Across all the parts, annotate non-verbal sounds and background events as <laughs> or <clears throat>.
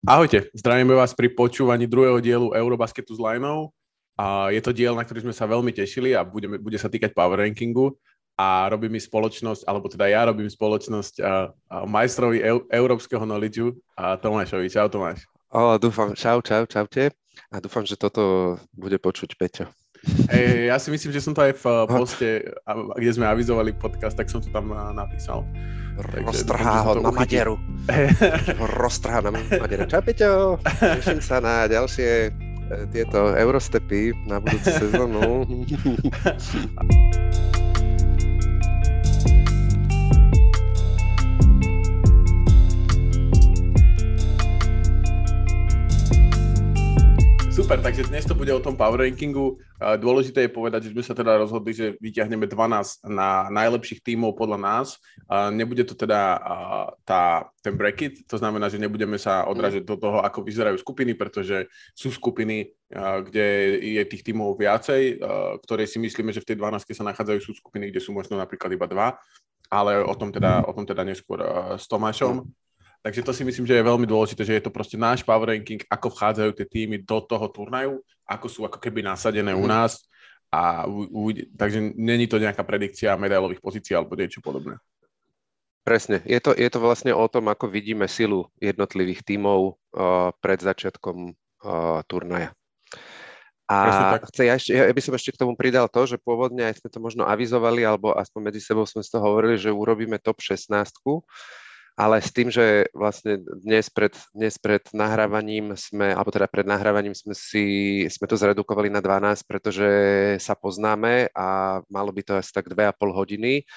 Ahojte, zdravíme vás pri počúvaní druhého dielu Eurobasketu s. A je to diel, na ktorý sme sa veľmi tešili a budeme, bude sa týkať power rankingu a robím mi spoločnosť, alebo teda ja robím spoločnosť a, a majstrovi eu, európskeho knowledgeu a Tomášovi. Čau Tomáš. O, dúfam, čau, čau, čaute. A dúfam, že toto bude počuť Peťo. Hey, ja si myslím, že som to aj v poste, kde sme avizovali podcast, tak som to tam napísal. Roztrhá ho na Maderu. <laughs> Roztrhá na Maderu. Čau Peťo, teším sa na ďalšie e, tieto Eurostepy na budúcu sezónu. <laughs> Super, takže dnes to bude o tom power rankingu. Dôležité je povedať, že sme sa teda rozhodli, že vyťahneme 12 na najlepších tímov podľa nás. Nebude to teda tá, ten bracket, to znamená, že nebudeme sa odražať do toho, ako vyzerajú skupiny, pretože sú skupiny, kde je tých tímov viacej, ktoré si myslíme, že v tej 12 sa nachádzajú sú skupiny, kde sú možno napríklad iba dva, ale o tom teda, o tom teda neskôr s Tomášom. Takže to si myslím, že je veľmi dôležité, že je to proste náš power ranking, ako vchádzajú tie týmy do toho turnaju, ako sú ako keby nasadené u mhm. nás. A u, u, takže není to nejaká predikcia medailových pozícií alebo niečo podobné. Presne. Je to, je to vlastne o tom, ako vidíme silu jednotlivých tímov uh, pred začiatkom uh, turnaja. A chce, ja, ešte, ja by som ešte k tomu pridal to, že pôvodne aj sme to možno avizovali, alebo aspoň medzi sebou sme si to hovorili, že urobíme top 16 ale s tým, že vlastne dnes pred, dnes pred nahrávaním sme, alebo teda pred nahrávaním sme si, sme to zredukovali na 12, pretože sa poznáme a malo by to asi tak 2,5 hodiny.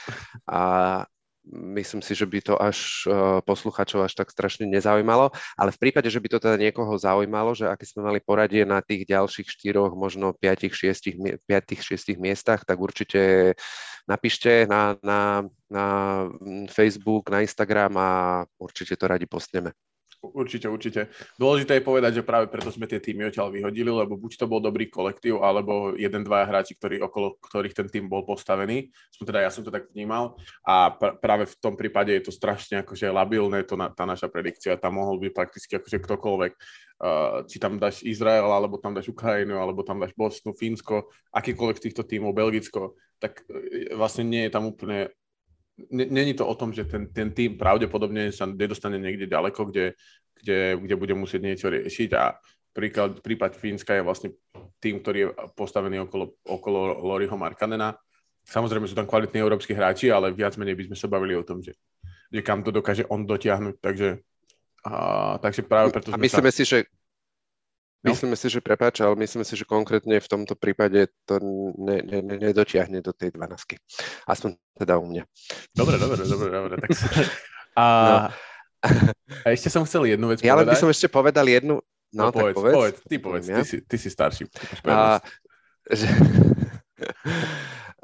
A myslím si, že by to až uh, posluchačov až tak strašne nezaujímalo, ale v prípade, že by to teda niekoho zaujímalo, že aké sme mali poradie na tých ďalších štyroch, možno 5-6 miestach, tak určite napíšte na, na, na Facebook, na Instagram a určite to radi postneme. Určite, určite. Dôležité je povedať, že práve preto sme tie týmy odtiaľ vyhodili, lebo buď to bol dobrý kolektív, alebo jeden, dvaja hráči, ktorí, okolo ktorých ten tým bol postavený. Som teda, ja som to tak vnímal. A pr- práve v tom prípade je to strašne akože labilné, to na, tá naša predikcia. Tam mohol byť prakticky akože ktokoľvek. Uh, či tam dáš Izrael, alebo tam dáš Ukrajinu, alebo tam dáš Bosnu, Fínsko, akýkoľvek z týchto tímov, Belgicko, tak uh, vlastne nie je tam úplne není to o tom, že ten, ten tým pravdepodobne sa nedostane niekde ďaleko, kde, kde, kde bude musieť niečo riešiť a príklad, prípad Fínska je vlastne tým, ktorý je postavený okolo, okolo Loriho Markanena. Samozrejme sú tam kvalitní európsky hráči, ale viac menej by sme sa bavili o tom, že, že kam to dokáže on dotiahnuť, takže, a, takže práve preto A myslíme sa... si, že No? Myslíme si, že prepáč, ale myslíme si, že konkrétne v tomto prípade to ne, ne, ne, nedotiahne do tej 12. Aspoň teda u mňa. Dobre, dobre, dobre, dobre. Tak... <laughs> A, no. a ešte som chcel jednu vec ja povedať. Ja by som ešte povedal jednu... No, no povedz, tak povedz. povedz, ty povedz, ja? ty, si, ty si starší. A, <laughs> že, <laughs>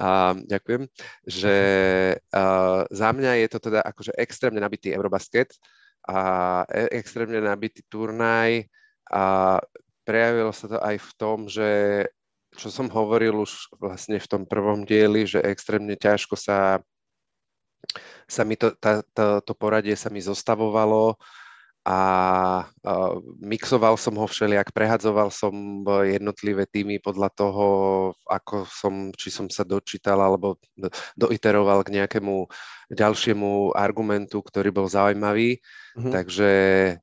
a, ďakujem, že a, za mňa je to teda akože extrémne nabitý Eurobasket a e, extrémne nabitý turnaj a prejavilo sa to aj v tom, že čo som hovoril už vlastne v tom prvom dieli, že extrémne ťažko sa, sa mi to, tá, tá, to poradie sa mi zostavovalo a, mixoval som ho všelijak, prehadzoval som jednotlivé týmy podľa toho, ako som, či som sa dočítal alebo doiteroval k nejakému ďalšiemu argumentu, ktorý bol zaujímavý. Mm-hmm. Takže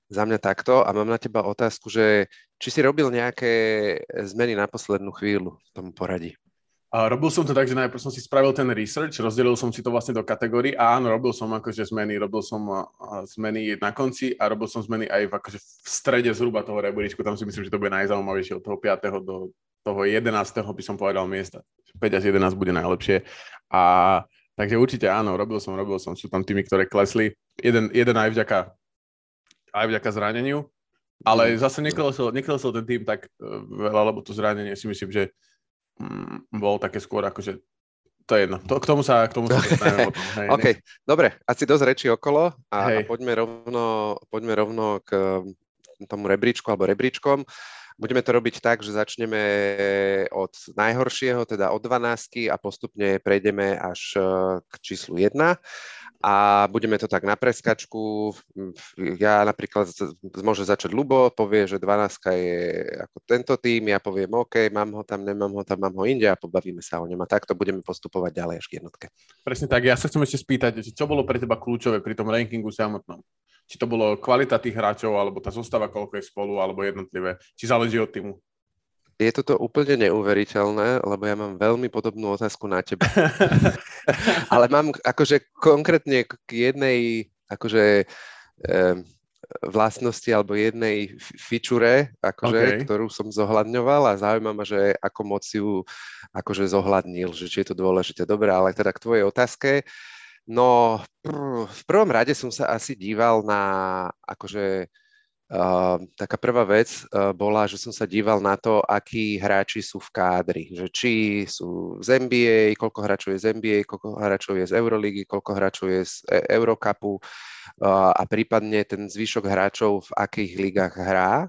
za mňa takto. A mám na teba otázku, že či si robil nejaké zmeny na poslednú chvíľu v tom poradí? A robil som to tak, že najprv som si spravil ten research, rozdelil som si to vlastne do kategórií a áno, robil som akože zmeny, robil som zmeny na konci a robil som zmeny aj v, akože v strede zhruba toho rebríčku, tam si myslím, že to bude najzaujímavejšie od toho 5. do toho 11. by som povedal miesta. 5 až 11 bude najlepšie. A Takže určite áno, robil som, robil som. Sú tam týmy, ktoré klesli. Jeden, jeden aj vďaka, aj vďaka zraneniu, ale mm. zase neklesol, neklesol ten tým tak e, veľa, lebo to zranenie si myslím, že mm, bol také skôr akože to je jedno. To, k tomu sa, k tomu sa <laughs> potom. Hej, OK, nech. dobre, asi dosť rečí okolo a, a poďme, rovno, poďme rovno k tomu rebríčku alebo rebríčkom. Budeme to robiť tak, že začneme od najhoršieho, teda od 12 a postupne prejdeme až k číslu 1 a budeme to tak na preskačku. Ja napríklad môže začať Lubo, povie, že 12 je ako tento tým, ja poviem OK, mám ho tam, nemám ho tam, mám ho inde a pobavíme sa o ňom a takto budeme postupovať ďalej až k jednotke. Presne tak, ja sa chcem ešte spýtať, čo bolo pre teba kľúčové pri tom rankingu samotnom? Či to bolo kvalita tých hráčov, alebo tá zostava, koľko je spolu, alebo jednotlivé, či záleží od týmu? Je toto úplne neuveriteľné, lebo ja mám veľmi podobnú otázku na teba. <laughs> Ale mám akože konkrétne k jednej akože eh, vlastnosti alebo jednej fičure, akože, okay. ktorú som zohľadňoval a zaujíma ma, že ako moc ju akože zohľadnil, že či je to dôležité. Dobre, ale teda k tvojej otázke. No, pr- v prvom rade som sa asi díval na akože Uh, taká prvá vec uh, bola, že som sa díval na to, akí hráči sú v kádri. Že či sú z NBA, koľko hráčov je z NBA, koľko hráčov je z Euroligy, koľko hráčov je z e- Eurocupu uh, a prípadne ten zvyšok hráčov v akých ligách hrá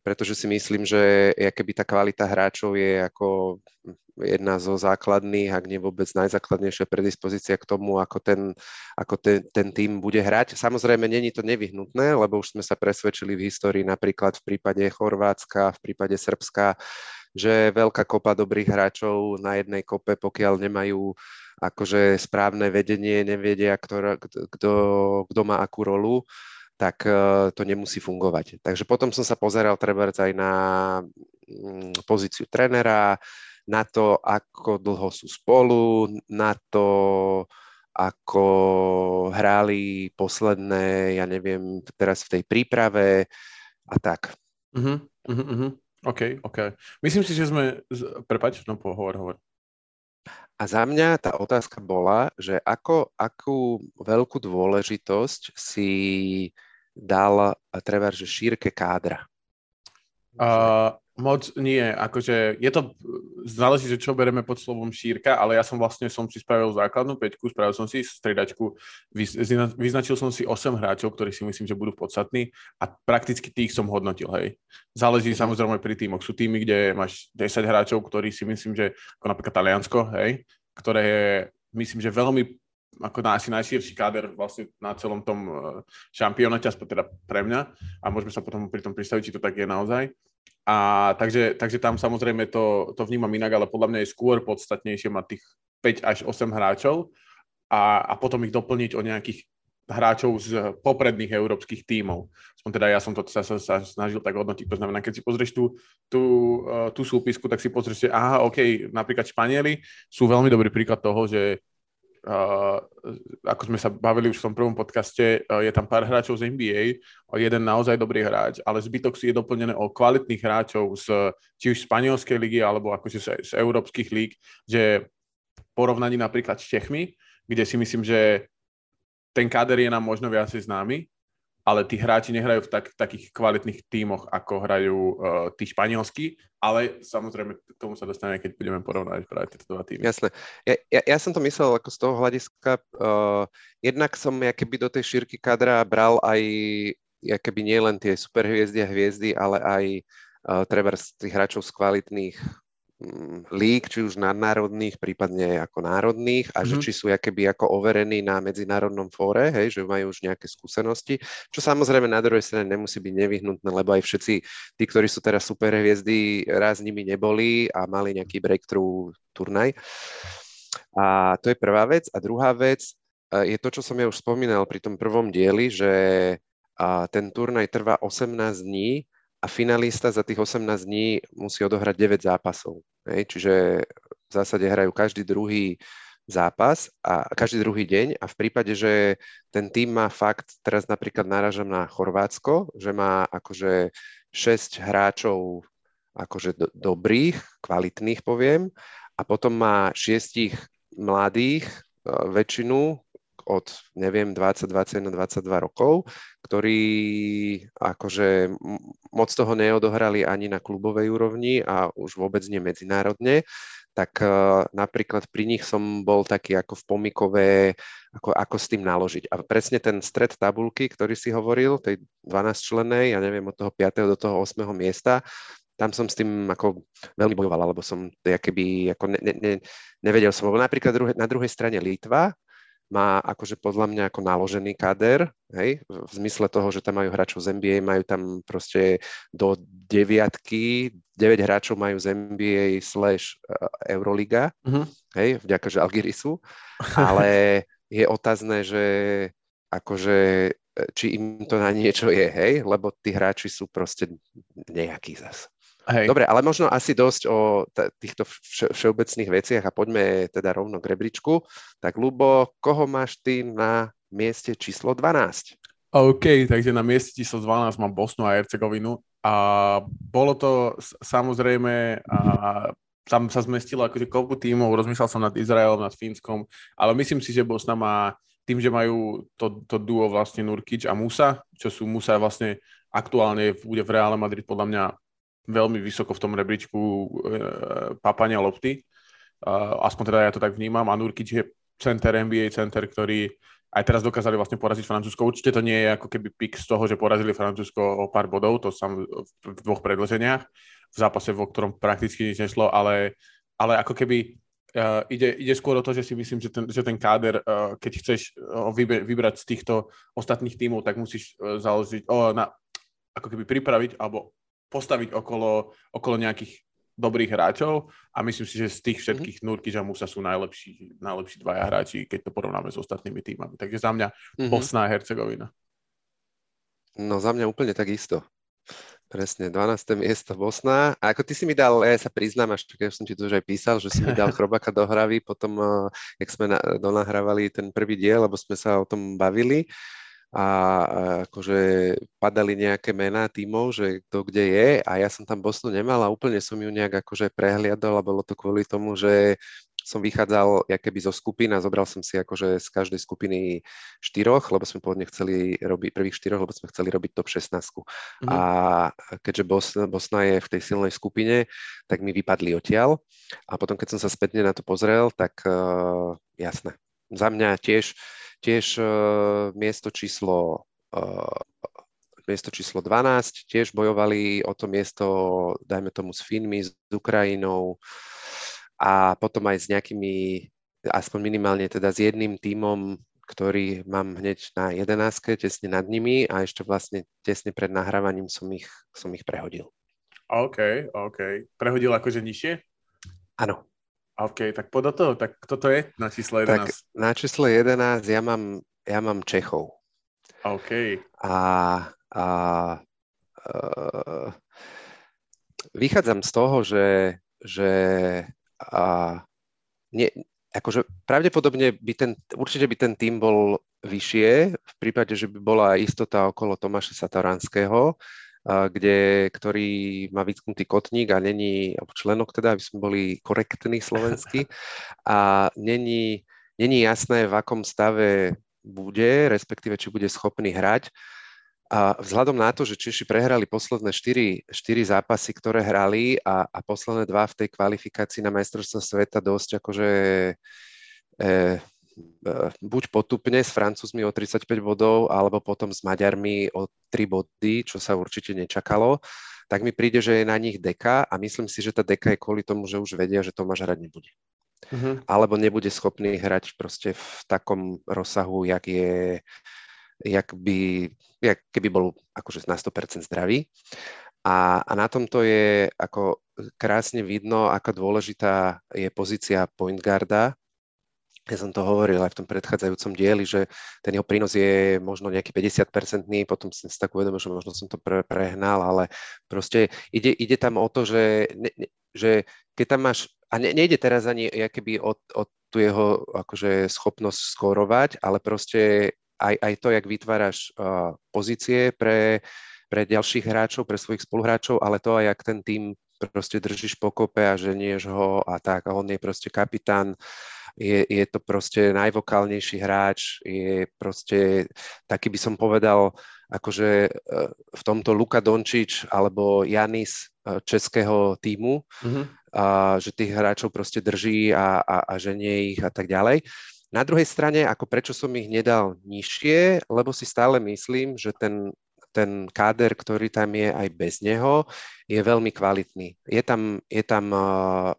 pretože si myslím, že keby tá kvalita hráčov je ako jedna zo základných, ak nie vôbec najzákladnejšia predispozícia k tomu, ako ten, ako ten, ten tým bude hrať. Samozrejme, není to nevyhnutné, lebo už sme sa presvedčili v histórii napríklad v prípade Chorvátska, v prípade Srbska, že veľká kopa dobrých hráčov na jednej kope, pokiaľ nemajú akože správne vedenie, nevedia, kto má akú rolu, tak e, to nemusí fungovať. Takže potom som sa pozeral treba aj na mm, pozíciu trenera, na to, ako dlho sú spolu, na to, ako hráli posledné, ja neviem, teraz v tej príprave a tak. Uh-huh, uh-huh. OK, OK. Myslím si, že sme... Prepač, no pohovor, hovor. A za mňa tá otázka bola, že ako, akú veľkú dôležitosť si dal treba, že šírke kádra? Moc nie, akože je to, záleží, že čo bereme pod slovom šírka, ale ja som vlastne som si spravil základnú peťku, spravil som si stredačku, vyznačil som si 8 hráčov, ktorí si myslím, že budú podstatní a prakticky tých som hodnotil, hej. Záleží samozrejme pri týmoch. Sú týmy, kde máš 10 hráčov, ktorí si myslím, že ako napríklad Taliansko, hej, ktoré je myslím, že veľmi ako asi najširší káder vlastne na celom tom uh, šampionáte, aspoň teda pre mňa a môžeme sa potom pri tom predstaviť, či to tak je naozaj. A takže, takže tam samozrejme to, to vnímam inak, ale podľa mňa je skôr podstatnejšie mať tých 5 až 8 hráčov a, a potom ich doplniť o nejakých hráčov z popredných európskych tímov. Aspoň teda ja som to sa, sa, sa snažil tak hodnotiť. To znamená, keď si pozrieš tú, tú, uh, tú súpisku, tak si pozrieš, že aha, OK, napríklad Španieli sú veľmi dobrý príklad toho, že Uh, ako sme sa bavili už v tom prvom podcaste, uh, je tam pár hráčov z NBA, jeden naozaj dobrý hráč, ale zbytok si je doplnené o kvalitných hráčov z či už španielskej ligy, alebo akože z, z európskych líg, že porovnaní napríklad s Čechmi, kde si myslím, že ten káder je nám možno viacej známy, ale tí hráči nehrajú v tak, takých kvalitných tímoch, ako hrajú uh, tí španielskí, ale samozrejme k tomu sa dostaneme, keď budeme porovnať práve tieto dva týmy. Jasné. Ja, ja, ja som to myslel ako z toho hľadiska, uh, jednak som ja keby do tej šírky kadra bral aj ja keby nie len tie superhviezdy a hviezdy, ale aj uh, treba z tých hráčov z kvalitných lík, či už nadnárodných, prípadne ako národných a mm-hmm. že mhm. či sú keby ako overení na medzinárodnom fóre, hej, že majú už nejaké skúsenosti, čo samozrejme na druhej strane nemusí byť nevyhnutné, lebo aj všetci tí, ktorí sú teraz superhviezdy, raz nimi neboli a mali nejaký breakthrough turnaj. A to je prvá vec. A druhá vec je to, čo som ja už spomínal pri tom prvom dieli, že ten turnaj trvá 18 dní a finalista za tých 18 dní musí odohrať 9 zápasov. Hej? Čiže v zásade hrajú každý druhý zápas a každý druhý deň a v prípade, že ten tým má fakt, teraz napríklad náražam na Chorvátsko, že má akože 6 hráčov akože do, dobrých, kvalitných poviem a potom má šiestich mladých, e, väčšinu od, neviem, 20, 21, 22 rokov, ktorí akože moc toho neodohrali ani na klubovej úrovni a už vôbec nie medzinárodne, tak uh, napríklad pri nich som bol taký ako v pomikové, ako, ako s tým naložiť. A presne ten stred tabulky, ktorý si hovoril, tej 12 členej, ja neviem, od toho 5. do toho 8. miesta, tam som s tým ako veľmi bojoval, lebo som keby, ako ne, ne, ne, nevedel som, napríklad druhé, na druhej strane Litva má akože podľa mňa ako naložený kader, hej, v zmysle toho, že tam majú hráčov z NBA, majú tam proste do deviatky, 9 hráčov majú z NBA slash e, Euroliga, uh-huh. hej, vďaka, že Algirisu, <laughs> ale je otázne, že akože e, či im to na niečo je, hej, lebo tí hráči sú proste nejakí zas. Hej. Dobre, ale možno asi dosť o t- týchto vše- všeobecných veciach a poďme teda rovno k rebríčku. Tak Lubo, koho máš ty na mieste číslo 12? OK, takže na mieste číslo 12 mám Bosnu a Hercegovinu a bolo to samozrejme a tam sa zmestilo akože koľko tímov, rozmýšľal som nad Izraelom, nad Fínskom, ale myslím si, že Bosna má tým, že majú to, to duo vlastne Nurkic a Musa, čo sú Musa vlastne aktuálne bude v Reále Madrid podľa mňa veľmi vysoko v tom rebríčku e, papania lopty. Uh, aspoň teda ja to tak vnímam. A Nurkic je center, NBA center, ktorý aj teraz dokázali vlastne poraziť Francúzsko. Určite to nie je ako keby pik z toho, že porazili Francúzsko o pár bodov, to sam v dvoch predloženiach, v zápase, vo ktorom prakticky nič nešlo, ale, ale ako keby uh, ide, ide skôr o to, že si myslím, že ten, že ten káder, uh, keď chceš uh, vybe, vybrať z týchto ostatných tímov, tak musíš uh, založiť, uh, na, ako keby pripraviť alebo postaviť okolo, okolo nejakých dobrých hráčov a myslím si, že z tých všetkých mm-hmm. Nurkic a Musa sú najlepší, najlepší dvaja hráči, keď to porovnáme s ostatnými týmami. Takže za mňa mm-hmm. Bosna a Hercegovina. No za mňa úplne takisto. Presne, 12. miesto Bosna. A ako ty si mi dal, ja sa priznám, až keď som ti to už aj písal, že si mi dal <laughs> Chrobaka do hravy, potom, uh, jak sme na, donahrávali ten prvý diel, lebo sme sa o tom bavili, a akože padali nejaké mená tímov, že kto kde je a ja som tam Bosnu nemal a úplne som ju nejak akože prehliadol a bolo to kvôli tomu, že som vychádzal keby zo skupín a zobral som si akože z každej skupiny štyroch, lebo sme pôvodne chceli robiť prvých štyroch, lebo sme chceli robiť top 16. Mm-hmm. A keďže Bosna, Bosna je v tej silnej skupine, tak mi vypadli odtiaľ. A potom, keď som sa spätne na to pozrel, tak uh, jasné. Za mňa tiež Tiež uh, miesto číslo uh, miesto číslo 12, tiež bojovali o to miesto, dajme tomu s Finmi, s Ukrajinou a potom aj s nejakými, aspoň minimálne teda s jedným tímom, ktorý mám hneď na 11, tesne nad nimi a ešte vlastne tesne pred nahrávaním som ich, som ich prehodil. OK, OK. Prehodil akože nižšie? Áno. OK, tak podľa toho, tak kto to je na čísle 11? Tak na čísle 11 ja mám, ja mám Čechov. OK. A, a uh, vychádzam z toho, že, že a, nie, akože pravdepodobne by ten, určite by ten tým bol vyššie, v prípade, že by bola istota okolo Tomáša Sataranského, kde, ktorý má vytknutý kotník a není, členok teda, aby sme boli korektní slovensky, a není, není jasné, v akom stave bude, respektíve či bude schopný hrať. A vzhľadom na to, že Češi prehrali posledné 4, 4 zápasy, ktoré hrali a, a posledné dva v tej kvalifikácii na majstrovstvo sveta dosť akože e, E, buď potupne s Francúzmi o 35 bodov, alebo potom s Maďarmi o 3 body, čo sa určite nečakalo, tak mi príde, že je na nich deka a myslím si, že tá deka je kvôli tomu, že už vedia, že Tomáš hrať nebude. Uh-huh. Alebo nebude schopný hrať proste v takom rozsahu, jak je, jak by, jak keby bol akože na 100% zdravý. A, a na tomto je ako krásne vidno, aká dôležitá je pozícia point guarda ja som to hovoril aj v tom predchádzajúcom dieli, že ten jeho prínos je možno nejaký 50-percentný, potom som si tak uvedomil, že možno som to pre, prehnal, ale proste ide, ide tam o to, že, ne, ne, že keď tam máš, a ne, nejde teraz ani keby o, o tú jeho akože schopnosť skórovať, ale proste aj, aj to, jak vytváraš uh, pozície pre, pre ďalších hráčov, pre svojich spoluhráčov, ale to aj, jak ten tým proste držíš pokope a ženieš ho a tak, a on je proste kapitán je, je to proste najvokálnejší hráč, je proste taký by som povedal, akože e, v tomto Luka Dončič alebo Janis e, českého týmu, mm-hmm. a, že tých hráčov proste drží a, a, a ženie ich a tak ďalej. Na druhej strane, ako prečo som ich nedal nižšie, lebo si stále myslím, že ten ten káder, ktorý tam je aj bez neho, je veľmi kvalitný. Je tam, je tam, uh,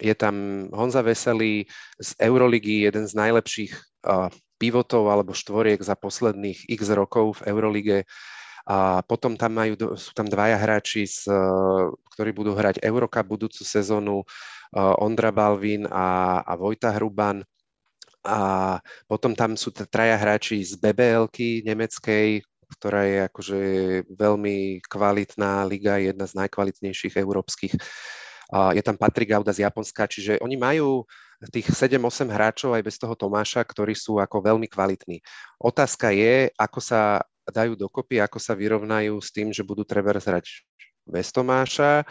je tam Honza Veselý z Euroligy, jeden z najlepších uh, pivotov alebo štvoriek za posledných x rokov v Eurolige. A potom tam majú, sú tam dvaja hráči, z, ktorí budú hrať Eurocup budúcu sezónu, Ondra Balvin a, a Vojta Hruban. A potom tam sú traja hráči z BBLky nemeckej, ktorá je akože veľmi kvalitná liga, jedna z najkvalitnejších európskych. Je tam Patrik Gauda z Japonska, čiže oni majú tých 7-8 hráčov aj bez toho Tomáša, ktorí sú ako veľmi kvalitní. Otázka je, ako sa dajú dokopy, ako sa vyrovnajú s tým, že budú treba hrať bez Tomáša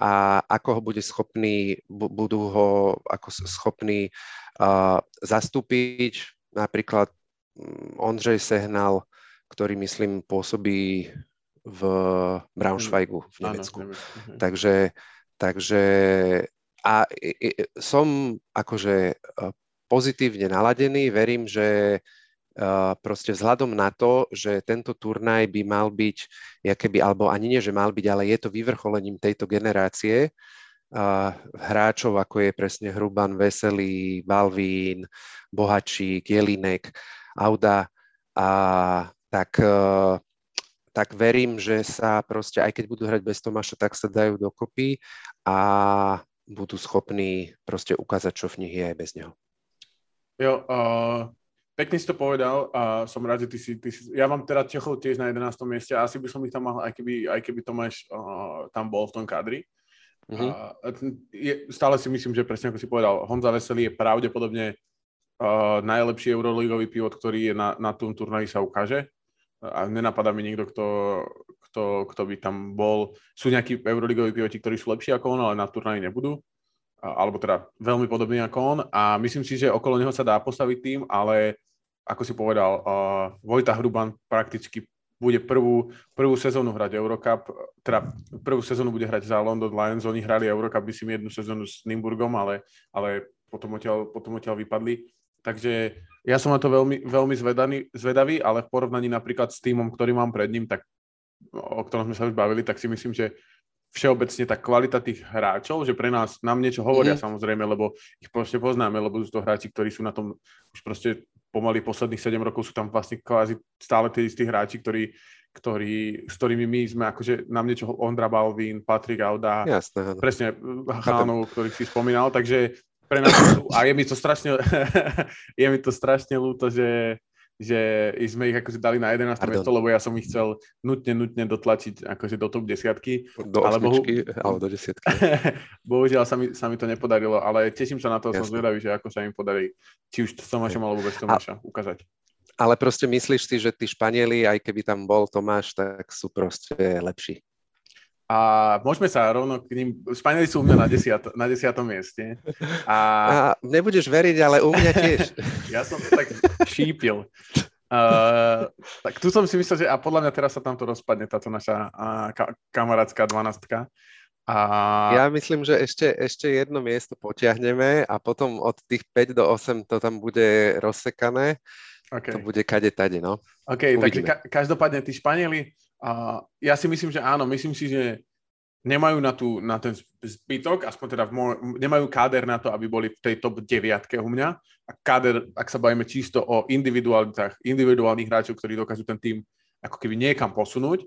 a ako ho bude schopný, budú ho ako schopní uh, zastúpiť. Napríklad mm, Ondřej Sehnal, ktorý myslím pôsobí v Braunschweigu v Nemecku. Áno, mhm. takže, takže a som akože pozitívne naladený, verím, že proste vzhľadom na to, že tento turnaj by mal byť, keby, alebo ani nie, že mal byť, ale je to vyvrcholením tejto generácie hráčov, ako je presne Hruban, Veselý, Balvín, Bohačík, Jelinek, Auda, a tak, tak verím, že sa proste, aj keď budú hrať bez Tomáša, tak sa dajú dokopy a budú schopní proste ukázať, čo v nich je aj bez neho. Jo, uh, Pekne si to povedal a som rád, že ty si, ty si ja mám teda Čechov tiež na 11. mieste a asi by som ich tam mal, aj keby, aj keby Tomáš uh, tam bol v tom kadri. Mm-hmm. Uh, je, stále si myslím, že presne ako si povedal, Honza Veselý je pravdepodobne uh, najlepší euroligový pivot, ktorý je na, na tom turnaji sa ukáže. A nenapadá mi nikto, kto, kto, kto by tam bol. Sú nejakí euroligoví pivoti, ktorí sú lepší ako on, ale na turnaji nebudú alebo teda veľmi podobný ako on a myslím si, že okolo neho sa dá postaviť tým, ale ako si povedal, uh, Vojta Hruban prakticky bude prvú, prvú sezónu hrať Eurocup, teda prvú sezónu bude hrať za London Lions, oni hrali Eurocup, mi jednu sezónu s Nimburgom, ale, ale potom, odtiaľ, potom odtiaľ vypadli. Takže ja som na to veľmi, veľmi zvedaný, zvedavý, ale v porovnaní napríklad s týmom, ktorý mám pred ním, tak, o ktorom sme sa už bavili, tak si myslím, že všeobecne tá kvalita tých hráčov, že pre nás, nám niečo hovoria mm-hmm. samozrejme, lebo ich proste poznáme, lebo sú to hráči, ktorí sú na tom už proste pomaly posledných 7 rokov sú tam vlastne kvázi stále tí istí hráči, ktorí, ktorí, s ktorými my sme akože nám niečo Ondra Balvin, Patrik Auda, Jasné, presne chánov, ktorých si spomínal, takže pre nás a je mi to strašne <laughs> je mi to strašne ľúto, že že sme ich akože dali na 11. Pardon. miesto, lebo ja som ich chcel nutne, nutne dotlačiť akože do top desiatky. Do ale bohu... alebo do desiatky. <laughs> Bohužiaľ sa mi, sa mi to nepodarilo, ale teším sa na to, Jasne. som zvedavý, že ako sa im podarí, či už s Tomášom alebo bez Tomáša, a... ukázať. Ale proste myslíš si, že tí Španieli, aj keby tam bol Tomáš, tak sú proste lepší. A môžeme sa rovno k ním... Španieli sú u mňa na, desiat, na desiatom mieste. A... a nebudeš veriť, ale u mňa tiež. <laughs> ja som to tak šípil. Uh, tak tu som si myslel, že a podľa mňa teraz sa tam to rozpadne, táto naša uh, ka- kamarátska dvanastka. A... Ja myslím, že ešte, ešte jedno miesto potiahneme a potom od tých 5 do 8 to tam bude rozsekané. Okay. To bude kade tade, no. OK, Uvidíme. takže ka- každopádne tí Španieli a ja si myslím, že áno, myslím si, že nemajú na, tú, na ten zbytok, aspoň teda v môj, nemajú káder na to, aby boli v tej top 9 u mňa. A káder, ak sa bavíme čisto o individualitách, individuálnych hráčov, ktorí dokážu ten tým ako keby niekam posunúť,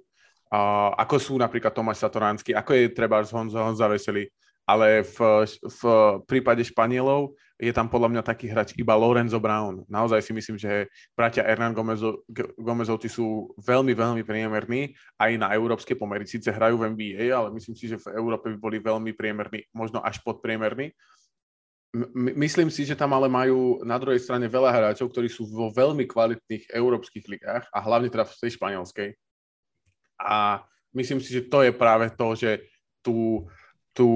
a ako sú napríklad Tomáš Satoránsky, ako je treba Honza, Honza Veselý, ale v, v prípade Španielov je tam podľa mňa taký hráč iba Lorenzo Brown. Naozaj si myslím, že bratia Hernán Gomezo, Gomezovci sú veľmi, veľmi priemerní aj na európske pomery. Sice hrajú v NBA, ale myslím si, že v Európe by boli veľmi priemerní, možno až podpriemerní. Myslím si, že tam ale majú na druhej strane veľa hráčov, ktorí sú vo veľmi kvalitných európskych ligách a hlavne teda v tej španielskej. A myslím si, že to je práve to, že tú, tú,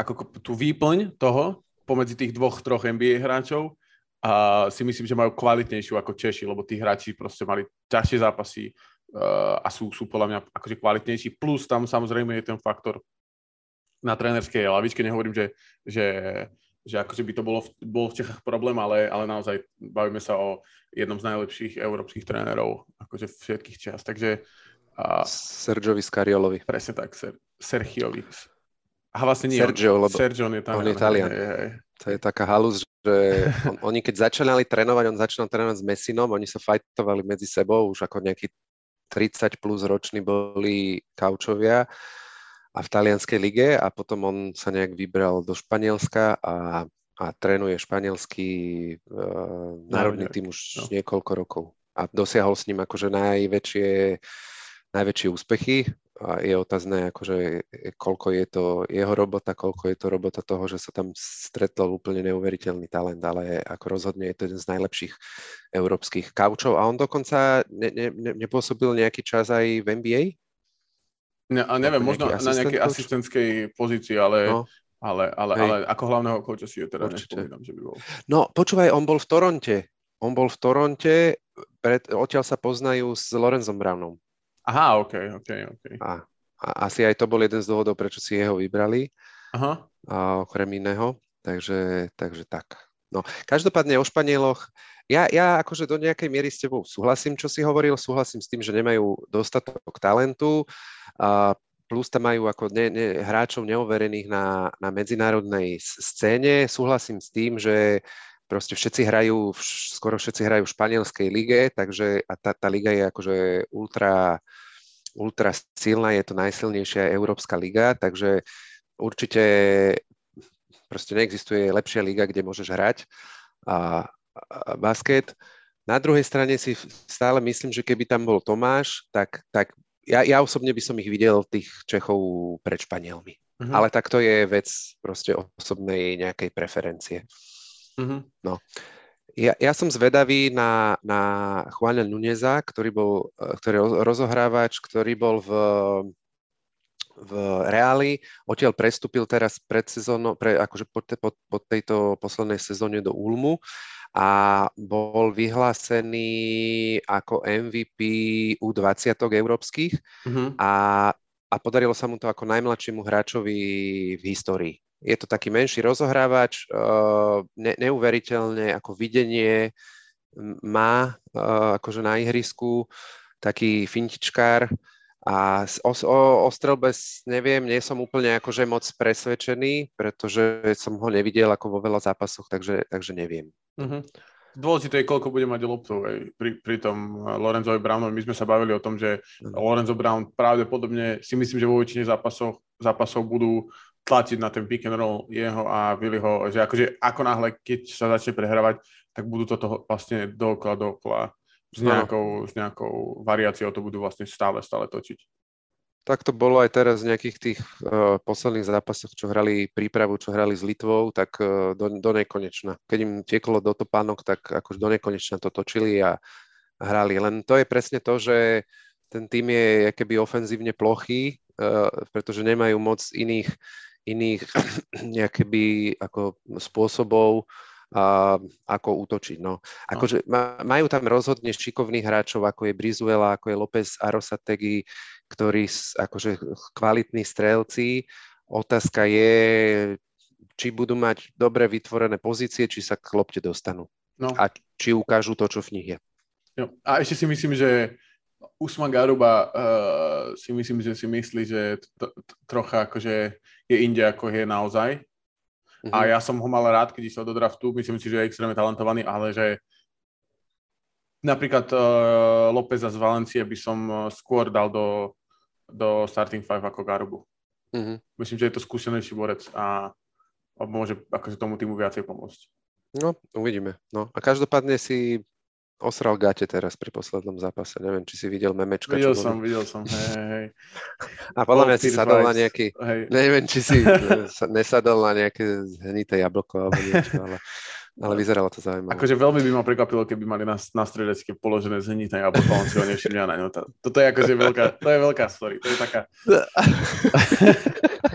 ako, tú výplň toho, pomedzi tých dvoch, troch NBA hráčov a si myslím, že majú kvalitnejšiu ako Češi, lebo tí hráči proste mali ťažšie zápasy uh, a sú, sú podľa mňa akože kvalitnejší. Plus tam samozrejme je ten faktor na trénerskej lavičke, nehovorím, že, že že akože by to bolo v, bol v Čechách problém, ale, ale naozaj bavíme sa o jednom z najlepších európskych trénerov akože všetkých čas. Takže a... Sergiovi Scariolovi. Presne tak, Ser, Sergiovi. A vlastne nie, Sergio, on, lebo Sergio on je tam. On je Italian. Hej, hej. To je taká halus, že on, oni keď začínali trénovať, on začínal trénovať s Messinom, oni sa fajtovali medzi sebou, už ako nejakí 30 plus roční boli kaučovia a v talianskej lige a potom on sa nejak vybral do Španielska a, a trénuje španielský uh, národný tým už no. niekoľko rokov. A dosiahol s ním akože najväčšie, najväčšie úspechy. A je otázne, akože, koľko je to jeho robota, koľko je to robota toho, že sa tam stretol úplne neuveriteľný talent, ale ako rozhodne je to jeden z najlepších európskych kaučov. A on dokonca ne, ne, ne, nepôsobil nejaký čas aj v NBA? Ne, a neviem, možno na nejakej asistentskej pozícii, ale, no. ale, ale, ale ako hlavného kouča si je teda nespomínam, že by bol. No, počúvaj, on bol v Toronte. On bol v Toronte, pred, odtiaľ sa poznajú s Lorenzom Brownom. Aha, OK, OK, OK. A, a asi aj to bol jeden z dôvodov, prečo si jeho vybrali. Aha. A okrem iného. Takže, takže tak. No, každopádne o Španieloch, ja, ja akože do nejakej miery s tebou súhlasím, čo si hovoril, súhlasím s tým, že nemajú dostatok talentu, a plus tam majú ako ne, ne, hráčov neoverených na, na medzinárodnej scéne. Súhlasím s tým, že proste všetci hrajú, skoro všetci hrajú v španielskej lige, takže a tá, tá liga je akože ultra, ultra silná, je to najsilnejšia európska liga, takže určite proste neexistuje lepšia liga, kde môžeš hrať a, a basket. Na druhej strane si stále myslím, že keby tam bol Tomáš, tak, tak ja, ja osobne by som ich videl tých Čechov pred Španielmi. Uh-huh. Ale tak to je vec proste osobnej nejakej preferencie. Uh-huh. No. Ja, ja som zvedavý na, na Juana Nuneza, ktorý bol ktorý rozohrávač, ktorý bol v, v Reáli, odtiaľ prestúpil teraz pred sezónou, pre, akože po, te, po, po tejto poslednej sezóne do Ulmu a bol vyhlásený ako MVP U20 európskych mm-hmm. a, a podarilo sa mu to ako najmladšiemu hráčovi v histórii. Je to taký menší rozohrávač, uh, ne, neuveriteľne ako videnie má uh, akože na ihrisku, taký fintičkár a o, o, o strelbe neviem, nie som úplne akože moc presvedčený, pretože som ho nevidel ako vo veľa zápasoch, takže, takže neviem. Uh-huh. Dôležité je, koľko bude mať loptov pri, pri tom eh, Lorenzovi Brownovi. My sme sa bavili o tom, že uh-huh. Lorenzo Brown pravdepodobne si myslím, že vo väčšine zápasov, zápasov budú tlačiť na ten pick and roll jeho a Willyho, že akože ako náhle, keď sa začne prehrávať, tak budú toto vlastne dookola, dookola s nejakou, s nejakou variáciou to budú vlastne stále, stále točiť. Tak to bolo aj teraz v nejakých tých uh, posledných zápasoch, čo hrali prípravu, čo hrali s Litvou, tak uh, do, do nekonečna. Keď im tieklo do topánok, tak akož do nekonečna to točili a hrali. Len to je presne to, že ten tým je keby ofenzívne plochý, uh, pretože nemajú moc iných, iných <clears throat> nejakými ako spôsobov, a, ako útočiť. No. Akože majú tam rozhodne šikovných hráčov, ako je Brizuela, ako je López Arosategi, ktorí akože kvalitní strelci. Otázka je, či budú mať dobre vytvorené pozície, či sa k lopte dostanú. No. A či ukážu to, čo v nich je. Jo. A ešte si myslím, že Usman Garuba uh, si myslím, že si myslí, že to, to, trocha akože je inde, ako je naozaj. Uh-huh. A ja som ho mal rád, keď išiel do draftu, myslím si, že je extrémne talentovaný, ale že napríklad uh, Lópeza z Valencie by som uh, skôr dal do, do starting five ako Garubu. Uh-huh. Myslím, že je to skúsenejší borec a, a môže akože tomu týmu viacej pomôcť. No, uvidíme. No a každopádne si osral gate teraz pri poslednom zápase. Neviem, či si videl memečka. Videl som, boli. videl som, hej, hej. A podľa mňa si sadol na nejaký, hej. neviem, či si <laughs> nesadol na nejaké zhnité jablko alebo niečo, ale, ale vyzeralo to zaujímavé. Akože veľmi by ma prekvapilo, keby mali na, na stredecké položené zhnité jablko, on si ho nevšimne na ňo. Toto je akože veľká, to je veľká story, to je taká... <laughs>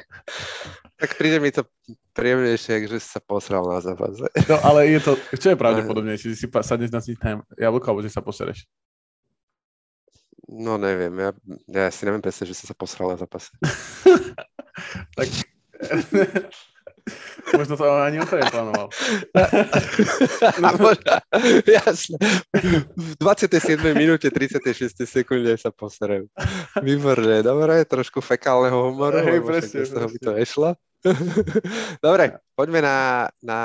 Tak príde mi to príjemnejšie, že si sa posral na zápase. No ale je to, čo je pravdepodobnejšie, <laughs> že si sadneš na si tam jablko, alebo že sa posereš? No neviem, ja, ja si neviem predstaviť, že som sa posral na zápase. <laughs> tak <laughs> Možno to ani on to neplánoval. No. Jasne. V 27. minúte 36. sekunde sa poserajú. Výborne, dobre, trošku fekálneho humoru, Hej, presne, z toho by to nešlo. Dobre, poďme na, na,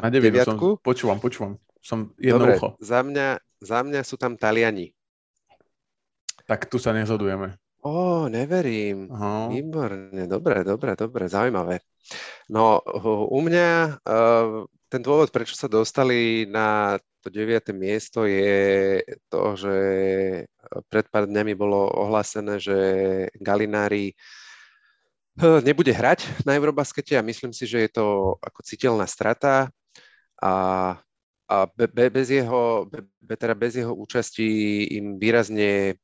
na deviatku. Som, počúvam, počúvam. Som jedno dobre, ucho. Za mňa, za mňa sú tam Taliani. Tak tu sa nezhodujeme. Ó, neverím. Aha. Výborne, dobre, dobre, dobre, zaujímavé. No, u mňa uh, ten dôvod, prečo sa dostali na to 9. miesto je to, že pred pár dňami bolo ohlásené, že Galinári uh, nebude hrať na Eurobaskete a myslím si, že je to ako citeľná strata a a be, be, bez, jeho, be, teda bez jeho účasti im výrazne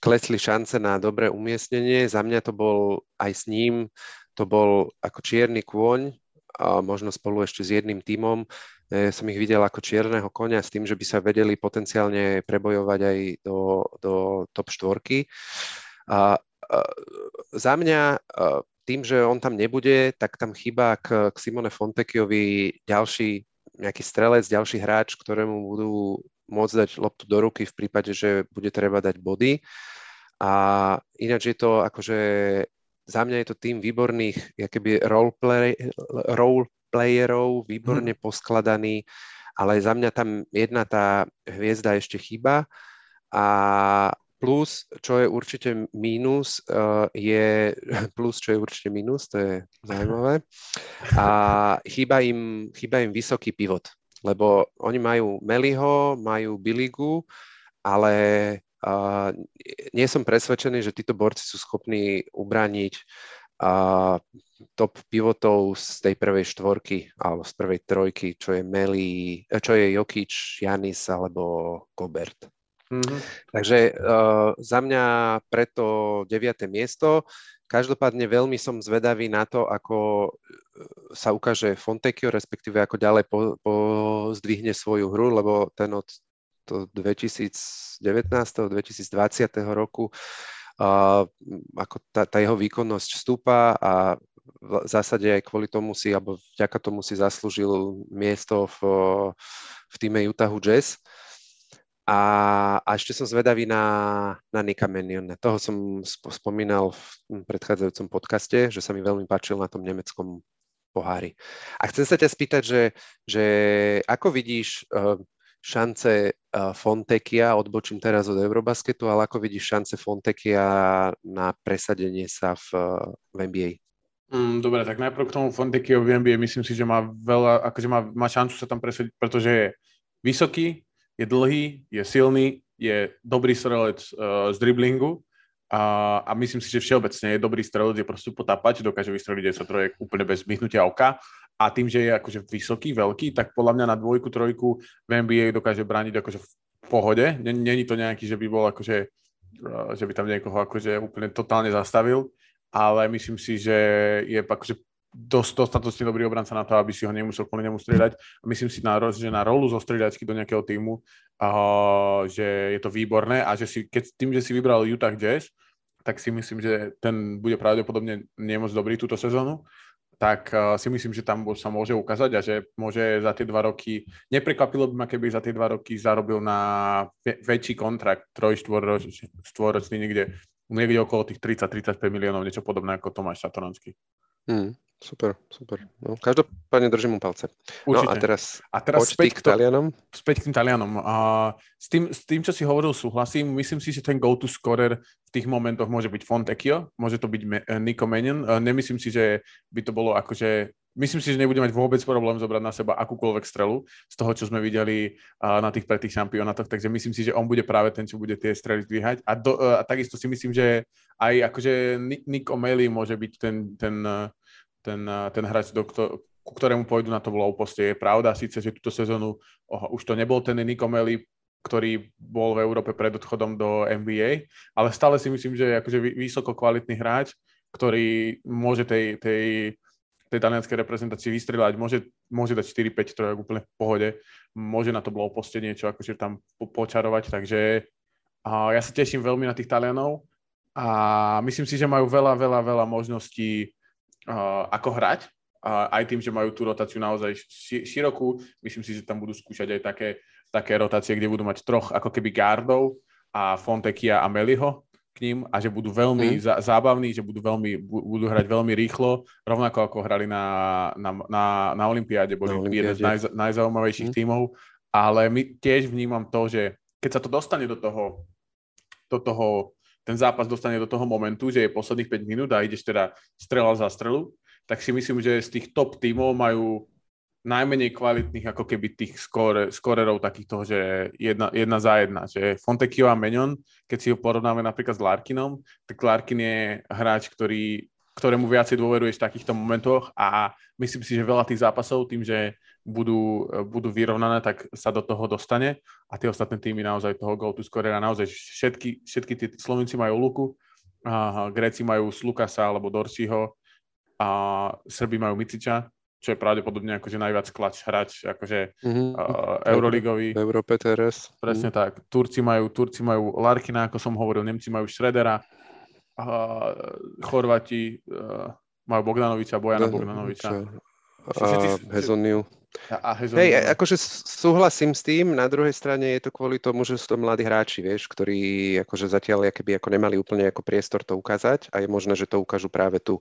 klesli šance na dobré umiestnenie. Za mňa to bol aj s ním, to bol ako čierny kôň, a možno spolu ešte s jedným tímom. E, som ich videl ako čierneho konia s tým, že by sa vedeli potenciálne prebojovať aj do, do top štvorky. A za mňa tým, že on tam nebude, tak tam chýba k, k Simone Fontekiovi ďalší nejaký strelec, ďalší hráč, ktorému budú môcť dať loptu do ruky v prípade, že bude treba dať body. A ináč je to akože, za mňa je to tým výborných keby roleplay, roleplayerov, výborne hmm. poskladaný, ale za mňa tam jedna tá hviezda ešte chýba a plus, čo je určite mínus, uh, je <laughs> plus, čo je určite mínus, to je zaujímavé. A chýba im, chýba im vysoký pivot, lebo oni majú Meliho, majú Biligu, ale Uh, nie som presvedčený, že títo borci sú schopní ubrániť uh, top pivotov z tej prvej štvorky alebo z prvej trojky, čo je Meli, eh, čo je Jokic, Janis alebo Gobert. Mm-hmm. Takže uh, za mňa preto 9. miesto. Každopádne veľmi som zvedavý na to, ako sa ukáže Fontecchio, respektíve ako ďalej po, pozdvihne svoju hru, lebo ten od to 2019. 2020. roku uh, ako tá, tá jeho výkonnosť stúpa a v zásade aj kvôli tomu si, alebo vďaka tomu si zaslúžil miesto v, v týme Utahu Jazz. A, a ešte som zvedavý na, na Nika Menion. Toho som spomínal v predchádzajúcom podcaste, že sa mi veľmi páčil na tom nemeckom pohári. A chcem sa ťa spýtať, že, že ako vidíš uh, šance uh, Fontekia, odbočím teraz od Eurobasketu, ale ako vidíš šance Fontekia na presadenie sa v, v NBA? Mm, dobre, tak najprv k tomu Fontekio v NBA myslím si, že má veľa, akože má, má šancu sa tam presadiť, pretože je vysoký, je dlhý, je silný, je dobrý strelec uh, z driblingu a, a myslím si, že všeobecne je dobrý strelec, je proste potápať, dokáže vystreliť 10 trojek úplne bez myhnutia oka a tým, že je akože vysoký, veľký, tak podľa mňa na dvojku, trojku v NBA dokáže brániť akože v pohode. Není to nejaký, že by bol akože, eh, že by tam niekoho akože úplne totálne zastavil, ale myslím si, že je akože dosť dostatočne dobrý obranca na to, aby si ho nemusel kvôli nemu striedať. A myslím si, na, že na rolu zo striedačky do nejakého týmu, uh, že je to výborné a že si, keď tým, že si vybral Utah Jazz, tak si myslím, že ten bude pravdepodobne nemoc dobrý túto sezónu tak si myslím, že tam sa môže ukázať a že môže za tie dva roky, neprekvapilo by ma, keby za tie dva roky zarobil na väčší kontrakt, troj, štvoročný, niekde, niekde okolo tých 30-35 miliónov, niečo podobné ako Tomáš Satoranský. Hmm. Super, super. No, každopádne držím mu palce. Určite. No a teraz, a teraz späť k Talianom. Späť k tým Talianom. A s, tým, s tým, čo si hovoril, súhlasím. Myslím si, že ten go-to scorer v tých momentoch môže byť Fontecchio, môže to byť Me- eh, Nico Mannion. Nemyslím si, že by to bolo akože Myslím si, že nebude mať vôbec problém zobrať na seba akúkoľvek strelu z toho, čo sme videli na tých pretých šampionátoch, takže myslím si, že on bude práve ten, čo bude tie strely dvíhať. A, do, a takisto si myslím, že aj akože Nick O'Malley môže byť ten, ten ten, eh, ten hráč, do, ku ktorému pôjdu na to low poste. Je pravda síce, že túto sezónu oh, už to nebol ten Nico Melly, ktorý bol v Európe pred odchodom do NBA, ale stále si myslím, že je akože vysoko kvalitný hráč, ktorý môže tej, tej, tej talianskej reprezentácii vystrelať, môže, môže dať 4-5 trojok úplne v pohode, môže na to low poste niečo akože tam po, počarovať, takže a ja sa teším veľmi na tých Talianov a myslím si, že majú veľa, veľa, veľa možností ako hrať a aj tým, že majú tú rotáciu naozaj širokú, myslím si, že tam budú skúšať aj také, také rotácie, kde budú mať troch ako keby gardov a Fontekia a Meliho k ním a že budú veľmi mm. zá, zábavní, že budú, veľmi, budú hrať veľmi rýchlo, rovnako ako hrali na, na, na, na Olympiáde, boli na jeden z naj, najzaujímavejších mm. tímov, ale my tiež vnímam to, že keď sa to dostane do toho, do toho ten zápas dostane do toho momentu, že je posledných 5 minút a ideš teda strela za strelu, tak si myslím, že z tých top tímov majú najmenej kvalitných ako keby tých skore, skorerov takých toho, že jedna, jedna za jedna, že Fontecchio a Menion, keď si ho porovnáme napríklad s Larkinom, tak Larkin je hráč, ktorý, ktorému viacej dôveruješ v takýchto momentoch a myslím si, že veľa tých zápasov tým, že budú, budú vyrovnané, tak sa do toho dostane a tie ostatné týmy naozaj toho go to scorera, naozaj všetky, všetky tí Slovenci majú Luku, a Gréci majú Slukasa alebo Dorsiho, a Srby majú Miciča, čo je pravdepodobne akože najviac klač hráč akože mm-hmm. uh, Euroligový. Európe teraz. Presne mm. tak. Turci majú, Turci majú Larkina, ako som hovoril, Nemci majú Šredera, uh, Chorvati uh, majú Bogdanoviča, Bojana no, Bogdanoviča. A Hezoniu. A, a Hej, akože súhlasím s tým, na druhej strane je to kvôli tomu, že sú to mladí hráči, vieš, ktorí akože zatiaľ keby ako nemali úplne ako priestor to ukázať a je možné, že to ukážu práve tu.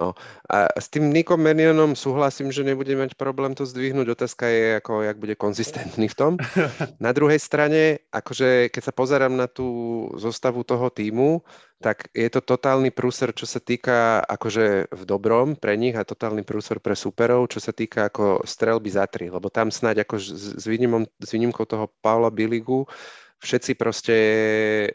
No. A s tým Nikom Menionom súhlasím, že nebude mať problém to zdvihnúť. Otázka je, ako, jak bude konzistentný v tom. <laughs> Na druhej strane, akože keď sa pozerám na tú zostavu toho týmu, tak je to totálny prúser, čo sa týka akože v dobrom pre nich a totálny prúser pre superov, čo sa týka ako strelby za tri. Lebo tam snáď ako s, výnimom, s výnimkou toho Paula Biligu všetci proste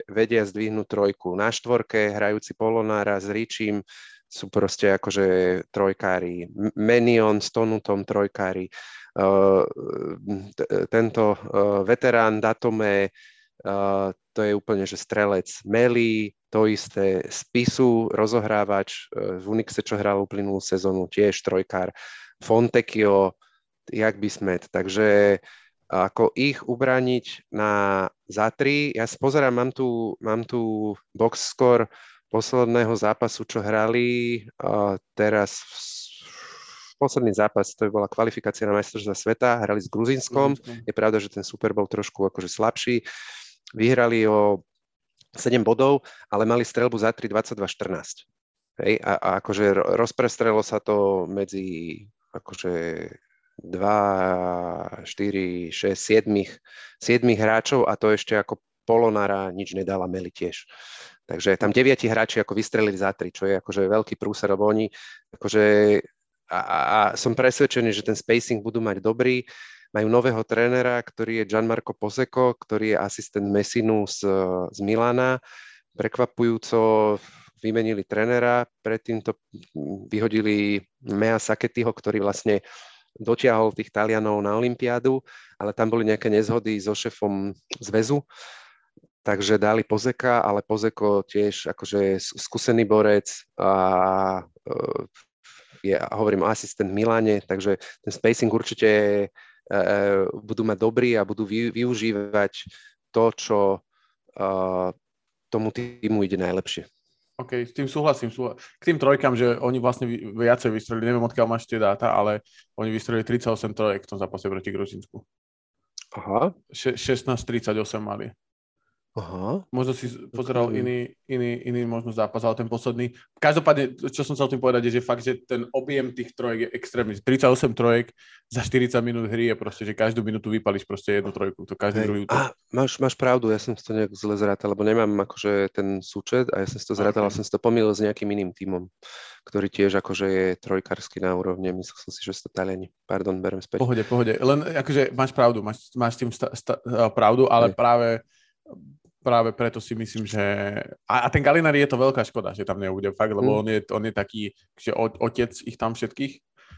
vedia zdvihnúť trojku. Na štvorke hrajúci Polonára s Ričím, sú proste akože trojkári. Menion s Tonutom trojkári. Uh, tento uh, veterán Datome, uh, to je úplne, že strelec. Meli, to isté. Spisu, rozohrávač v Unixe, čo hral uplynulú sezónu, tiež trojkár. Fontecchio, jak by smet. Takže ako ich ubraniť na za tri. Ja si pozerám, mám tu, mám tu box score posledného zápasu, čo hrali uh, teraz posledný zápas, to bola kvalifikácia na majstrovstvá sveta, hrali s Gruzinskom. Je pravda, že ten Super bol trošku akože slabší. Vyhrali o 7 bodov, ale mali strelbu za 3, 22, 14. Hej, a, a akože rozprestrelo sa to medzi akože 2, 4, 6, 7, 7 hráčov a to ešte ako Polonara nič nedala Meli tiež. Takže tam deviati hráči ako vystrelili za tri, čo je akože veľký prúser, lebo oni akože a, a, a som presvedčený, že ten spacing budú mať dobrý. Majú nového trénera, ktorý je Gianmarco Poseko, ktorý je asistent Messinu z, z Milana. Prekvapujúco vymenili trénera, predtým to vyhodili Mea Saketiho, ktorý vlastne dotiahol tých Talianov na Olympiádu, ale tam boli nejaké nezhody so šefom zväzu takže dali Pozeka, ale Pozeko tiež akože skúsený borec a e, je, hovorím, asistent v Miláne, takže ten spacing určite e, budú mať dobrý a budú vy, využívať to, čo e, tomu týmu ide najlepšie. OK, s tým súhlasím. Súhlasím. K tým trojkám, že oni vlastne viacej vystrelili, neviem odkiaľ máš tie dáta, ale oni vystrelili 38 trojek v tom zápase proti Gruzinsku. Aha. 16-38 mali. Aha. Možno si pozeral okay. iný, iný, iný možno zápas, ale ten posledný. Každopádne, čo som chcel tým povedať, je, že fakt, že ten objem tých trojek je extrémny. 38 trojek za 40 minút hry je proste, že každú minútu vypališ proste jednu trojku. To každý hey. druhý útok. Máš, máš pravdu, ja som si to nejak zle zrátal, lebo nemám akože ten súčet a ja som si to zrátal, okay. ale som si to pomýlil s nejakým iným tímom, ktorý tiež akože je trojkársky na úrovni. Myslel som si, že sú to Taliani. Pardon, berem späť. Pohode, pohode. Len akože máš pravdu, máš, máš tým sta, sta, pravdu, ale hey. práve práve preto si myslím, že... A, a ten Galinari je to veľká škoda, že tam nebude fakt, lebo mm. on, je, on je taký, že otec ich tam všetkých,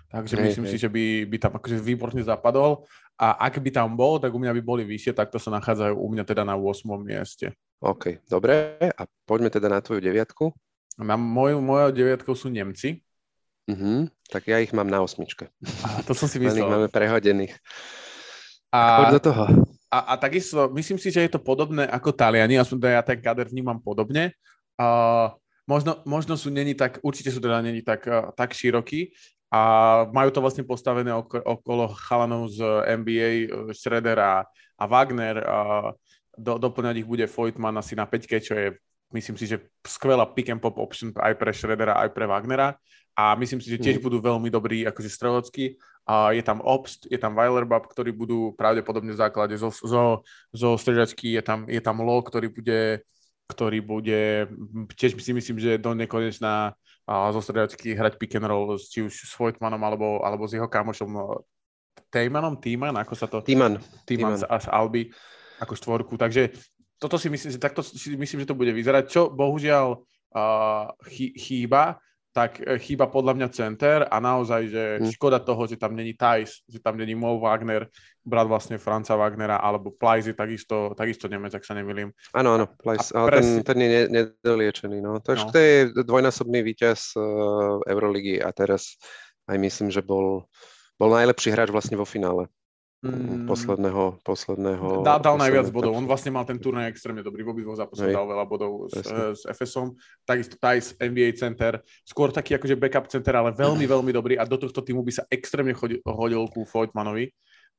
takže hej, myslím hej. si, že by, by tam akože výborne zapadol a ak by tam bol, tak u mňa by boli vyššie, tak to sa nachádzajú u mňa teda na 8. mieste. OK, dobre. A poďme teda na tvoju deviatku. Na moju, mojou deviatkou sú Nemci. Uh-huh. Tak ja ich mám na osmičke. A to som si <laughs> myslel. máme prehodených. A, a do toho a, a takisto myslím si, že je to podobné ako Taliani, aspoň teda ja ten kader vnímam podobne. Uh, možno, možno sú není tak, určite sú teda není tak, uh, tak širokí, a majú to vlastne postavené oko, okolo chalanov z NBA, Schroeder a, a Wagner. A do, doplňať ich bude Voigtman asi na 5 čo je myslím si, že skvelá pick and pop option aj pre Schroedera, aj pre Wagnera a myslím si, že tiež mm. budú veľmi dobrí akože strelecky. A je tam Obst, je tam Weilerbab, ktorí budú pravdepodobne v základe zo, zo, zo stredačky, je tam, je tam Lo, ktorý bude ktorý bude, tiež si myslím, že do nekonečná zo stredačky hrať pick and roll, či už s Voigtmanom alebo, alebo s jeho kamošom Tejmanom, Týman, ako sa to... Týman. Týman z, z Alby ako štvorku. Takže toto si myslím, že takto si myslím, že to bude vyzerať. Čo bohužiaľ uh, chýba, tak e, chýba podľa mňa center a naozaj, že hmm. škoda toho, že tam není Thijs, že tam není Mo Wagner, brat vlastne Franca Wagnera, alebo Plajs je takisto, takisto Nemec, ak sa nemýlim. Áno, áno, Plajs, ale pres... ten, ten je nedoliečený. No. To, no. to je dvojnásobný víťaz uh, Euroligy a teraz aj myslím, že bol, bol najlepší hráč vlastne vo finále. Mm. posledného, posledného... Dá, dal najviac bodov. On vlastne mal ten turnaj extrémne dobrý. V obidvoch zápasoch dal veľa bodov s, s FSom. Takisto Thijs, NBA center. Skôr taký akože backup center, ale veľmi, <clears throat> veľmi dobrý. A do tohto týmu by sa extrémne chodil, hodil ku Voigtmanovi.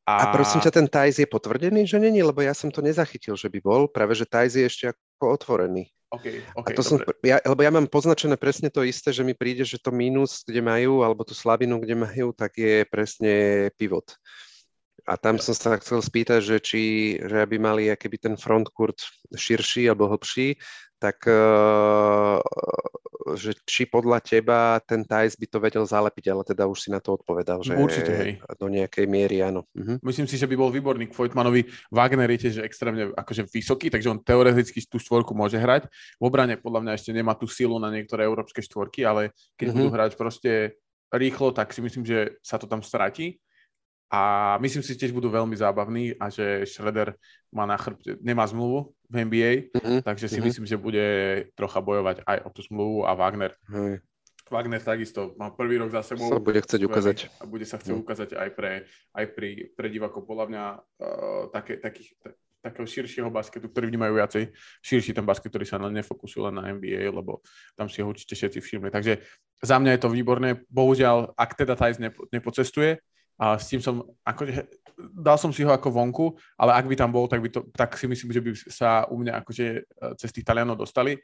A... a prosím ťa, ten Thijs je potvrdený, že není? Lebo ja som to nezachytil, že by bol. Práve, že Thijs je ešte ako otvorený. Okay, okay, a to som, ja, lebo ja mám poznačené presne to isté, že mi príde, že to mínus, kde majú, alebo tú slabinu, kde majú, tak je presne pivot. A tam som sa chcel spýtať, že či že aby mali keby ten frontcourt širší alebo hlbší, tak uh, že či podľa teba ten Thais by to vedel zalepiť, ale teda už si na to odpovedal, že Určite, hej. do nejakej miery áno. Uh-huh. Myslím si, že by bol výborný k Vojtmanovi. Wagner je tiež extrémne akože vysoký, takže on teoreticky tú štvorku môže hrať. V obrane podľa mňa ešte nemá tú silu na niektoré európske štvorky, ale keď uh-huh. budú hrať proste rýchlo, tak si myslím, že sa to tam stratí a myslím si, že tiež budú veľmi zábavní a že Schroeder má na chrbte, nemá zmluvu v NBA, mm-hmm. takže si mm-hmm. myslím, že bude trocha bojovať aj o tú zmluvu a Wagner. Mm. Wagner takisto má prvý rok za sebou. Sa bude chcieť ukázať. A bude sa chcieť mm. ukázať aj pre, aj pri, pre divákov. Podľa mňa uh, také, takých, takého širšieho basketu, ktorý vnímajú viacej, širší ten basket, ktorý sa nefokusuje len na NBA, lebo tam si ho určite všetci všimli. Takže za mňa je to výborné. Bohužiaľ, ak teda Thais nepo, nepocestuje, a s tým som, akože, dal som si ho ako vonku, ale ak by tam bol, tak, by to, tak si myslím, že by sa u mňa akože e, cez tých Talianov dostali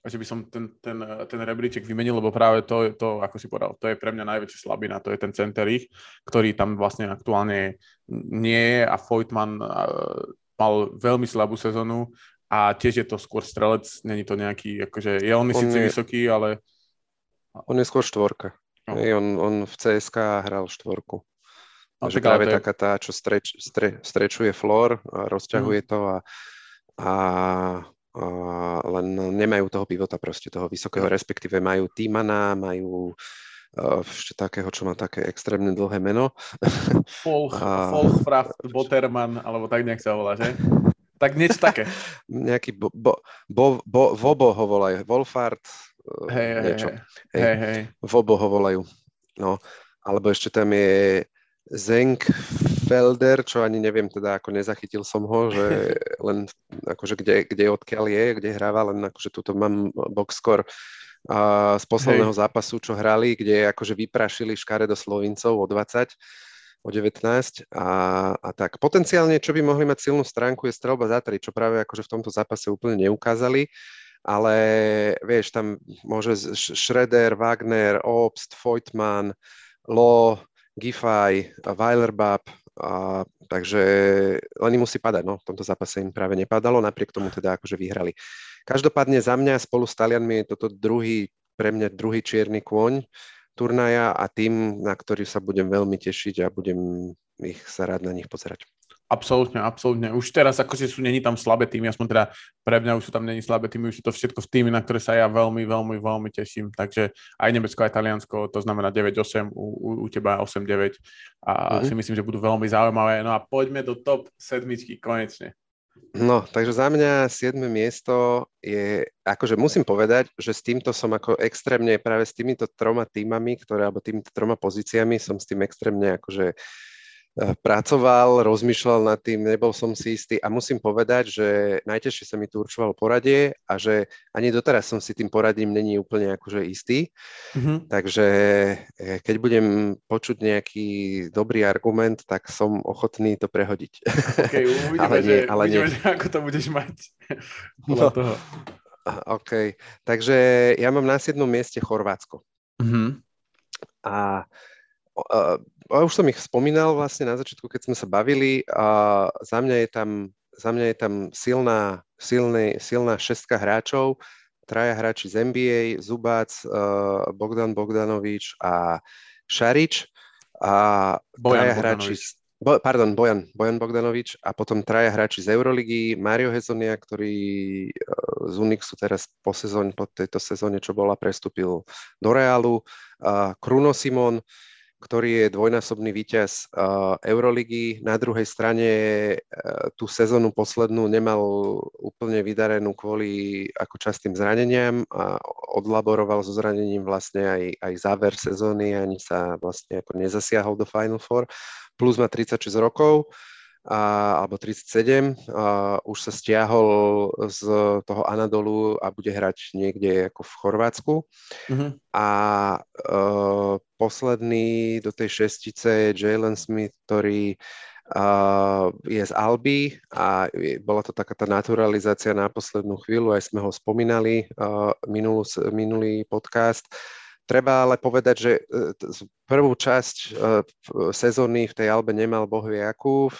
a že by som ten, ten, ten rebríček vymenil, lebo práve to, to, ako si povedal, to je pre mňa najväčšia slabina, to je ten center ich, ktorý tam vlastne aktuálne nie je a Voigtman e, mal veľmi slabú sezónu a tiež je to skôr strelec, není to nejaký, akože je on, on síce je, vysoký, ale... On je skôr štvorka. No. On, on v CSK hral štvorku. No, že práve je... taká tá, čo streč, stre, strečuje flor, a rozťahuje mm. to a, a, a len nemajú toho pivota proste, toho vysokého, respektíve majú Týmana, majú uh, ešte takého, čo má také extrémne dlhé meno. <laughs> Folch, a... Folchfraft, <laughs> Botterman, alebo tak nejak sa volá, že? Tak niečo také. <laughs> Nejaký bo, bo, bo, bo, Vobo ho volajú, Wolfart, hej, niečo. Hej, hej, hej. Vobo ho volajú. No, alebo ešte tam je Felder, čo ani neviem teda, ako nezachytil som ho, že <laughs> len akože kde, kde odkiaľ je, kde hráva, len akože tuto mám box score a z posledného Hej. zápasu, čo hrali, kde akože vyprašili škare do Slovincov o 20, o 19 a, a tak. Potenciálne, čo by mohli mať silnú stránku, je strelba za tri, čo práve akože v tomto zápase úplne neukázali, ale vieš, tam môže Schroeder, Wagner, Obst, Voigtman, Lo, Giffey, Weilerbab, a, takže len im musí padať, no v tomto zápase im práve nepadalo, napriek tomu teda akože vyhrali. Každopádne za mňa spolu s Talianmi je toto druhý, pre mňa druhý čierny kôň turnaja a tým, na ktorý sa budem veľmi tešiť a budem ich sa rád na nich pozerať. Absolútne, absolútne. Už teraz akože sú, není tam slabé týmy, aspoň teda pre mňa už sú tam není slabé týmy, už sú to všetko v týmy, na ktoré sa ja veľmi, veľmi, veľmi teším. Takže aj Nemecko, aj Taliansko, to znamená 9-8, u, u, u teba 8-9 a mm-hmm. si myslím, že budú veľmi zaujímavé. No a poďme do top sedmičky konečne. No, takže za mňa 7. miesto je, akože musím povedať, že s týmto som ako extrémne, práve s týmito troma týmami, ktoré, alebo týmito troma pozíciami som s tým extrémne akože pracoval, rozmýšľal nad tým, nebol som si istý a musím povedať, že najtežšie sa mi tu určoval poradie a že ani doteraz som si tým poradím není úplne akože istý. Mm-hmm. Takže e, keď budem počuť nejaký dobrý argument, tak som ochotný to prehodiť. Okay, <laughs> uvidíme, ale nie, ale uvidíme, nie. Že ako to budeš mať. <laughs> no, toho. OK, takže ja mám na 7. mieste Chorvátsko. Mm-hmm. A a už som ich spomínal vlastne na začiatku, keď sme sa bavili. A za mňa je tam, za mňa je tam silná, silný, silná šestka hráčov, traja hráči z NBA, Zubac, uh, Bogdan Bogdanovič a Šarič a Bojan traja hráči Bo, pardon, Bojan, Bojan Bogdanovič a potom traja hráči z Euroligy, Mario Hezonia, ktorý z Unixu teraz po, sezóne, po tejto sezóne, čo bola, prestúpil do Realu, uh, Kruno Simon, ktorý je dvojnásobný víťaz uh, Euroligy. Na druhej strane uh, tú sezónu poslednú nemal úplne vydarenú kvôli ako častým zraneniam a odlaboroval so zranením vlastne aj, aj záver sezóny, ani sa vlastne ako nezasiahol do Final Four. Plus má 36 rokov a, alebo 37, a už sa stiahol z toho Anadolu a bude hrať niekde ako v Chorvátsku. Mm-hmm. A e, posledný do tej šestice je Jalen Smith, ktorý Uh, je z Alby a bola to taká tá naturalizácia na poslednú chvíľu, aj sme ho spomínali uh, minulú, minulý podcast. Treba ale povedať, že uh, prvú časť uh, sezóny v tej Albe nemal bohvie akú, ku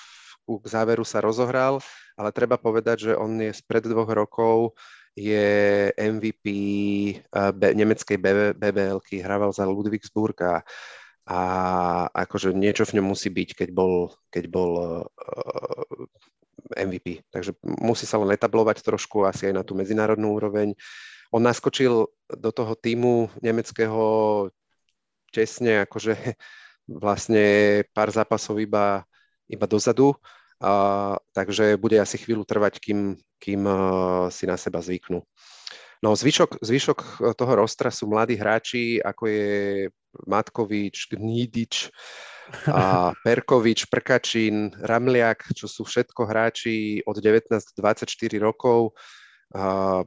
k záveru sa rozohral, ale treba povedať, že on je spred dvoch rokov je MVP uh, be, nemeckej BBL, hrával za Ludwigsburg a, a akože niečo v ňom musí byť, keď bol, keď bol uh, eh, MVP. Takže musí sa len etablovať trošku asi aj na tú medzinárodnú úroveň. On naskočil do toho týmu nemeckého čestne, akože <laughs> vlastne pár zápasov iba iba dozadu, a, takže bude asi chvíľu trvať, kým, kým uh, si na seba zvyknú. No zvyšok, zvyšok toho rostra sú mladí hráči, ako je Matkovič, Gnídič, a <laughs> Perkovič, Prkačín, Ramliak, čo sú všetko hráči od 19 do 24 rokov. A,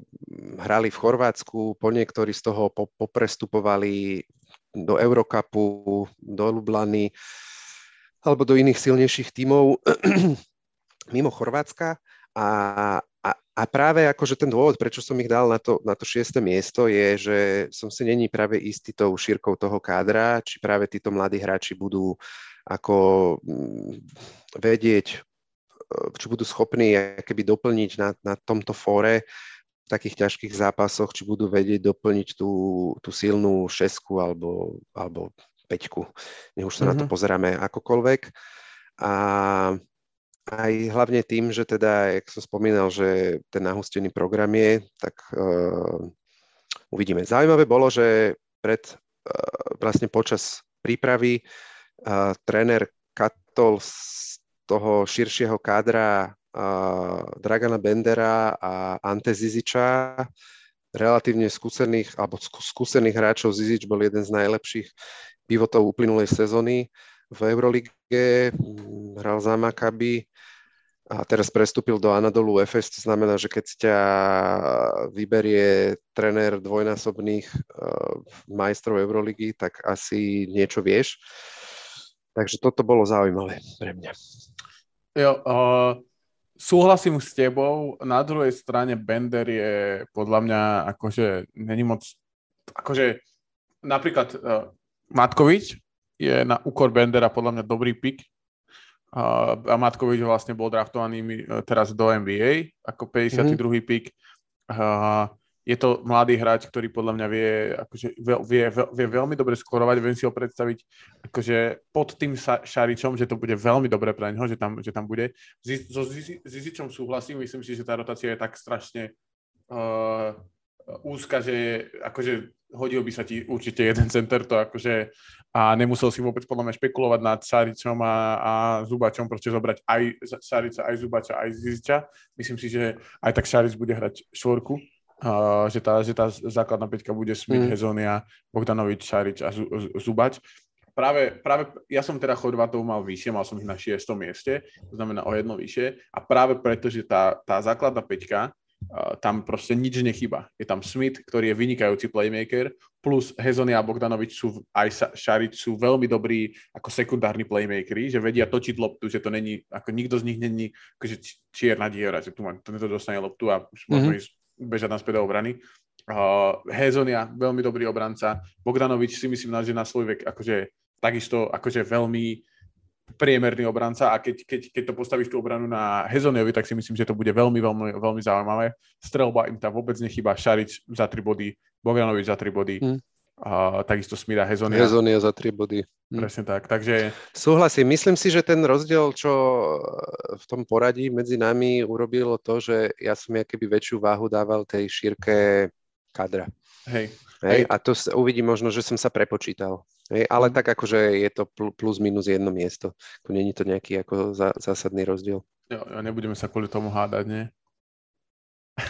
hrali v Chorvátsku, po niektorí z toho poprestupovali do Eurocupu, do Lublany alebo do iných silnejších tímov <clears throat> mimo Chorvátska. A, a, a práve akože ten dôvod, prečo som ich dal na to, na to šieste miesto je, že som si není práve istý tou šírkou toho kádra, či práve títo mladí hráči budú ako mm, vedieť, e, či budú schopní keby doplniť na, na tomto fóre v takých ťažkých zápasoch, či budú vedieť doplniť tú, tú silnú šesku alebo, alebo peťku. Nech už sa mm-hmm. na to mhm. pozeráme akokoľvek. A aj hlavne tým, že teda, jak som spomínal, že ten nahustený program je, tak uh, uvidíme. Zaujímavé bolo, že pred, uh, vlastne počas prípravy uh, tréner katol z toho širšieho kádra uh, Dragana Bendera a Ante Ziziča, relatívne skúsených, alebo skúsených hráčov. Zizič bol jeden z najlepších pivotov uplynulej sezóny v Eurolige, hral za Maccabi a teraz prestúpil do Anadolu Efes, to znamená, že keď ťa vyberie trenér dvojnásobných uh, majstrov Euroligy, tak asi niečo vieš. Takže toto bolo zaujímavé pre mňa. Jo, uh, súhlasím s tebou. Na druhej strane Bender je podľa mňa akože není moc, akože napríklad uh, Matkovič je na úkor Bendera podľa mňa dobrý pick. A, a Matkovič vlastne bol draftovaný e, teraz do NBA ako 52. Mm-hmm. pick. Je to mladý hráč, ktorý podľa mňa vie, akože vie, vie, vie veľmi dobre skorovať, viem si ho predstaviť akože pod tým Šaričom, že to bude veľmi dobre pre neho, že tam, že tam bude. So Zizičom súhlasím, myslím si, že tá rotácia je tak strašne uh, úzka, že akože hodil by sa ti určite jeden center, to akože a nemusel si vôbec podľa mňa špekulovať nad Saricom a, a Zubačom, proste zobrať aj Sarica, aj Zubača, aj Ziziča. Myslím si, že aj tak Saric bude hrať štvorku, uh, že, tá, že tá základná peťka bude Smith, mm. Hezonia, Bogdanovič, Šarič a Zubač. práve, práve ja som teda Chorvátov mal vyššie, mal som ich na 6. mieste, to znamená o jedno vyššie a práve preto, že tá, tá základná peťka, tam proste nič nechýba. Je tam Smith, ktorý je vynikajúci playmaker, plus Hezony a Bogdanovič sú, aj Šarič sú veľmi dobrí ako sekundárni playmakeri, že vedia točiť loptu, že to není, ako nikto z nich není akože čierna diera, že tu, má, to dostane loptu a už mm-hmm. môžeme ísť bežať naspäť do obrany. Uh, Hezonia, veľmi dobrý obranca. Bogdanovič si myslím, že na svoj vek akože takisto akože veľmi priemerný obranca a keď, keď, keď to postavíš tú obranu na Hezoniovi, tak si myslím, že to bude veľmi, veľmi, veľmi zaujímavé. Strelba im tam vôbec nechýba, Šarič za 3 body, Bogdanovič za 3 body, hmm. a takisto Smida Hezonia. Hezonia za 3 body. Hmm. Presne tak, takže... Súhlasím, myslím si, že ten rozdiel, čo v tom poradí medzi nami urobilo to, že ja som keby väčšiu váhu dával tej šírke kadra. Hej. Hej, a to uvidí možno, že som sa prepočítal. Hej, ale mm. tak akože je to plus minus jedno miesto. Tu není to nejaký ako zá, zásadný rozdiel. Jo, jo, nebudeme sa kvôli tomu hádať, nie?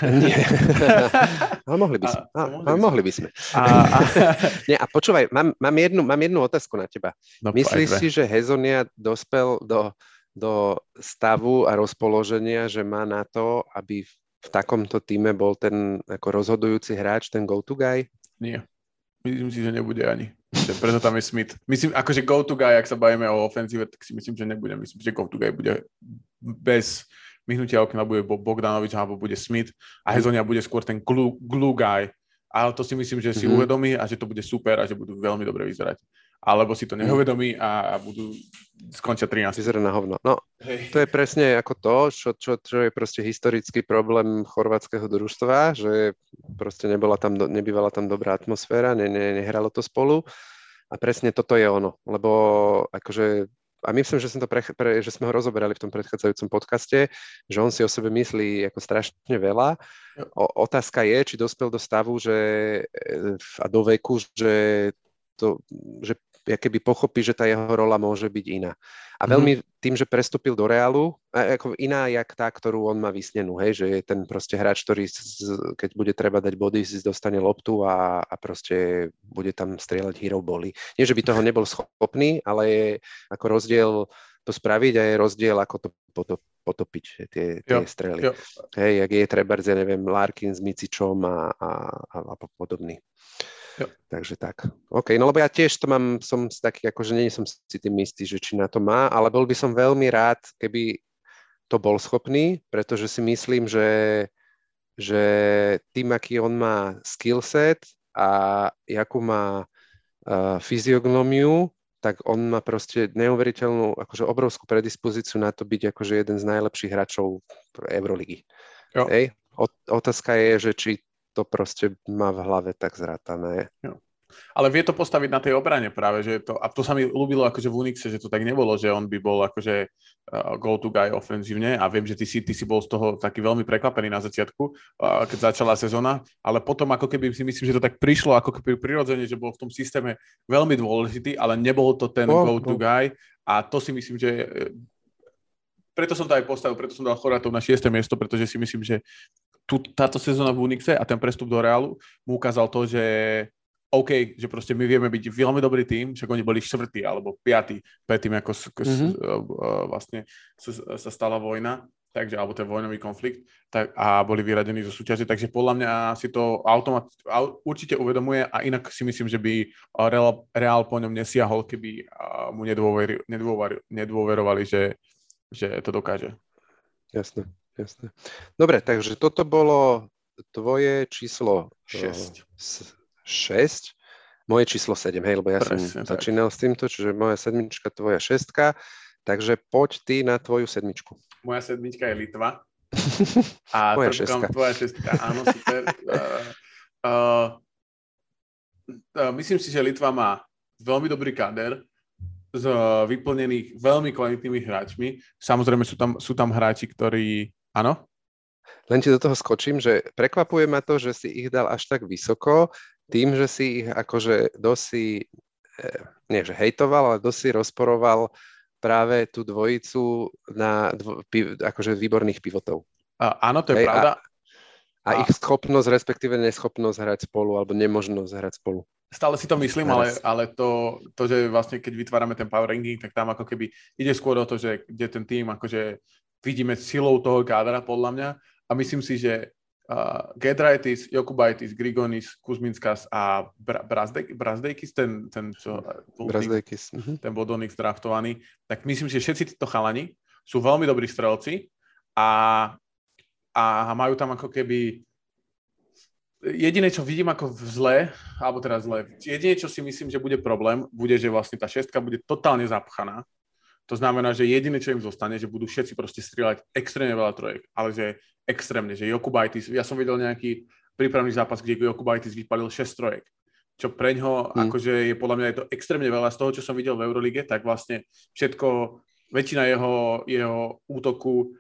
Nie. ale mohli by sme. A, ale mohli by sme. A, a... <laughs> Nie, a počúvaj, mám, mám, jednu, mám jednu otázku na teba. No, Myslíš si, že Hezonia dospel do, do stavu a rozpoloženia, že má na to, aby v takomto týme bol ten ako rozhodujúci hráč, ten go-to guy? Nie. Myslím si, že nebude ani. Preto tam je Smith. Myslím, akože go-to guy, ak sa bavíme o ofenzíve, tak si myslím, že nebude. Myslím, že go-to guy bude bez myhnutia okna bude Bogdanovič alebo bude Smith a Hezonia bude skôr ten glue, glue guy. Ale to si myslím, že si mm-hmm. uvedomí a že to bude super a že budú veľmi dobre vyzerať alebo si to mhm. neuvedomí a, budú skončia 13. Vyzerá na hovno. No, Hej. to je presne ako to, čo, čo, čo je proste historický problém chorvátskeho družstva, že proste nebola tam, nebývala tam dobrá atmosféra, ne, ne, nehralo to spolu a presne toto je ono, lebo akože a myslím, že, som to pre, pre, že sme ho rozoberali v tom predchádzajúcom podcaste, že on si o sebe myslí ako strašne veľa. O, otázka je, či dospel do stavu, že e, a do veku, že to, že keby pochopí, že tá jeho rola môže byť iná. A mhm. veľmi tým, že prestúpil do Reálu, ako iná jak tá, ktorú on má vysnenú, hej, že je ten proste hráč, ktorý keď bude treba dať body, si dostane loptu a, a proste bude tam strieľať hero boli. Nie, že by toho nebol schopný, ale je ako rozdiel to spraviť a je rozdiel, ako to potop, potopiť, tie, tie jo, strely. Jo. Hej, jak je treba, ja neviem, Larkin s Micičom a, a, a podobný. Jo. Takže tak. OK, no lebo ja tiež to mám, som taký, akože nie som si tým istý, že či na to má, ale bol by som veľmi rád, keby to bol schopný, pretože si myslím, že, že tým, aký on má skillset a jakú má uh, fyziognomiu, tak on má proste neuveriteľnú, akože obrovskú predispozíciu na to byť akože jeden z najlepších hráčov Euroligy. Hej? otázka je, že či to proste má v hlave tak zratané. Jo. Ale vie to postaviť na tej obrane práve, že to, a to sa mi ľúbilo akože v Unixe, že to tak nebolo, že on by bol akože uh, go-to guy ofenzívne a viem, že ty si, ty si bol z toho taký veľmi prekvapený na začiatku, uh, keď začala sezóna, ale potom ako keby si myslím, že to tak prišlo ako keby prirodzene, že bol v tom systéme veľmi dôležitý, ale nebol to ten oh, go-to oh. guy a to si myslím, že e, preto som to aj postavil, preto som dal Chorátov na 6. miesto, pretože si myslím, že tú, táto sezóna v Unixe a ten prestup do Realu mu ukázal to, že OK, že proste my vieme byť veľmi dobrý tým, však oni boli štvrtí alebo piatí predtým, ako mm-hmm. vlastne sa, sa stala vojna, takže, alebo ten vojnový konflikt tak, a boli vyradení zo súťaže, takže podľa mňa si to automat, určite uvedomuje a inak si myslím, že by Real, Real po ňom nesiahol, keby mu nedôveri, nedôver, nedôverovali, že, že to dokáže. Jasné jasné. Dobre, takže toto bolo tvoje číslo 6. 6. Moje číslo 7, hej, lebo ja Presne, som tak. začínal s týmto, čiže moja sedmička, tvoja šestka. Takže poď ty na tvoju sedmičku. Moja sedmička je Litva. <laughs> A Moja šestka. Tvoja šestka, áno, super. uh, uh, uh, myslím si, že Litva má veľmi dobrý kader, z vyplnených veľmi kvalitnými hráčmi. Samozrejme sú tam, sú tam hráči, ktorí Áno? Len ti do toho skočím, že prekvapuje ma to, že si ich dal až tak vysoko, tým, že si ich akože dosi, eh, nie že hejtoval, ale dosi rozporoval práve tú dvojicu na dvo, pi, akože výborných pivotov. A, áno, to je Hej, pravda. A, a, a ich schopnosť, respektíve neschopnosť hrať spolu, alebo nemožnosť hrať spolu. Stále si to myslím, ale, ale to, to, že vlastne keď vytvárame ten power ranking, tak tam ako keby ide skôr o to, že kde ten tým akože vidíme silou toho kádra podľa mňa a myslím si, že uh, Gedraitis, Jokubaitis, Grigonis, Kuzminskas a Bra- Brazdejkis, ten, ten, čo bol, Brazdejkis. Mhm. ten bol do nich draftovaný, tak myslím si, že všetci títo chalani sú veľmi dobrí strelci a, a majú tam ako keby jediné, čo vidím ako zle, alebo teda zle, jediné, čo si myslím, že bude problém, bude, že vlastne tá šestka bude totálne zapchaná. To znamená, že jediné, čo im zostane, že budú všetci proste strieľať extrémne veľa trojek, ale že extrémne, že Jokubaitis, ja som videl nejaký prípravný zápas, kde Jokubaitis vypalil 6 trojek, čo pre ňo hmm. akože je podľa mňa je to extrémne veľa z toho, čo som videl v Eurolige, tak vlastne všetko, väčšina jeho, jeho útoku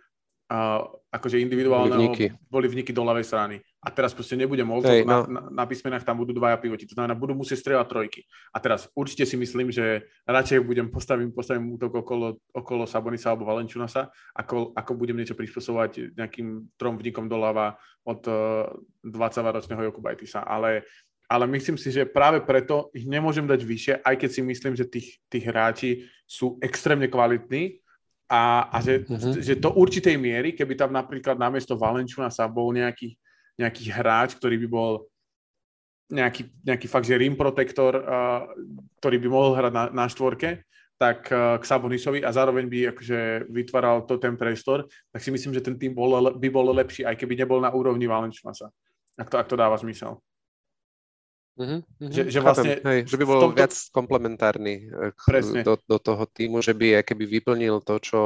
a akože individuálneho boli vniky. boli vniky do ľavej strany. A teraz proste nebude možno, hey, no. na, na, písmenách tam budú dvaja pivoti, to znamená, budú musieť strieľať trojky. A teraz určite si myslím, že radšej budem postavím, postavím útok okolo, okolo Sabonisa alebo Valenčunasa, ako, ako budem niečo prispôsobovať nejakým trom vnikom doľava od uh, eh, 20-ročného Jokubajtisa. Ale, ale myslím si, že práve preto ich nemôžem dať vyššie, aj keď si myslím, že tých, tých hráči sú extrémne kvalitní, a, a že, mm-hmm. že do určitej miery, keby tam napríklad namiesto Valenčuna sa bol nejaký, nejaký hráč, ktorý by bol nejaký, nejaký fakt, že rim protektor, uh, ktorý by mohol hrať na, na štvorke, tak uh, k Sabonisovi a zároveň by akože vytváral to ten priestor, tak si myslím, že ten tým bol, by bol lepší, aj keby nebol na úrovni Valenčunasa. Ak to, ak to dáva zmysel. Uh-huh. Že, že, vlastne Hej, že by bol tomto... viac komplementárny eh, do, do toho týmu, že by keby vyplnil to, čo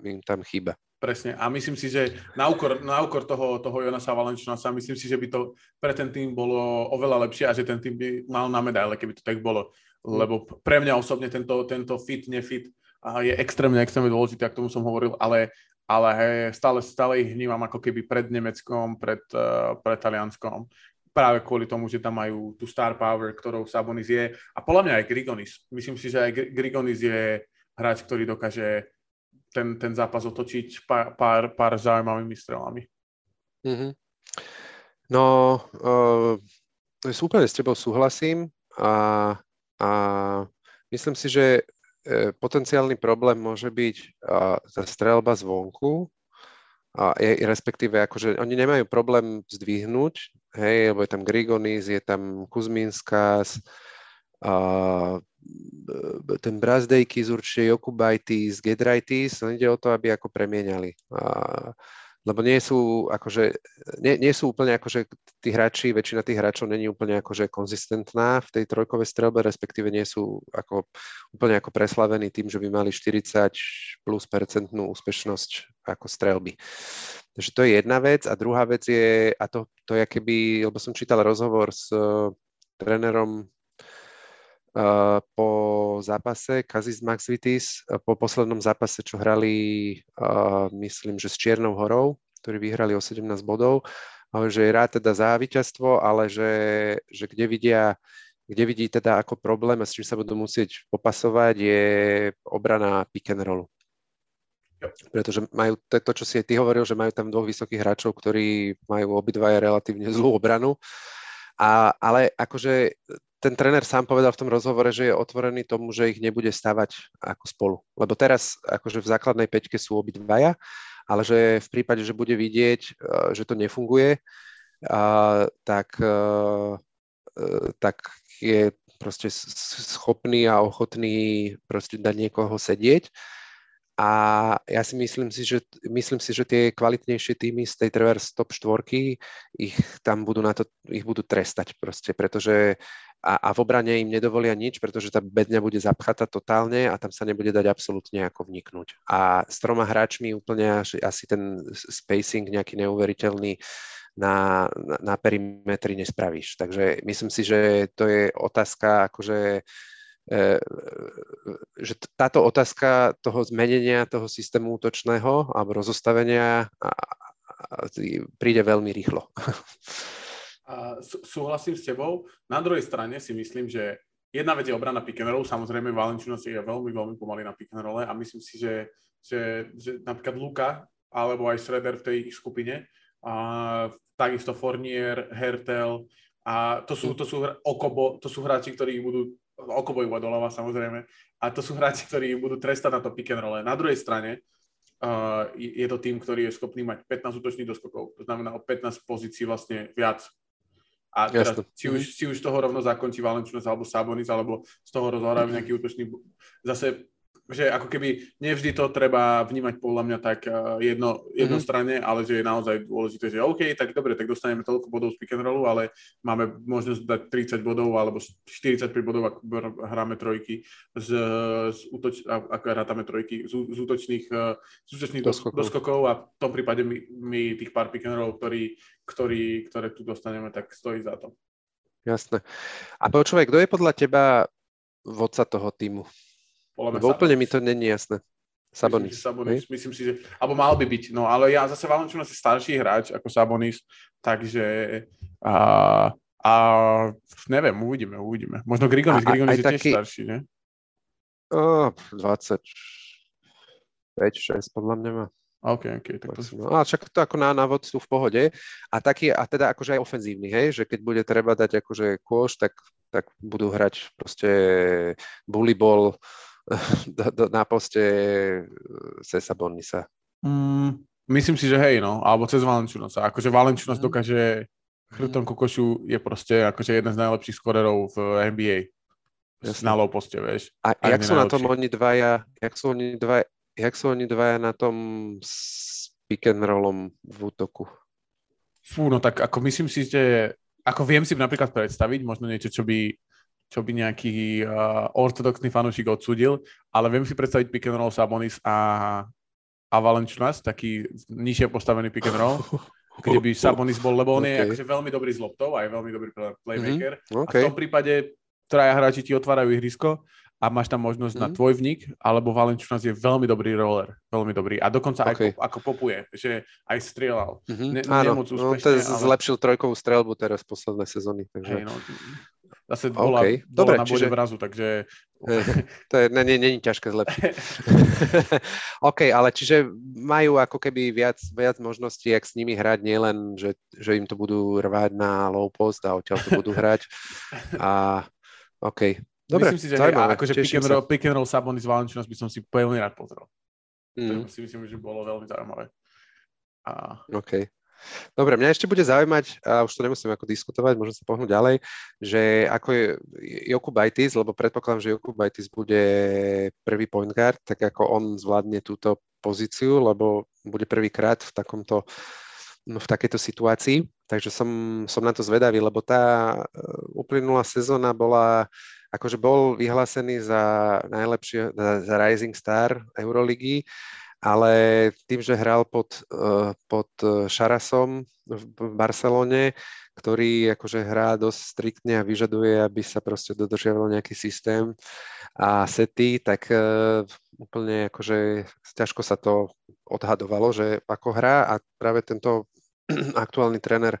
im tam chýba. Presne. A myslím si, že na úkor, na úkor toho, toho Jonasa Valenčnasa, myslím si, že by to pre ten tým bolo oveľa lepšie a že ten tým by mal na medaile, keby to tak bolo. Lebo pre mňa osobne tento, tento fit, nefit je extrémne, extrémne dôležitý, k tomu som hovoril, ale, ale stále, stále ich vnímam ako keby pred Nemeckom, pred, uh, pred Talianskom práve kvôli tomu, že tam majú tú star power, ktorou Sabonis je. A podľa mňa aj Grigonis. Myslím si, že aj Grigonis je hráč, ktorý dokáže ten, ten zápas otočiť pár, pár, pár zaujímavými strelami. Mm-hmm. No, uh, úplne s tebou súhlasím a, a myslím si, že uh, potenciálny problém môže byť uh, tá strelba zvonku, a je, respektíve akože oni nemajú problém zdvihnúť, hej, lebo je tam Grigonis, je tam Kuzminskas, a ten Brazdejkis, určite Jokubaitis, Gedraitis, ide o to, aby ako premieniali. A, lebo nie sú, akože, nie, nie sú úplne akože tí hráči, väčšina tých hráčov není úplne akože konzistentná v tej trojkovej strelbe, respektíve nie sú ako, úplne ako preslavení tým, že by mali 40 plus percentnú úspešnosť ako strelby. Takže to je jedna vec. A druhá vec je, a to, to je keby, lebo som čítal rozhovor s uh, trénerom po zápase Kazis Maxvitis, uh, po poslednom zápase, čo hrali, uh, myslím, že s Čiernou horou, ktorí vyhrali o 17 bodov, že je rád teda za víťazstvo, ale že, že kde vidia kde vidí teda ako problém a s čím sa budú musieť popasovať, je obrana pick and rollu. Pretože majú to, to, čo si aj ty hovoril, že majú tam dvoch vysokých hráčov, ktorí majú obidvaja relatívne zlú obranu. A, ale akože ten tréner sám povedal v tom rozhovore, že je otvorený tomu, že ich nebude stavať ako spolu. Lebo teraz akože v základnej peťke sú obidvaja, ale že v prípade, že bude vidieť, e, že to nefunguje, tak, e, e, tak je proste schopný a ochotný proste dať niekoho sedieť a ja si myslím si, že, myslím si, že tie kvalitnejšie týmy z tej Traverse top štvorky ich tam budú na to, ich budú trestať proste, pretože a, a v obrane im nedovolia nič, pretože tá bedňa bude zapchatá totálne a tam sa nebude dať absolútne ako vniknúť. A s troma hráčmi úplne až, asi ten spacing nejaký neuveriteľný na, na, na perimetri nespravíš. Takže myslím si, že to je otázka akože E, že táto otázka toho zmenenia toho systému útočného alebo rozostavenia príde veľmi rýchlo. <laughs> Súhlasím s tebou. Na druhej strane si myslím, že jedna vec je obrana pick and roll, samozrejme Valenčino je veľmi, veľmi pomalý na pick and roll a myslím si, že, že, že napríklad Luka alebo aj Schroeder v tej ich skupine, a takisto Fournier, Hertel, A to sú, to sú, okobo, to sú hráči, ktorí budú, okobo iba doľava samozrejme, a to sú hráči, ktorí budú trestať na to pick and roll. Na druhej strane uh, je to tým, ktorý je schopný mať 15 útočných doskokov, to znamená o 15 pozícií vlastne viac. A teraz, či už, či už z toho rovno zakončí Valenčunas alebo Sabonis, alebo z toho rozhrávajú nejaký útočný... Zase že ako keby nevždy to treba vnímať podľa mňa tak uh, jedno, jednostranne, mm-hmm. ale že je naozaj dôležité, že OK, tak dobre, tak dostaneme toľko bodov z pick and rollu, ale máme možnosť dať 30 bodov alebo 45 bodov, ak hráme trojky z, z útoč, ak hrátame trojky z, z útočných, uh, z útočných doskokov. doskokov a v tom prípade my, my tých pár pick and rollov, ktorý, ktorý, ktoré tu dostaneme, tak stojí za to. Jasné. A počúvaj, kto je podľa teba vodca toho týmu? Lebo úplne mi to není jasné. Sabonis. Myslím, Sabonis, myslím si, že, alebo mal by byť, no ale ja zase Valenčunas je starší hráč ako Sabonis, takže a, a neviem, uvidíme, uvidíme. Možno Grigonis, a, Grigonis je taký... tiež starší, ne? Oh, 20, 5, 6 podľa mňa má. OK, OK. Tak to... No, a však to ako na, na vodcu v pohode. A taký, a teda akože aj ofenzívny, hej, že keď bude treba dať akože kôš, tak, tak budú hrať proste bully-ball, <laughs> do, do, na poste Cesa e, Bonisa? Mm, myslím si, že hej, no, alebo cez Valenčunosa. Akože Valenčunos mm. dokáže chrbtom Kukošu je proste akože jeden z najlepších skorerov v NBA. Jasne. Na low poste, vieš. A, a jak sú na tom oni dvaja, jak sú oni dvaja, jak sú oni dvaja na tom s pick and rollom v útoku? Fú, no tak ako myslím si, že ako viem si napríklad predstaviť, možno niečo, čo by čo by nejaký uh, ortodoxný fanúšik odsudil, ale viem si predstaviť pick and roll Sabonis a, a Valenčunas, taký nižšie postavený pick and roll, kde by Sabonis bol, lebo on <laughs> okay. je akože veľmi dobrý z loptou a je veľmi dobrý playmaker. Mm-hmm. Okay. A v tom prípade traja hráči ti otvárajú ihrisko a máš tam možnosť mm-hmm. na mhm. tvoj vnik, alebo Valenčunas je veľmi dobrý roller, veľmi dobrý. A dokonca okay. aj ako popuje, že aj strieľal. Mm-hmm. Ne, Áno, úspešne, no, to je ale... zlepšil trojkovú strelbu teraz posledné sezóny. Takže... Hey, no, Zase bola, okay. bola Dobre, na bode čiže... vrazu, takže... to je, není, není ťažké zlepšiť. <laughs> OK, ale čiže majú ako keby viac, viac možností, ak s nimi hrať, nielen, že, že im to budú rvať na low post a odtiaľ to budú hrať. <laughs> A OK. Dobre, myslím si, že hej, akože pick and, roll, pick and roll Sabonis Valanciunas by som si veľmi rád pozrel. Mm. To si myslím, že bolo veľmi zaujímavé. A... OK. Dobre, mňa ešte bude zaujímať, a už to nemusím ako diskutovať, môžem sa pohnúť ďalej, že ako je Joku Bajtis, lebo predpokladám, že Joku Bajtis bude prvý point guard, tak ako on zvládne túto pozíciu, lebo bude prvýkrát v takomto v takejto situácii, takže som, som na to zvedavý, lebo tá e, uplynulá sezóna bola, akože bol vyhlásený za najlepšie, za Rising Star Euroligy ale tým, že hral pod, eh, pod eh, Šarasom v Barcelone, ktorý akože hrá dosť striktne a vyžaduje, aby sa proste dodržiaval nejaký systém a sety, tak uh, úplne akože ťažko sa to odhadovalo, že ako hrá a práve tento <clears throat> aktuálny tréner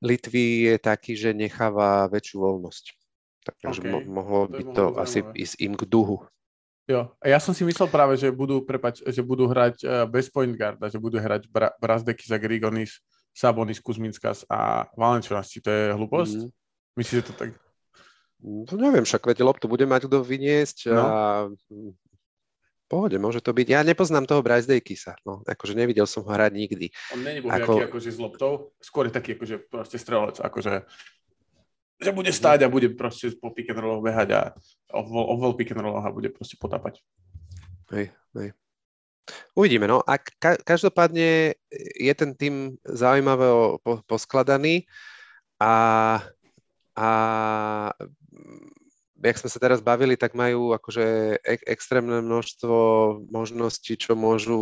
Litvy je taký, že necháva väčšiu voľnosť. Takže okay. mo- mohlo by to asi ísť im k duhu. Jo, a ja som si myslel práve, že budú, prepač, že budú hrať uh, bez point guarda, že budú hrať Bra- Brazdeky za Grigonis, Sabonis, Kuzminskas a Valenčunas. Či to je hlúposť? Mm. Myslíš, že to tak? No, neviem, však veď loptu bude mať kto vyniesť no. a pohode, môže to byť. Ja nepoznám toho Bryce Dakisa, no, akože nevidel som ho hrať nikdy. On není Ako... akože s loptou, skôr je taký akože proste strelec, akože že bude stáť a bude proste po pick and rolloch behať a ovel pick and rolloch a bude proste potapať. Hej, hej. Uvidíme, no. A ka- každopádne je ten tým zaujímavé po- poskladaný a, a jak sme sa teraz bavili, tak majú akože ek- extrémne množstvo možností, čo môžu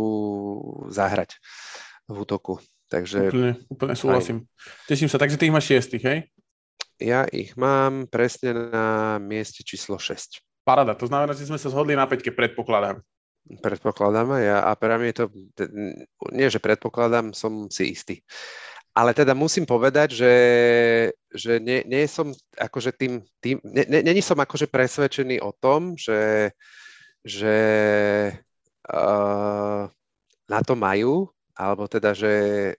zahrať v útoku. Takže... Úplne, úplne súhlasím. Aj. Teším sa. Takže ty ich máš šiestich, hej? Ja ich mám presne na mieste číslo 6. Parada, to znamená, že sme sa zhodli na peťke, predpokladám. Predpokladám ja a pre mňa je to, nie že predpokladám, som si istý. Ale teda musím povedať, že, že nie, nie som akože tým, tým nie, nie, som akože presvedčený o tom, že, že uh, na to majú, alebo teda, že,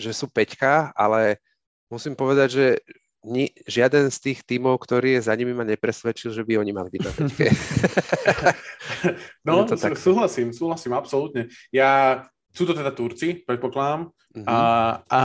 že sú peťka, ale musím povedať, že ni, žiaden z tých tímov, ktorý je za nimi, ma nepresvedčil, že by oni mali byť na <laughs> <laughs> no, súhlasím, súhlasím, absolútne. Ja, sú to teda Turci, predpokladám. Uh-huh. A, a,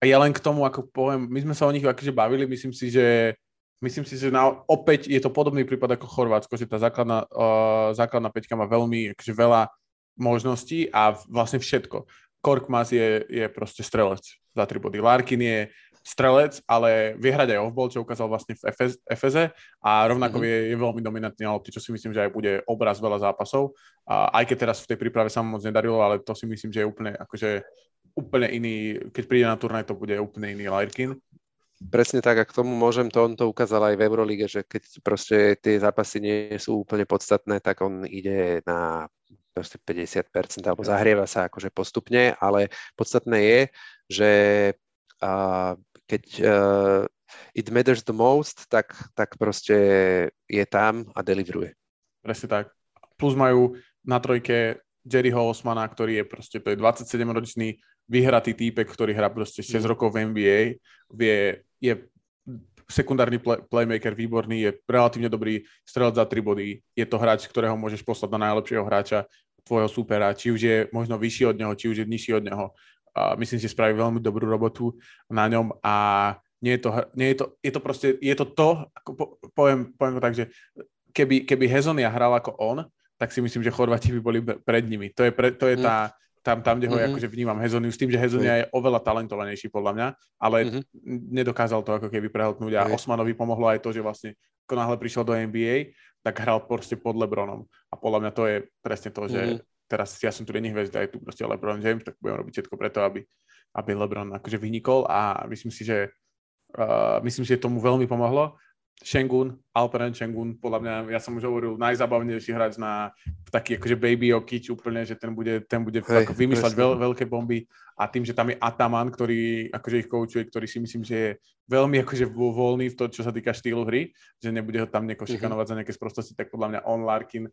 a ja len k tomu, ako poviem, my sme sa o nich akože bavili, myslím si, že myslím si, že na, opäť je to podobný prípad ako Chorvátsko, že tá základná, uh, základná peťka má veľmi akože veľa možností a vlastne všetko. Korkmaz je, je proste strelec za tri body. Larkin je strelec, ale vie hrať aj off-ball, čo ukázal vlastne v Efeze a rovnako mm-hmm. je, je veľmi dominantný na lopti, čo si myslím, že aj bude obraz veľa zápasov. A aj keď teraz v tej príprave sa mu moc nedarilo, ale to si myslím, že je úplne, akože, úplne iný, keď príde na turnaj, to bude úplne iný Larkin. Presne tak, a k tomu môžem, to on to ukázal aj v Eurolíge, že keď proste tie zápasy nie sú úplne podstatné, tak on ide na proste 50% alebo zahrieva sa akože postupne, ale podstatné je, že a keď uh, it matters the most, tak, tak proste je tam a deliveruje. Presne tak. Plus majú na trojke Jerryho Osmana, ktorý je proste, to je 27-ročný vyhratý týpek, ktorý hrá proste 6 mm. rokov v NBA, vie, je sekundárny play, playmaker výborný, je relatívne dobrý strelec za 3 body, je to hráč, ktorého môžeš poslať na najlepšieho hráča tvojho supera, či už je možno vyšší od neho, či už je nižší od neho myslím si, spraví veľmi dobrú robotu na ňom a nie je to, nie je to, je to proste, je to to, ako po, poviem, poviem to tak, že keby, keby Hezonia hral ako on, tak si myslím, že Chorváti by boli pred nimi. To je, pre, to je tá, tam, tam, kde ho mm-hmm. akože vnímam Hezoniu, s tým, že Hezonia je oveľa talentovanejší podľa mňa, ale mm-hmm. nedokázal to ako keby prehltnúť a mm. Osmanovi pomohlo aj to, že vlastne ako náhle prišiel do NBA, tak hral proste pod Lebronom a podľa mňa to je presne to, že mm teraz ja som tu není hviezda, je tu proste LeBron James, tak budem robiť všetko preto, aby, aby LeBron akože vynikol. A myslím si, že uh, myslím si, že tomu veľmi pomohlo. Shengun, Alperen Shengun, podľa mňa, ja som už hovoril, najzabavnejší hráč na taký akože baby okič úplne, že ten bude, ten bude Hej, vymýšľať veľ, veľké bomby a tým, že tam je Ataman, ktorý akože ich koučuje, ktorý si myslím, že je veľmi akože voľný v to, čo sa týka štýlu hry, že nebude ho tam nejako mhm. šikanovať mm-hmm. za nejaké sprostosti, tak podľa mňa on Larkin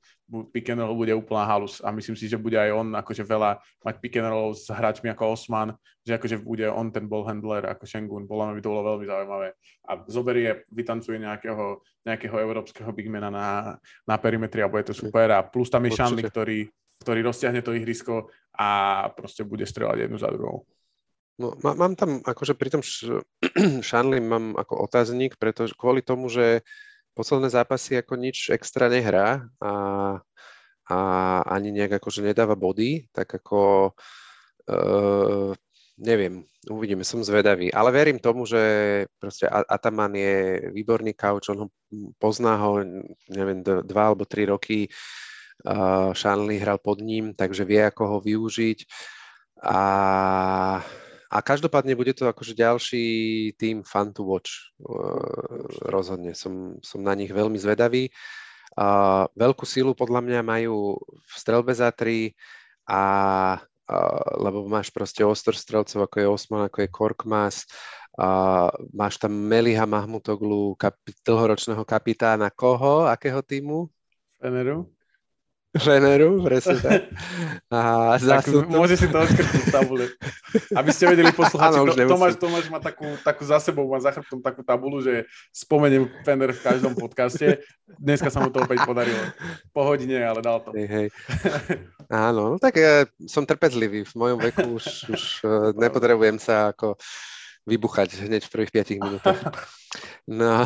pick and roll bude úplná halus a myslím si, že bude aj on akože veľa mať pick and roll s hráčmi ako Osman, že akože bude on ten ball handler ako Shengun, podľa mňa by to bolo veľmi zaujímavé. A zoberie, vytancuje nejakého, nejakého európskeho bigmana na, na perimetri a bude to super a plus tam je Shanley, ktorý, ktorý rozťahne to ihrisko a proste bude strelať jednu za druhou. No, má, mám tam, akože pri tom Shanley <clears throat> mám ako otáznik, pretože kvôli tomu, že posledné zápasy ako nič extra nehrá a, a ani nejak akože nedáva body, tak ako uh, neviem, uvidíme, som zvedavý. Ale verím tomu, že proste Ataman je výborný kauč, on ho pozná ho, neviem, dva alebo tri roky, Shanley hral pod ním, takže vie, ako ho využiť. A a každopádne bude to akože ďalší tým fun to watch. Rozhodne som, som na nich veľmi zvedavý. Veľkú sílu podľa mňa majú v strelbe za tri a lebo máš proste ostor strelcov, ako je Osman, ako je Korkmas, a máš tam Meliha Mahmutoglu, kapi, dlhoročného kapitána koho? Akého týmu? Feneru. Veneru, presne tak. <laughs> A tak môže si to odškrtnúť v tabule. Aby ste vedeli poslucháči, to, Tomáš, Tomáš má takú, takú za sebou, má za chrbtom takú tabulu, že spomeniem Fener v každom podcaste. Dneska sa mu to opäť podarilo. Po hodine, ale dal to. Hej, hej. <laughs> Áno, no tak ja som trpezlivý. V mojom veku už, už uh, nepotrebujem sa ako vybuchať hneď v prvých 5 minútach. No,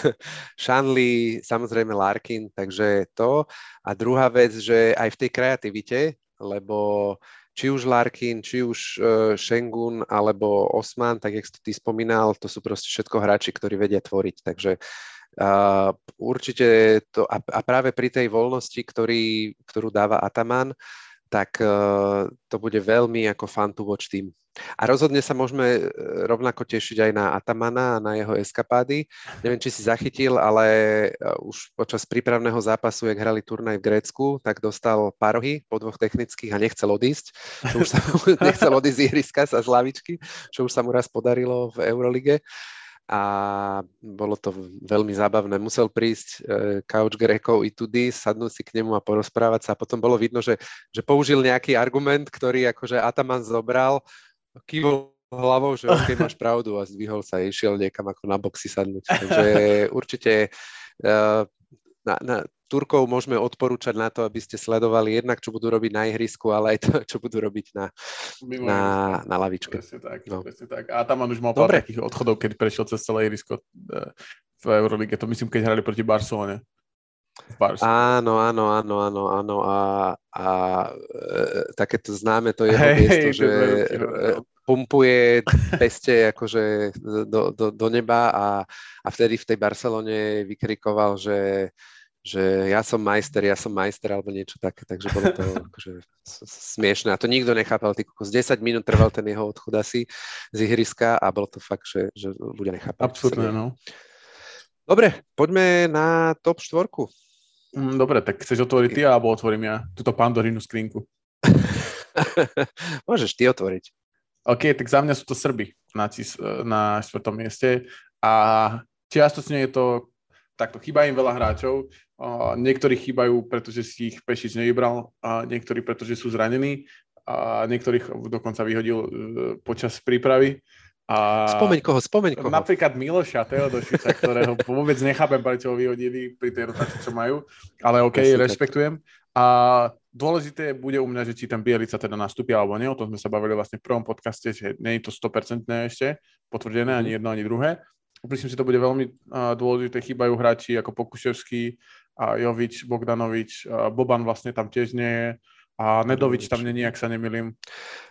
<laughs> Shanley, samozrejme Larkin, takže to. A druhá vec, že aj v tej kreativite, lebo či už Larkin, či už uh, Shengun alebo Osman, tak jak si ty spomínal, to sú proste všetko hráči, ktorí vedia tvoriť. Takže uh, určite to, a, a práve pri tej voľnosti, ktorý, ktorú dáva Ataman, tak uh, to bude veľmi ako fun to watch tým. A rozhodne sa môžeme e, rovnako tešiť aj na Atamana a na jeho eskapády. Neviem, či si zachytil, ale e, už počas prípravného zápasu, jak hrali turnaj v Grécku, tak dostal parohy po dvoch technických a nechcel odísť. Čo už sa, <laughs> nechcel odísť z ihriska sa z lavičky, čo už sa mu raz podarilo v Eurolige a bolo to veľmi zábavné. Musel prísť e, Couch Grekov i tudy, sadnúť si k nemu a porozprávať sa a potom bolo vidno, že, že použil nejaký argument, ktorý akože Ataman zobral, kývol hlavou, že OK, máš pravdu a zdvihol sa a išiel niekam ako na boxy sadnúť. Takže <laughs> určite uh, na, na Turkov môžeme odporúčať na to, aby ste sledovali jednak, čo budú robiť na ihrisku, ale aj to, čo budú robiť na, na, na lavičke. Presne tak, no. presne tak. A tam on už mal pár takých odchodov, keď prešiel cez celé ihrisko eh, v Eurolige. To myslím, keď hrali proti Barcelone. Áno, áno, áno, áno, áno. A, a e, takéto známe to jeho hey, miesto, že no. pumpuje <laughs> peste akože do, do, do neba a, a vtedy v tej Barcelone vykrikoval, že že ja som majster, ja som majster alebo niečo také, takže bolo to <laughs> akože smiešné. A to nikto nechápal, ty kokos, 10 minút trval ten jeho odchod asi z ihriska a bolo to fakt, že, že ľudia nechápali. Absolutne, no. Dobre, poďme na top štvorku. Mm, dobre, tak chceš otvoriť ty, alebo otvorím ja túto pandorínu skrinku? <laughs> Môžeš ty otvoriť. OK, tak za mňa sú to Srby na, tis, na štvrtom mieste a čiastočne je to takto, chýba im veľa hráčov, a niektorí chýbajú, pretože si ich Pešič nevybral, a niektorí, pretože sú zranení, a niektorých dokonca vyhodil e, počas prípravy. A spomeň koho, spomeň koho. Napríklad Miloša Teodošiča, ktorého <laughs> vôbec nechápem, prečo ho vyhodili pri tej rotácii, čo majú, ale OK, Presne rešpektujem. A dôležité bude u mňa, že či ten Bielica teda nastúpi alebo nie, o tom sme sa bavili vlastne v prvom podcaste, že nie je to 100% ešte potvrdené, ani mhm. jedno, ani druhé. Myslím si, to bude veľmi dôležité, chýbajú hráči ako Pokuševský, a Jovič, Bogdanovič, Boban vlastne tam tiež nie je a Nedovič tam není, ak sa nemilím.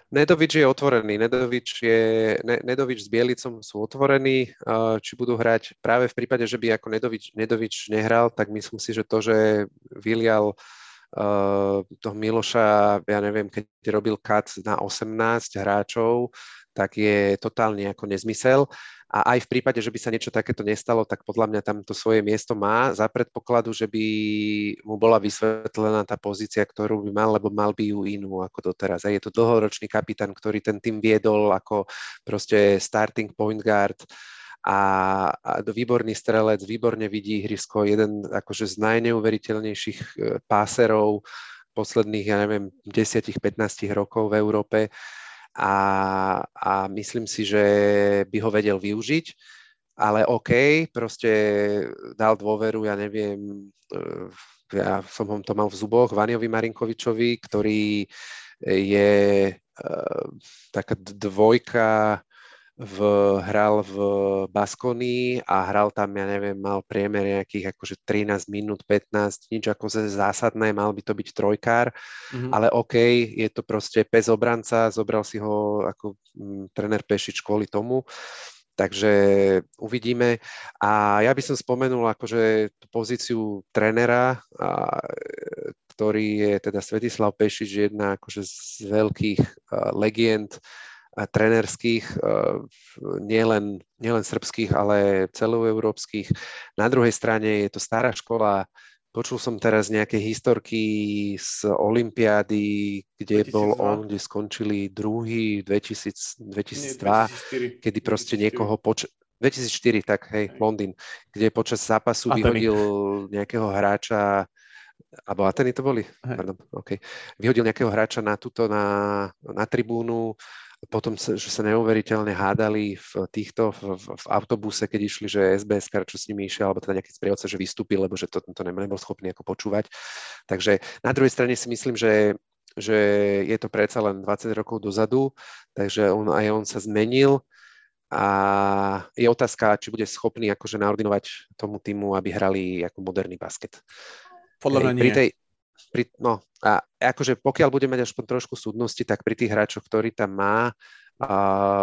Nedovič je otvorený. Nedovič, je, ne, Nedovič s Bielicom sú otvorení. Či budú hrať práve v prípade, že by ako Nedovič, Nedovič nehral, tak myslím si, že to, že vylial uh, toho Miloša, ja neviem, keď robil kat na 18 hráčov, tak je totálne ako nezmysel. A aj v prípade, že by sa niečo takéto nestalo, tak podľa mňa tam to svoje miesto má za predpokladu, že by mu bola vysvetlená tá pozícia, ktorú by mal, lebo mal by ju inú ako doteraz. A je to dlhoročný kapitán, ktorý ten tým viedol ako proste starting point guard a, a výborný strelec, výborne vidí ihrisko, jeden akože z najneuveriteľnejších e, páserov posledných, ja neviem, 10-15 rokov v Európe a, a myslím si, že by ho vedel využiť, ale OK, proste dal dôveru, ja neviem, eh, ja som ho to mal v zuboch, Vaniovi Marinkovičovi, ktorý je uh, taká dvojka v, hral v Baskonii a hral tam, ja neviem, mal priemer nejakých akože 13 minút, 15, nič ako zásadné, mal by to byť trojkár, mm-hmm. ale OK, je to proste pes obranca, zobral si ho ako m, mm, trener Pešič kvôli tomu, takže uvidíme. A ja by som spomenul akože tú pozíciu trenera, a, ktorý je teda Svetislav Pešič, jedna akože z veľkých uh, legend trenerských, eh, nielen, nielen srbských, ale celoeurópskych. Na druhej strane je to stará škola, Počul som teraz nejaké historky z Olympiády, kde 2002. bol on, kde skončili druhý 2000, 2002, Nie, 2004. kedy proste 2004. niekoho poč- 2004, tak hej, Londýn, kde počas zápasu Ateny. vyhodil nejakého hráča, alebo Ateny to boli? Pardon, okay. Vyhodil nejakého hráča na túto, na, na tribúnu, potom, sa, že sa neuveriteľne hádali v týchto, v, v, v autobuse, keď išli, že SBS, čo s nimi išiel, alebo teda nejaký sprievodca, že vystúpil, lebo že to, to nebol schopný ako počúvať. Takže na druhej strane si myslím, že že je to predsa len 20 rokov dozadu, takže on, aj on sa zmenil a je otázka, či bude schopný akože naordinovať tomu týmu, aby hrali ako moderný basket. Podľa mňa nie. Tej, pri, no, a akože pokiaľ bude mať aspoň trošku súdnosti, tak pri tých hráčoch, ktorý tam má, a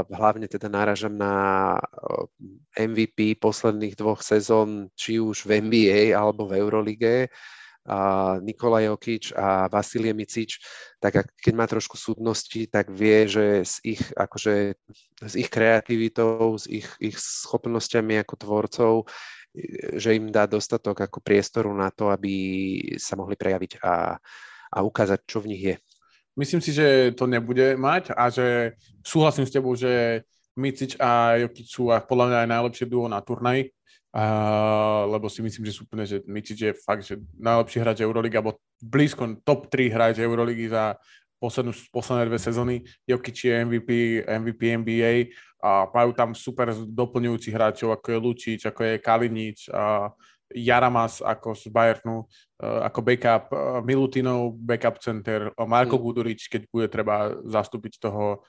hlavne teda náražam na MVP posledných dvoch sezón, či už v NBA alebo v Eurolige, a Nikola Jokič a Vasilie Micič, tak ak, keď má trošku súdnosti, tak vie, že s ich, akože, s ich kreativitou, s ich, ich schopnosťami ako tvorcov že im dá dostatok ako priestoru na to, aby sa mohli prejaviť a, a ukázať, čo v nich je. Myslím si, že to nebude mať a že súhlasím s tebou, že Micič a Jokic sú podľa mňa aj najlepšie duo na turnaji, uh, lebo si myslím, že sú úplne, že Micič je fakt, že najlepší hráč Euroligy, alebo blízko top 3 hráč Euroligy za poslednú, posledné dve sezóny. Jokic je MVP, MVP NBA a majú tam super doplňujúcich hráčov, ako je Lučič, ako je Kalinič, a Jaramas ako z Bayernu, ako backup, Milutinov backup center, Marko mm. Gudurič, keď bude treba zastúpiť toho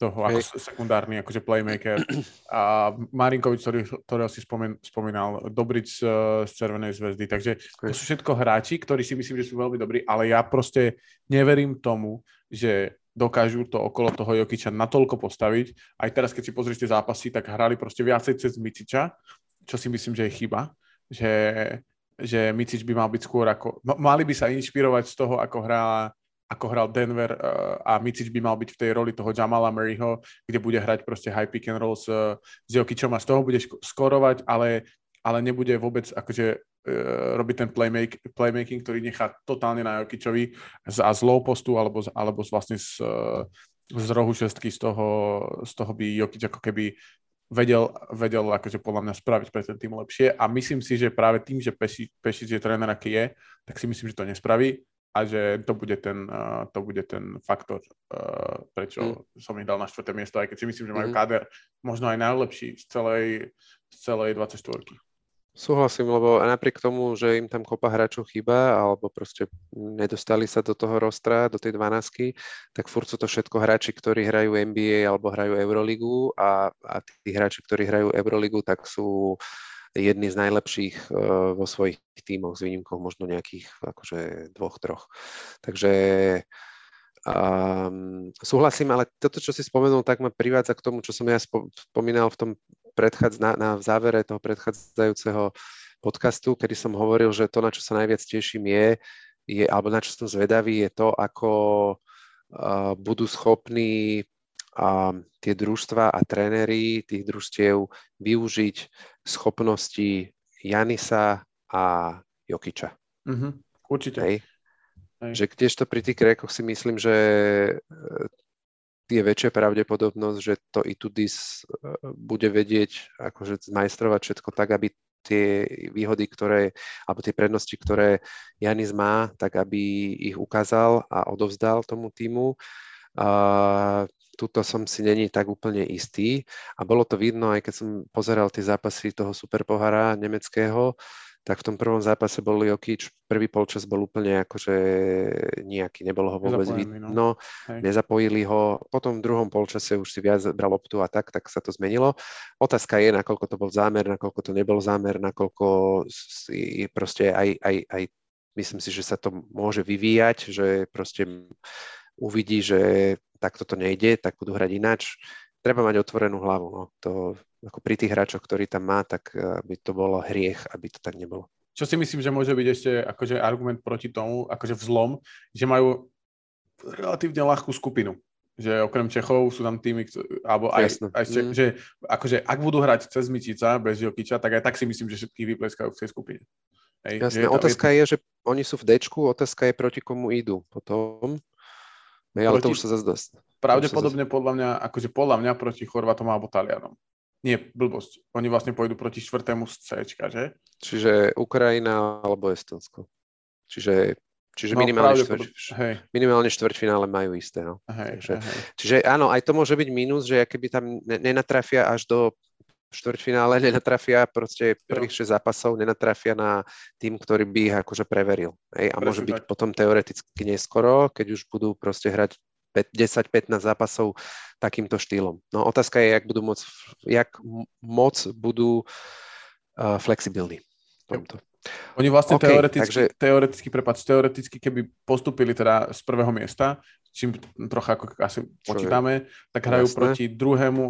toho ako sekundárny akože playmaker. A Marinkovič, ktorý, ktorého si spomen, spomínal, Dobrič z, z Červenej zväzdy. Takže to sú všetko hráči, ktorí si myslím, že sú veľmi dobrí, ale ja proste neverím tomu, že dokážu to okolo toho Jokiča natoľko postaviť. Aj teraz, keď si pozrieš tie zápasy, tak hrali proste viacej cez Miciča, čo si myslím, že je chyba. Že, že Micič by mal byť skôr ako... Mali by sa inšpirovať z toho, ako hrá ako hral Denver uh, a Micic by mal byť v tej roli toho Jamala Murrayho, kde bude hrať proste high pick and roll s, s Jokičom a z toho bude skorovať, ale, ale nebude vôbec akože uh, robiť ten playmake, playmaking, ktorý nechá totálne na Jokičovi z, a z low postu alebo, alebo z, vlastne z, z rohu šestky z toho, z toho by Jokič ako keby vedel, vedel akože podľa mňa spraviť pre ten tým lepšie. A myslím si, že práve tým, že Pešič, Pešič je tréner, aký je, tak si myslím, že to nespraví a že to bude ten, uh, to bude ten faktor, uh, prečo mm. som ich dal na štvrté miesto, aj keď si myslím, že majú mm. káder možno aj najlepší z celej, z celej 24. Súhlasím, lebo napriek tomu, že im tam kopa hráčov chýba, alebo proste nedostali sa do toho rostra, do tej 12 tak furt sú to všetko hráči, ktorí hrajú NBA alebo hrajú Euroligu a, a tí hráči, ktorí hrajú Euroligu, tak sú jedni z najlepších uh, vo svojich tímoch s výnimkou možno nejakých akože dvoch, troch. Takže um, súhlasím, ale toto, čo si spomenul, tak ma privádza k tomu, čo som ja spomínal v tom predchádz, na, na závere toho predchádzajúceho podcastu, kedy som hovoril, že to, na čo sa najviac teším, je, je alebo na čo som zvedavý, je to, ako uh, budú schopní a tie družstva a tréneri tých družstiev využiť schopnosti Janisa a Jokiča. Mm-hmm, určite. Hej. Hej. Že kdežto pri tých Grékoch si myslím, že e, je väčšia pravdepodobnosť, že to Itudis e, bude vedieť akože zmajstrovať všetko tak, aby tie výhody, ktoré, alebo tie prednosti, ktoré Janis má, tak aby ich ukázal a odovzdal tomu týmu. A tuto som si není tak úplne istý a bolo to vidno, aj keď som pozeral tie zápasy toho superpohara nemeckého, tak v tom prvom zápase bol Jokic, prvý polčas bol úplne akože nejaký, nebolo ho vôbec vidno, no. nezapojili ho, potom v druhom polčase už si viac bral loptu a tak, tak sa to zmenilo. Otázka je, nakoľko to bol zámer, nakoľko to nebol zámer, nakoľko je proste aj, aj, aj myslím si, že sa to môže vyvíjať, že proste uvidí, že takto to nejde, tak budú hrať ináč. Treba mať otvorenú hlavu. No. To, ako pri tých hráčoch, ktorý tam má, tak eh, by to bolo hriech, aby to tak nebolo. Čo si myslím, že môže byť ešte akože argument proti tomu, akože vzlom, že majú relatívne ľahkú skupinu. Že okrem Čechov sú tam týmy, alebo aj, aj Čech, mm. že akože ak budú hrať cez Mičica bez Jokiča, tak aj tak si myslím, že všetkých vypleskajú v tej skupine. Hej, Jasné, je to, otázka je, že oni sú v Dčku, otázka je proti komu idú potom. No, ale proti, to už sa zase dosť. Pravdepodobne zase... podľa mňa, akože podľa mňa proti Chorvatom alebo Talianom. Nie, blbosť. Oni vlastne pôjdu proti štvrtému z C, že? Čiže Ukrajina alebo Estonsko. Čiže, čiže no, minimálne, štvrť, hej. minimálne štvrťfinále majú isté. No. Hej, Takže, hej. Čiže áno, aj to môže byť mínus, že keby tam nenatrafia až do štvrťfinále, nenatrafia proste prvých 6 zápasov, nenatrafia na tým, ktorý by ich akože preveril. Hej? A môže byť tak. potom teoreticky neskoro, keď už budú proste hrať 10-15 zápasov takýmto štýlom. No otázka je, jak budú moc, jak moc budú uh, flexibilní v tomto. Oni vlastne okay, teoreticky, takže... teoreticky, prepáč, teoreticky, keby postupili teda z prvého miesta, čím trocha ako asi počítame, tak hrajú Jasné. proti druhému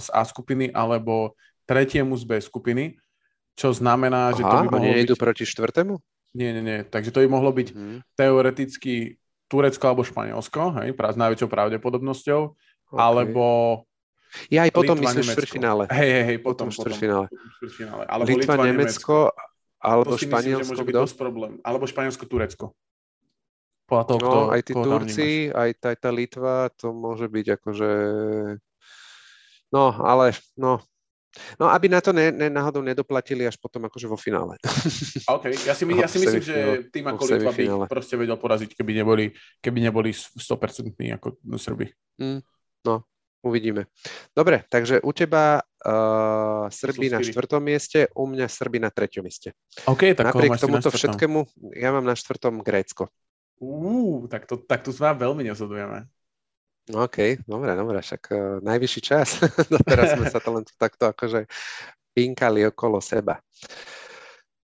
z A skupiny alebo tretiemu z B skupiny, čo znamená, Aha, že to by mohlo oni byť... proti štvrtému? Nie, nie, nie. Takže to by mohlo byť hmm. teoreticky Turecko alebo Španielsko, hej, s najväčšou pravdepodobnosťou, okay. alebo ja aj potom myslím štvrťfinále. Hej, hej, hej, potom, potom štvrťfinále. štvrťfinále. Alebo Litva, Litva Nemecko, alebo to si Španielsko, myslím, že môže byť dosť problém. Alebo Španielsko, Turecko. Podľa toho, no, kto, aj tí Turci, aj tá, tá Litva, to môže byť akože... No, ale no, No, aby na to ne, ne, náhodou nedoplatili až potom akože vo finále. <laughs> OK, ja si, my, ja si myslím, že tým ako Litva by ich proste vedel poraziť, keby neboli, keby neboli 100% ako Srby. Mm, no, uvidíme. Dobre, takže u teba uh, Srby na štvrtom mieste, u mňa Srby na treťom mieste. OK, tak Napriek tomuto všetkému, ja mám na štvrtom Grécko. Uh, tak, to, tak tu sa veľmi nezhodujeme. No OK, dobre, dobre, však uh, najvyšší čas. <laughs> Teraz sme sa to len takto akože pinkali okolo seba.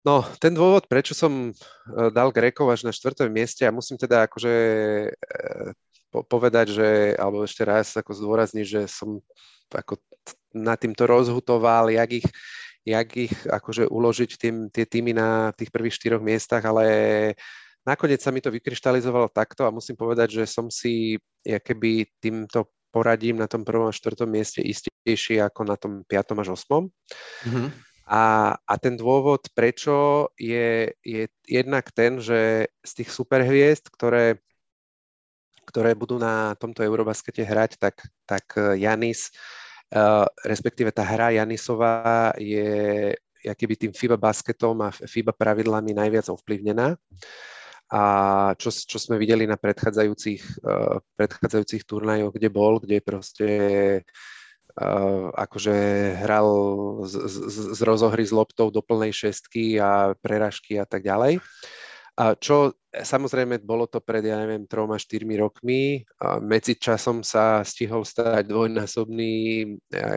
No, ten dôvod, prečo som uh, dal Grekov až na štvrtom mieste a musím teda akože po- povedať, že, alebo ešte raz ako zdôrazniť, že som ako na týmto rozhutoval, jak ich, jak ich akože uložiť tým, tie týmy na tých prvých štyroch miestach, ale nakoniec sa mi to vykryštalizovalo takto a musím povedať, že som si keby týmto poradím na tom prvom a štvrtom mieste istejší ako na tom piatom až osmom. Mm-hmm. A, a ten dôvod, prečo, je, je jednak ten, že z tých superhviezd, ktoré, ktoré budú na tomto Eurobaskete hrať, tak, tak Janis, uh, respektíve tá hra Janisová je keby tým FIBA basketom a FIBA pravidlami najviac ovplyvnená. A čo, čo sme videli na predchádzajúcich, uh, predchádzajúcich turnajoch, kde bol, kde proste uh, akože hral z, z, z rozohry s loptou do plnej šestky a preražky a tak ďalej. A čo samozrejme bolo to pred, ja neviem, troma, štyrmi rokmi. A medzi časom sa stihol stať dvojnásobný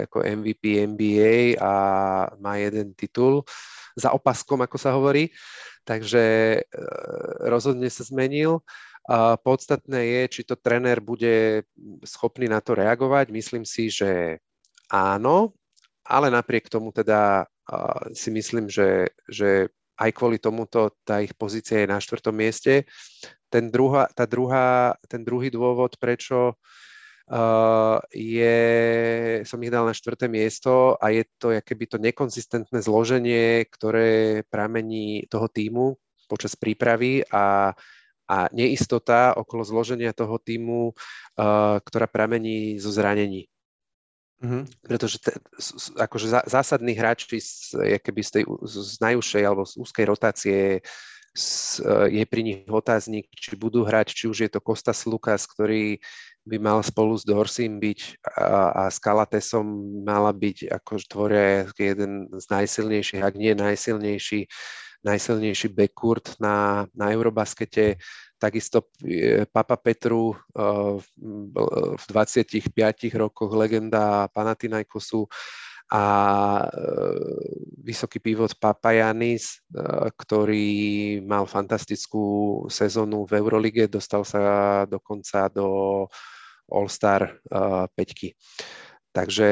ako MVP NBA a má jeden titul za opaskom, ako sa hovorí takže e, rozhodne sa zmenil. A podstatné je, či to tréner bude schopný na to reagovať. Myslím si, že áno, ale napriek tomu teda si myslím, že, že aj kvôli tomuto tá ich pozícia je na štvrtom mieste. Ten, druhá, tá druhá, ten druhý dôvod, prečo uh, je, som ich dal na štvrté miesto a je to keby to nekonzistentné zloženie, ktoré pramení toho týmu počas prípravy a, a neistota okolo zloženia toho týmu, uh, ktorá pramení zo zranení. Mm-hmm. Pretože te, akože zásadní hráči z, keby z tej z najúžšej alebo z úzkej rotácie s, je pri nich otáznik, či budú hrať, či už je to Kostas Lukas, ktorý by mal spolu s Dorsim byť a, a s Kalatesom mala byť, ako tvoria jeden z najsilnejších, ak nie najsilnejší, najsilnejší backcourt na, na Eurobaskete. Takisto e, Papa Petru e, v 25 rokoch legenda Panathinaikosu a e, vysoký pivot Papajanis, ktorý mal fantastickú sezónu v Eurolige, dostal sa dokonca do All-Star uh, peťky. Takže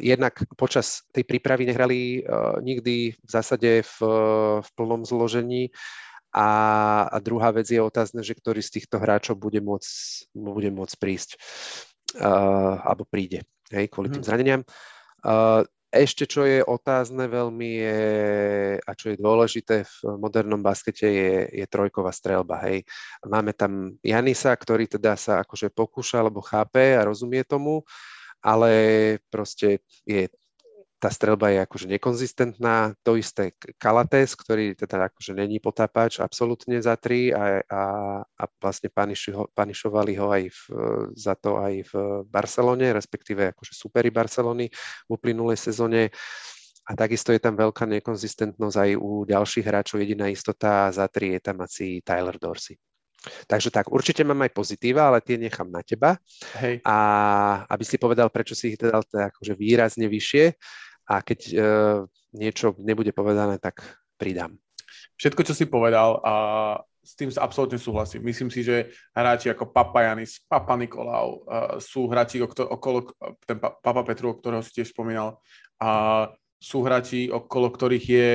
jednak počas tej prípravy nehrali nikdy v zásade v, v plnom zložení a, a druhá vec je otázne, že ktorý z týchto hráčov bude môcť, bude môcť prísť uh, alebo príde hej, kvôli tým mhm. zraneniam. Uh, ešte čo je otázne veľmi je, a čo je dôležité v modernom baskete je, je trojková strelba. Hej. Máme tam Janisa, ktorý teda sa akože pokúša alebo chápe a rozumie tomu, ale proste je tá strelba je akože nekonzistentná. To isté Kalates, ktorý teda akože není potápač absolútne za tri a, a, a vlastne panišo, panišovali ho aj v, za to aj v Barcelone, respektíve akože superi Barcelony v uplynulej sezóne. A takisto je tam veľká nekonzistentnosť aj u ďalších hráčov. Jediná istota za tri je tam asi Tyler Dorsey. Takže tak, určite mám aj pozitíva, ale tie nechám na teba. Hej. A aby si povedal, prečo si ich dal teda akože výrazne vyššie a keď uh, niečo nebude povedané, tak pridám. Všetko, čo si povedal, a s tým sa absolútne súhlasím. Myslím si, že hráči ako Papa Janis, Papa Nikolau uh, sú hráči okolo, ten Papa Petru, o ktorého si tiež spomínal, a sú hráči, okolo ktorých je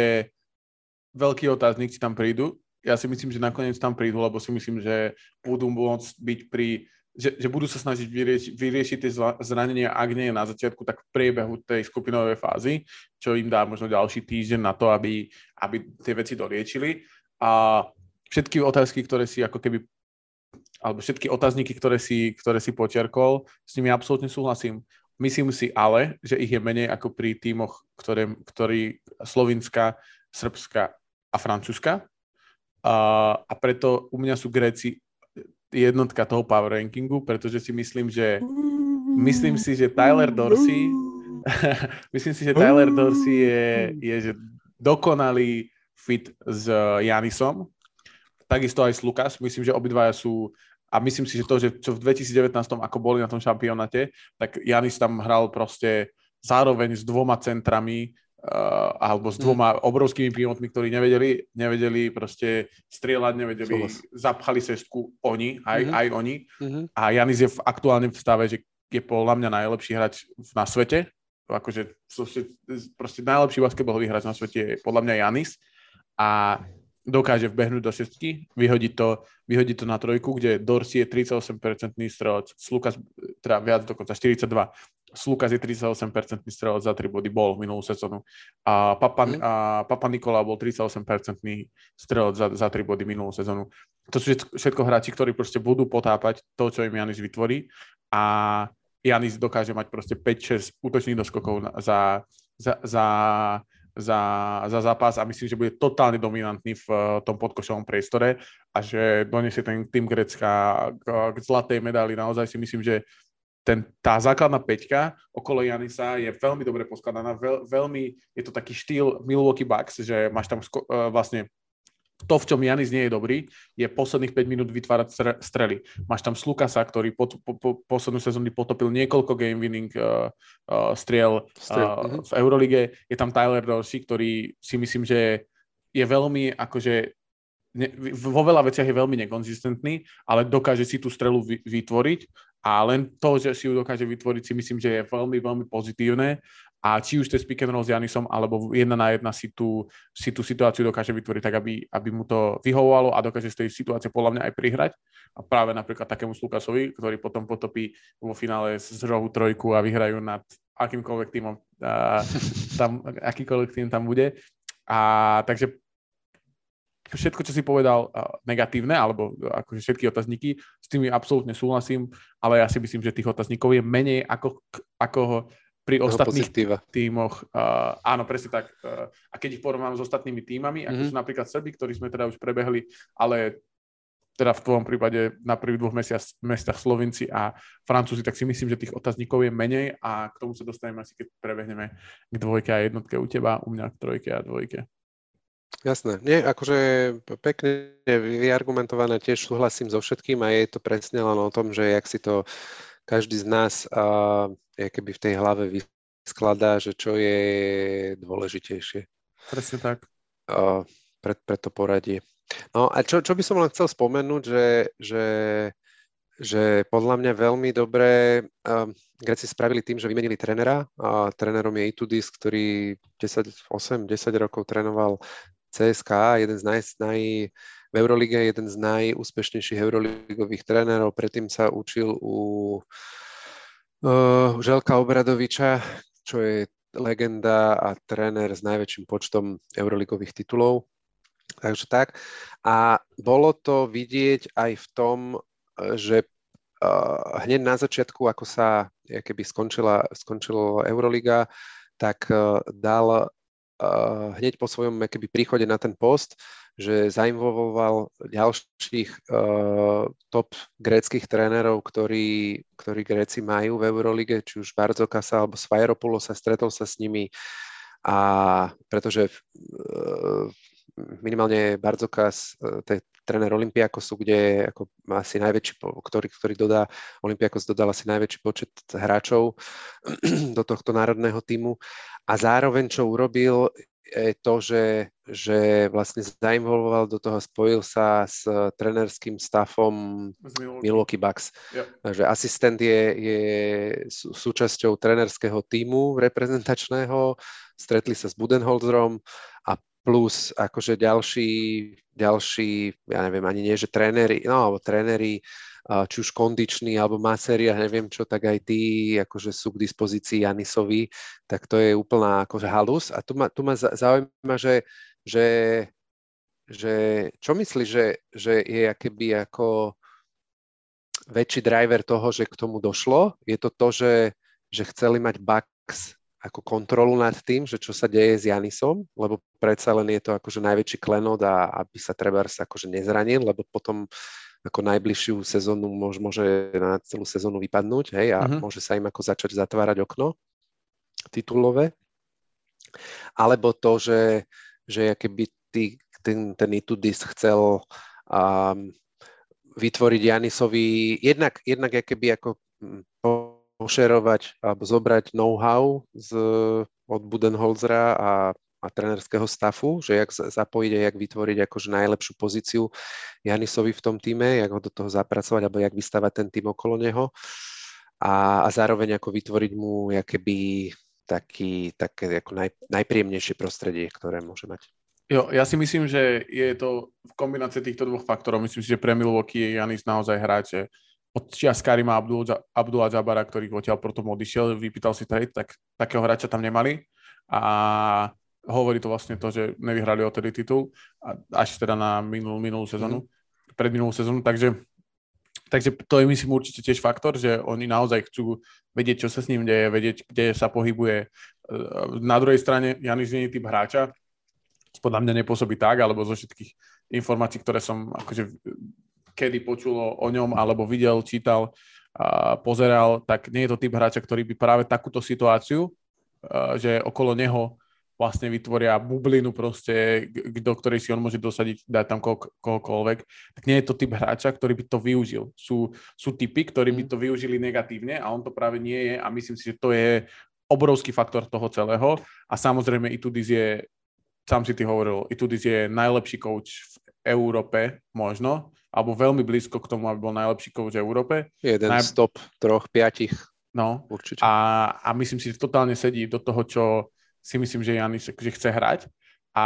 veľký otáznik, či tam prídu. Ja si myslím, že nakoniec tam prídu, lebo si myslím, že budú môcť byť pri že, že budú sa snažiť vyrieši, vyriešiť tie zranenia, ak nie na začiatku, tak v priebehu tej skupinovej fázy, čo im dá možno ďalší týždeň na to, aby, aby tie veci doriečili. A všetky otázky, ktoré si ako keby alebo všetky otázniky, ktoré si, ktoré si počiarkol, s nimi absolútne súhlasím. myslím si ale, že ich je menej ako pri tímoch, ktoré, ktorí Slovinska, Srbska a Francúzska. A, a preto u mňa sú Gréci jednotka toho power rankingu, pretože si myslím, že myslím si, že Tyler Dorsey <laughs> myslím si, že Tyler Dorsey je, je že dokonalý fit s Janisom. Takisto aj s Lukas. Myslím, že obidvaja sú a myslím si, že to, že čo v 2019, ako boli na tom šampionáte, tak Janis tam hral proste zároveň s dvoma centrami uh, alebo s mm. dvoma mm. obrovskými pilotmi, ktorí nevedeli, nevedeli proste strieľať, nevedeli, Súhlas. zapchali cestku oni, aj, mm-hmm. aj oni. Mm-hmm. A Janis je v, aktuálne v stave, že je podľa mňa najlepší hráč na svete. Akože proste najlepší basketbalový hráč na svete je podľa mňa Janis. A dokáže vbehnúť do šestky, vyhodiť to, vyhodiť to na trojku, kde Dorsey je 38% strelec, Slukas, teda viac dokonca 42, Slukas je 38% strelec za 3 body, bol minulú sezónu. A Papa, mm. a Papa Nikola bol 38% strelec za, za 3 body minulú sezónu. To sú všetko hráči, ktorí proste budú potápať to, čo im Janis vytvorí a Janis dokáže mať proste 5-6 útočných doskokov za, za, za za, za zápas a myslím, že bude totálne dominantný v uh, tom podkošovom priestore a že donesie ten tým Grecka k, k zlatej medaili. Naozaj si myslím, že ten, tá základná peťka okolo Janisa je veľmi dobre poskladaná, veľ, veľmi je to taký štýl Milwaukee Bucks, že máš tam sko- uh, vlastne to, v čom Janis nie je dobrý, je posledných 5 minút vytvárať strely. Máš tam Slukasa, ktorý po, po, po, poslednú sezónu potopil niekoľko game winning uh, uh, striel uh, v Eurolige. Je tam Tyler Dorsey, ktorý si myslím, že je veľmi akože ne, vo veľa veciach je veľmi nekonzistentný, ale dokáže si tú strelu vy, vytvoriť a len to, že si ju dokáže vytvoriť, si myslím, že je veľmi, veľmi pozitívne a či už to je pick and roll s Janisom, alebo jedna na jedna si tú, si tú situáciu dokáže vytvoriť tak, aby, aby mu to vyhovovalo a dokáže z tej situácie podľa mňa aj prihrať. A práve napríklad takému Slukasovi, ktorý potom potopí vo finále z rohu trojku a vyhrajú nad akýmkoľvek týmom, a, tam, akýkoľvek tým tam bude. A takže všetko, čo si povedal negatívne, alebo akože všetky otazníky, s tými absolútne súhlasím, ale ja si myslím, že tých otazníkov je menej ako, ako pri ostatných pozitíva. tímoch. Uh, áno, presne tak. Uh, a keď ich porovnám s ostatnými tímami, ako mm-hmm. sú napríklad Srby, ktorí sme teda už prebehli, ale teda v tvojom prípade na prvých dvoch mesiach, mestách Slovinci a Francúzi, tak si myslím, že tých otáznikov je menej a k tomu sa dostaneme asi, keď prebehneme k dvojke a jednotke u teba, u mňa k trojke a dvojke. Jasné. Nie, akože pekne vyargumentované, tiež súhlasím so všetkým a je to presne len o tom, že jak si to každý z nás uh, keby v tej hlave vyskladá, že čo je dôležitejšie. Presne tak. Uh, pre, pre to poradie. No a čo, čo by som len chcel spomenúť, že, že, že podľa mňa veľmi dobré um, Greci spravili tým, že vymenili trenera a trénerom je Itudis, ktorý 10, 8, 10 rokov trénoval CSK, jeden z naj, naj v Eurolige jeden z najúspešnejších euroligových trénerov. Predtým sa učil u uh, Želka Obradoviča, čo je legenda a tréner s najväčším počtom euroligových titulov. Takže tak. A bolo to vidieť aj v tom, že uh, hneď na začiatku, ako sa keby skončila, skončila Euroliga, tak uh, dal hneď po svojom keby príchode na ten post že zainvoloval ďalších uh, top gréckých trénerov, ktorí, ktorí Gréci majú v Eurolige, či už Bardzokasa alebo Svajeropoulos sa stretol sa s nimi. A pretože uh, minimálne Bardzokas, to je tréner Olympiakosu, kde ako asi najväčší, ktorý, ktorý dodá, Olympiakos dodal asi najväčší počet hráčov <clears throat> do tohto národného týmu a zároveň, čo urobil, je to, že, že vlastne zainvoloval do toho, spojil sa s trenerským stafom Milwaukee. Bucks. Yep. Takže asistent je, je súčasťou trenerského týmu reprezentačného, stretli sa s Budenholzerom a plus akože ďalší, ďalší, ja neviem, ani nie, že tréneri, no alebo tréneri či už kondičný alebo maséria, neviem čo, tak aj tí akože sú k dispozícii Janisovi, tak to je úplná akože halus. A tu ma, tu ma zaujíma, že, že, že čo myslíš, že, že je akéby ako väčší driver toho, že k tomu došlo? Je to to, že, že chceli mať Bucks ako kontrolu nad tým, že čo sa deje s Janisom, lebo predsa len je to akože najväčší klenot a aby sa Trebars akože nezranil, lebo potom ako najbližšiu sezónu môže, môže na celú sezónu vypadnúť, hej, a uh-huh. môže sa im ako začať zatvárať okno titulové. Alebo to, že, že keby ty, ten, ten Itudis chcel um, vytvoriť Janisovi, jednak, jednak keby ako pošerovať alebo zobrať know-how z, od Budenholzera a, a trenerského stafu, že jak zapojiť a jak vytvoriť akože najlepšiu pozíciu Janisovi v tom týme, jak ho do toho zapracovať alebo jak vystavať ten tým okolo neho a, a zároveň ako vytvoriť mu keby taký, také ako naj, najpríjemnejšie prostredie, ktoré môže mať. Jo, ja si myslím, že je to v kombinácii týchto dvoch faktorov. Myslím si, že pre Milwaukee je Janis naozaj hráč, od Karima Abdullah Jabara, ktorý odtiaľ potom odišiel, vypýtal si trade, tak takého hráča tam nemali a hovorí to vlastne to, že nevyhrali odtedy titul až teda na minulú, minulú sezónu, mm. pred minulú sezónu, takže Takže to je myslím určite tiež faktor, že oni naozaj chcú vedieť, čo sa s ním deje, vedieť, kde sa pohybuje. Na druhej strane Janis nie je typ hráča, podľa mňa nepôsobí tak, alebo zo všetkých informácií, ktoré som akože kedy počul o ňom, alebo videl, čítal, pozeral, tak nie je to typ hráča, ktorý by práve takúto situáciu, že okolo neho vlastne vytvoria bublinu proste, do ktorej si on môže dosadiť, dať tam koho, kohokoľvek, tak nie je to typ hráča, ktorý by to využil. Sú, sú typy, ktorí by mm. to využili negatívne a on to práve nie je a myslím si, že to je obrovský faktor toho celého a samozrejme Itudis je, sám si ty hovoril, Itudis je najlepší coach v Európe možno, alebo veľmi blízko k tomu, aby bol najlepší coach v Európe. Jeden Naj... z top troch, piatich. No, určite. A, a myslím si, že totálne sedí do toho, čo si myslím, že Janis že chce hrať. A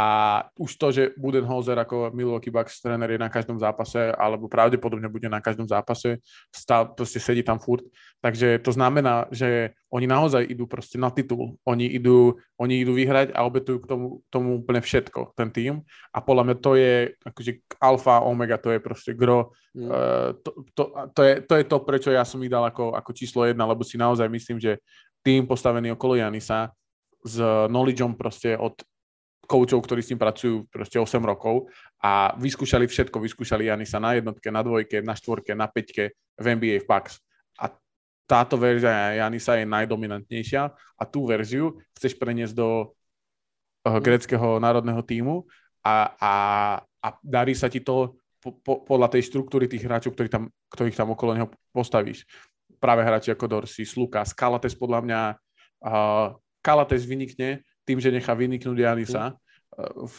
už to, že Budenholzer ako Milwaukee Bucks tréner je na každom zápase, alebo pravdepodobne bude na každom zápase, stále proste sedí tam furt. Takže to znamená, že oni naozaj idú proste na titul. Oni idú, oni idú vyhrať a obetujú k tomu, tomu úplne všetko, ten tým. A podľa mňa to je akože alfa, omega, to je proste gro. Mm. Uh, to, to, to, je, to je to, prečo ja som ich dal ako, ako číslo jedna, lebo si naozaj myslím, že tým postavený okolo Janisa s knowledgeom proste od koučov, ktorí s ním pracujú proste 8 rokov a vyskúšali všetko, vyskúšali Janisa na jednotke, na dvojke, na štvorke, na peťke v NBA v PAX. A táto verzia Janisa je najdominantnejšia a tú verziu chceš preniesť do uh, greckého národného týmu a, a, a darí sa ti to po, po, podľa tej štruktúry tých hráčov, ktorí tam, ktorých tam okolo neho postavíš. Práve hráči ako Dorsi, Lukas, Kalates podľa mňa uh, Kalates vynikne tým, že nechá vyniknúť Janisa mm. v,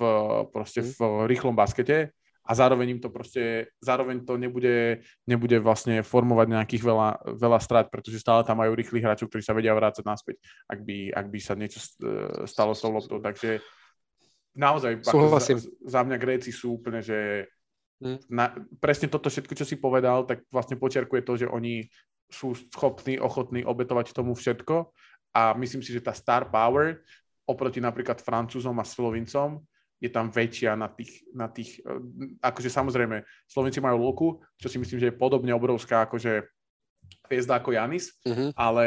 proste mm. v rýchlom baskete a zároveň im to proste, zároveň to nebude, nebude vlastne formovať nejakých veľa, veľa strát, pretože stále tam majú rýchlych hráčov, ktorí sa vedia vrácať naspäť, ak by, ak by sa niečo e, stalo s tou loptou. Takže naozaj za, za mňa Gréci sú úplne, že mm. na, presne toto všetko, čo si povedal, tak vlastne počiarkuje to, že oni sú schopní, ochotní obetovať tomu všetko a myslím si, že tá star power oproti napríklad Francúzom a Slovincom je tam väčšia na tých, na tých eh, akože samozrejme, Slovenci majú Luku, čo si myslím, že je podobne obrovská akože hviezda ako Janis, uh-huh. ale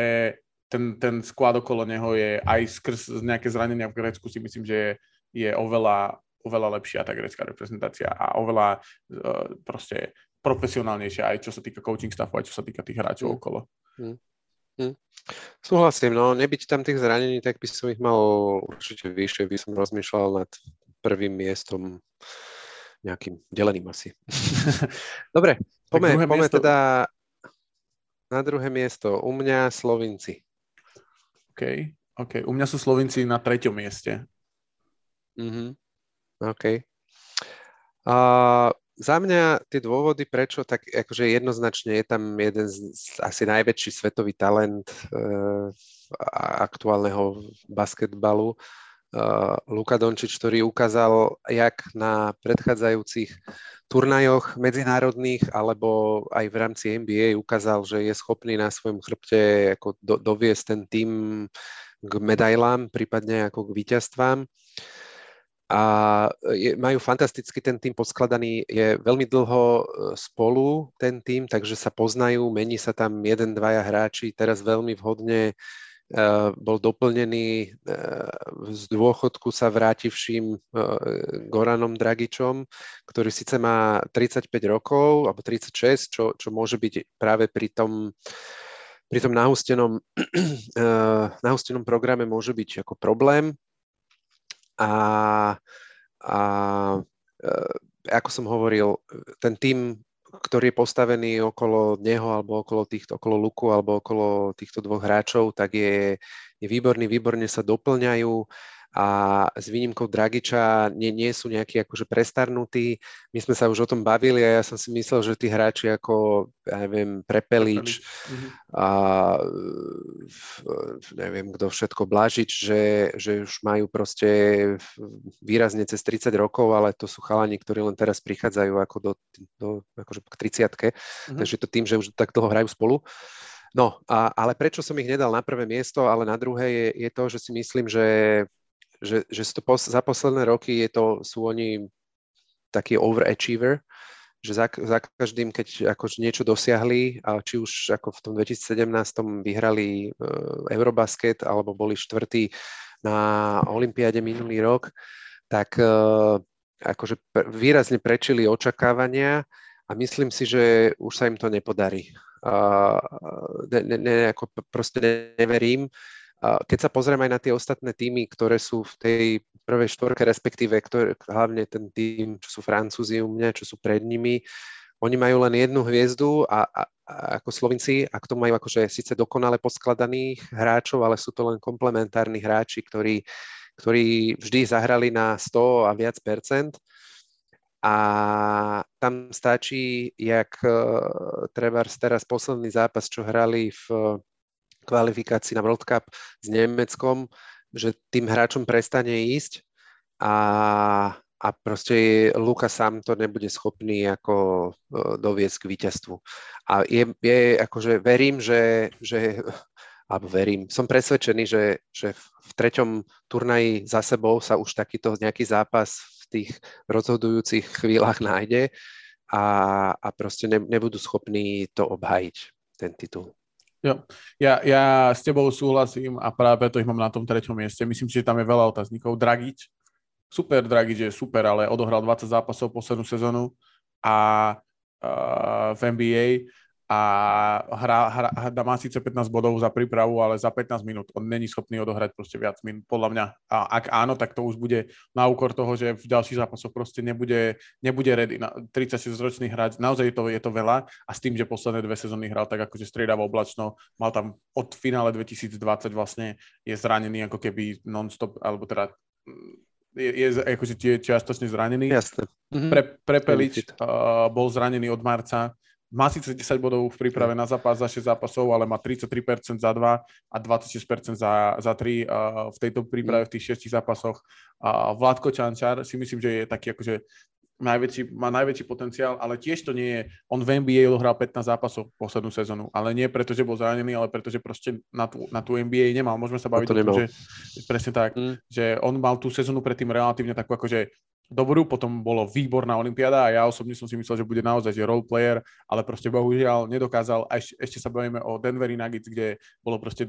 ten, ten sklad okolo neho je aj skrz nejaké zranenia v Grécku si myslím, že je, je oveľa, oveľa lepšia tá grécka reprezentácia a oveľa uh, proste profesionálnejšia aj čo sa týka coaching staffu, aj čo sa týka tých hráčov uh-huh. okolo. Uh-huh. Hm. Súhlasím, no nebyť tam tých zranení, tak by som ich mal určite vyššie, by som rozmýšľal nad prvým miestom nejakým deleným asi. <laughs> Dobre, poďme, poďme miesto... teda na druhé miesto. U mňa Slovinci. OK, OK. U mňa sú Slovinci na treťom mieste. Mhm. OK. Uh, za mňa tie dôvody, prečo, tak akože jednoznačne je tam jeden z, asi najväčší svetový talent uh, aktuálneho basketbalu, uh, Luka Dončič, ktorý ukázal, jak na predchádzajúcich turnajoch medzinárodných alebo aj v rámci NBA ukázal, že je schopný na svojom chrbte ako do, doviesť ten tým k medailám, prípadne ako k víťazstvám. Uh, a je, majú fantasticky ten tým poskladaný, je veľmi dlho e, spolu ten tým, takže sa poznajú, mení sa tam jeden, dvaja hráči, teraz veľmi vhodne bol doplnený z dôchodku sa vrátivším Goranom Dragičom, ktorý síce má 35 rokov, alebo 36, čo, čo môže byť práve pri tom pri tom nahustenom, <clears throat> nahustenom programe môže byť ako problém. A, a ako som hovoril, ten tým ktorý je postavený okolo neho alebo okolo, týchto, okolo Luku alebo okolo týchto dvoch hráčov, tak je, je výborný, výborne sa doplňajú a s výnimkou Dragiča nie, nie sú nejakí akože prestarnutí. My sme sa už o tom bavili a ja som si myslel, že tí hráči ako, ja neviem, Prepelič mhm. a neviem kto všetko, Blažič, že, že už majú proste výrazne cez 30 rokov, ale to sú chalani, ktorí len teraz prichádzajú ako do, do akože k 30 mm-hmm. takže to tým, že už tak dlho hrajú spolu. No, a, ale prečo som ich nedal na prvé miesto, ale na druhé je, je to, že si myslím, že že, že to pos- za posledné roky je to, sú oni taký overachiever, že za, za každým, keď akože niečo dosiahli, a či už ako v tom 2017 vyhrali uh, Eurobasket alebo boli štvrtí na Olympiáde minulý rok, tak uh, akože výrazne prečili očakávania a myslím si, že už sa im to nepodarí. Uh, ne, ne, ne, ako proste neverím, keď sa pozrieme aj na tie ostatné týmy, ktoré sú v tej prvej štvorke, respektíve ktoré, hlavne ten tým, čo sú Francúzi u mňa, čo sú pred nimi, oni majú len jednu hviezdu a, a, a ako Slovinci, a k tomu majú akože síce dokonale poskladaných hráčov, ale sú to len komplementárni hráči, ktorí, ktorí vždy zahrali na 100 a viac percent. A tam stačí, jak uh, treba teraz posledný zápas, čo hrali v kvalifikácii na World Cup s Nemeckom, že tým hráčom prestane ísť a, a proste Luka sám to nebude schopný ako e, doviesť k víťazstvu. A je, je akože verím, že, že alebo verím, som presvedčený, že, že v treťom turnaji za sebou sa už takýto nejaký zápas v tých rozhodujúcich chvíľach nájde a, a proste ne, nebudú schopní to obhajiť, ten titul. Jo. Ja, ja s tebou súhlasím a práve preto ich mám na tom treťom mieste. Myslím si, že tam je veľa otáznikov. Dragič, super Dragič je super, ale odohral 20 zápasov poslednú sezónu a uh, v NBA a hra, hra, hra, má síce 15 bodov za prípravu, ale za 15 minút on není schopný odohrať proste viac minút, podľa mňa. A ak áno, tak to už bude na úkor toho, že v ďalších zápasoch proste nebude, nebude ready. 36-ročný hráč, naozaj je to, je to veľa a s tým, že posledné dve sezóny hral tak akože striedavo oblačno, mal tam od finále 2020 vlastne je zranený ako keby non-stop, alebo teda je, je akože tie čiastočne zranený. Jasne. Pre, Prepelič uh, bol zranený od marca, má síce 10 bodov v príprave na zápas za 6 zápasov, ale má 33% za 2 a 26% za, za 3 uh, v tejto príprave v tých 6 zápasoch. Uh, Vládko Čančar si myslím, že je taký akože najväčší, má najväčší potenciál, ale tiež to nie je, on v NBA odohral 15 zápasov poslednú sezónu, ale nie preto, že bol zranený, ale preto, že proste na tú, na tú NBA nemal. Môžeme sa baviť o tom, že presne tak, mm. že on mal tú sezónu predtým relatívne takú akože dobrú, potom bolo výborná Olympiáda a ja osobne som si myslel, že bude naozaj že role player, ale proste bohužiaľ nedokázal, a ešte, ešte sa bavíme o Denveri Nuggets, kde bolo proste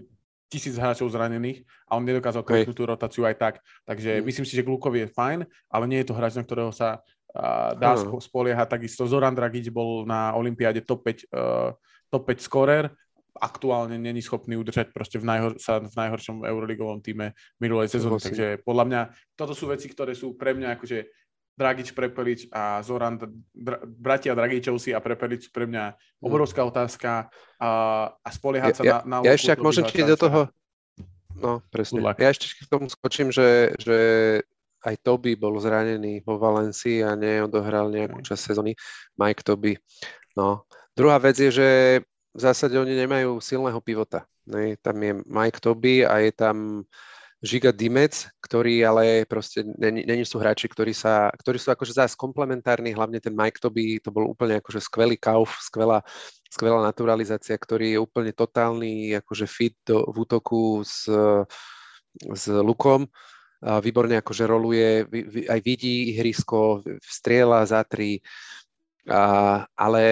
tisíc hráčov zranených a on nedokázal okay. tú rotáciu aj tak. Takže mm. myslím si, že Glukovi je fajn, ale nie je to hráč, na ktorého sa uh, dá uh. spoliehať. Takisto Zoran Dragic bol na Olympiáde top 5, uh, top 5 scorer, aktuálne není schopný udržať proste v, najhor- sa v najhoršom euroligovom týme minulej sezóny. Takže podľa mňa toto sú veci, ktoré sú pre mňa akože Dragič, Prepelič a Zoran, dra, bratia Dragičovsi a Prepelič pre mňa mm. obrovská otázka a, a spoliehať sa ja, na, na Ja ešte, ak môžem ti do toho... No, presne. Ja ešte k tomu skočím, že, že aj Toby bol zranený vo Valencii a neodohral nejakú časť sezóny. Mike Toby. No. Druhá vec je, že v zásade oni nemajú silného pivota. Ne? Tam je Mike Toby a je tam Žiga Dimec, ktorí ale proste není, není sú hráči, ktorí, sa, ktorí sú akože zás komplementárni, hlavne ten Mike Toby, to bol úplne akože skvelý kauf, skvelá, skvelá naturalizácia, ktorý je úplne totálny akože fit do, v útoku s, s Lukom. A výborne akože roluje, aj vidí ihrisko, strieľa za tri, a, ale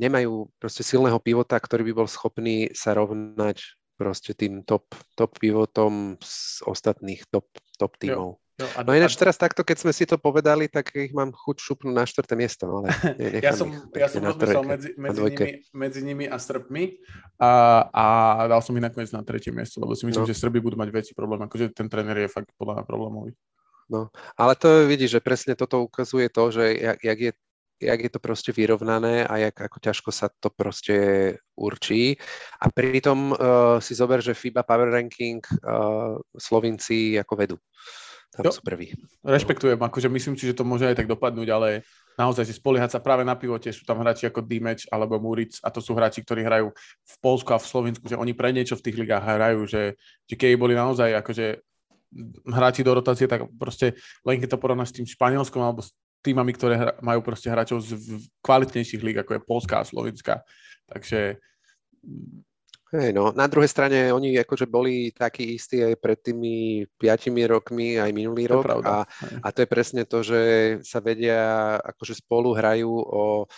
nemajú proste silného pivota, ktorý by bol schopný sa rovnať proste tým top, top pivotom z ostatných top, top tímov. Jo. No, a, no ináč teraz takto, keď sme si to povedali, tak ich mám chuť šupnúť na štvrté miesto. No, ale <laughs> ja som, ja som rozmyslel medzi, medzi, nimi, medzi nimi a Srbmi a, a dal som ich nakoniec na tretie miesto, lebo si myslím, no. že Srby budú mať väčší problém, akože ten tréner je fakt podľa mňa problémový. No, ale to vidíš, že presne toto ukazuje to, že jak, jak je jak je to proste vyrovnané a jak, ako ťažko sa to proste určí. A pritom uh, si zober, že FIBA Power Ranking uh, Slovinci ako vedú. Tam jo, sú prví. Rešpektujem, akože myslím si, že to môže aj tak dopadnúť, ale naozaj si spoliehať sa práve na pivote, sú tam hráči ako Dimeč alebo Muric a to sú hráči, ktorí hrajú v Polsku a v Slovensku, že oni pre niečo v tých ligách hrajú, že, že keď boli naozaj akože hráči do rotácie, tak proste len keď to porovnáš s tým Španielskom alebo s týmami, ktoré hra, majú proste hráčov z kvalitnejších líg, ako je Polská a Slovenská. Takže Hej, no. Na druhej strane oni akože boli takí istí aj pred tými piatimi rokmi, aj minulý rok. A, a to je presne to, že sa vedia, akože spolu hrajú o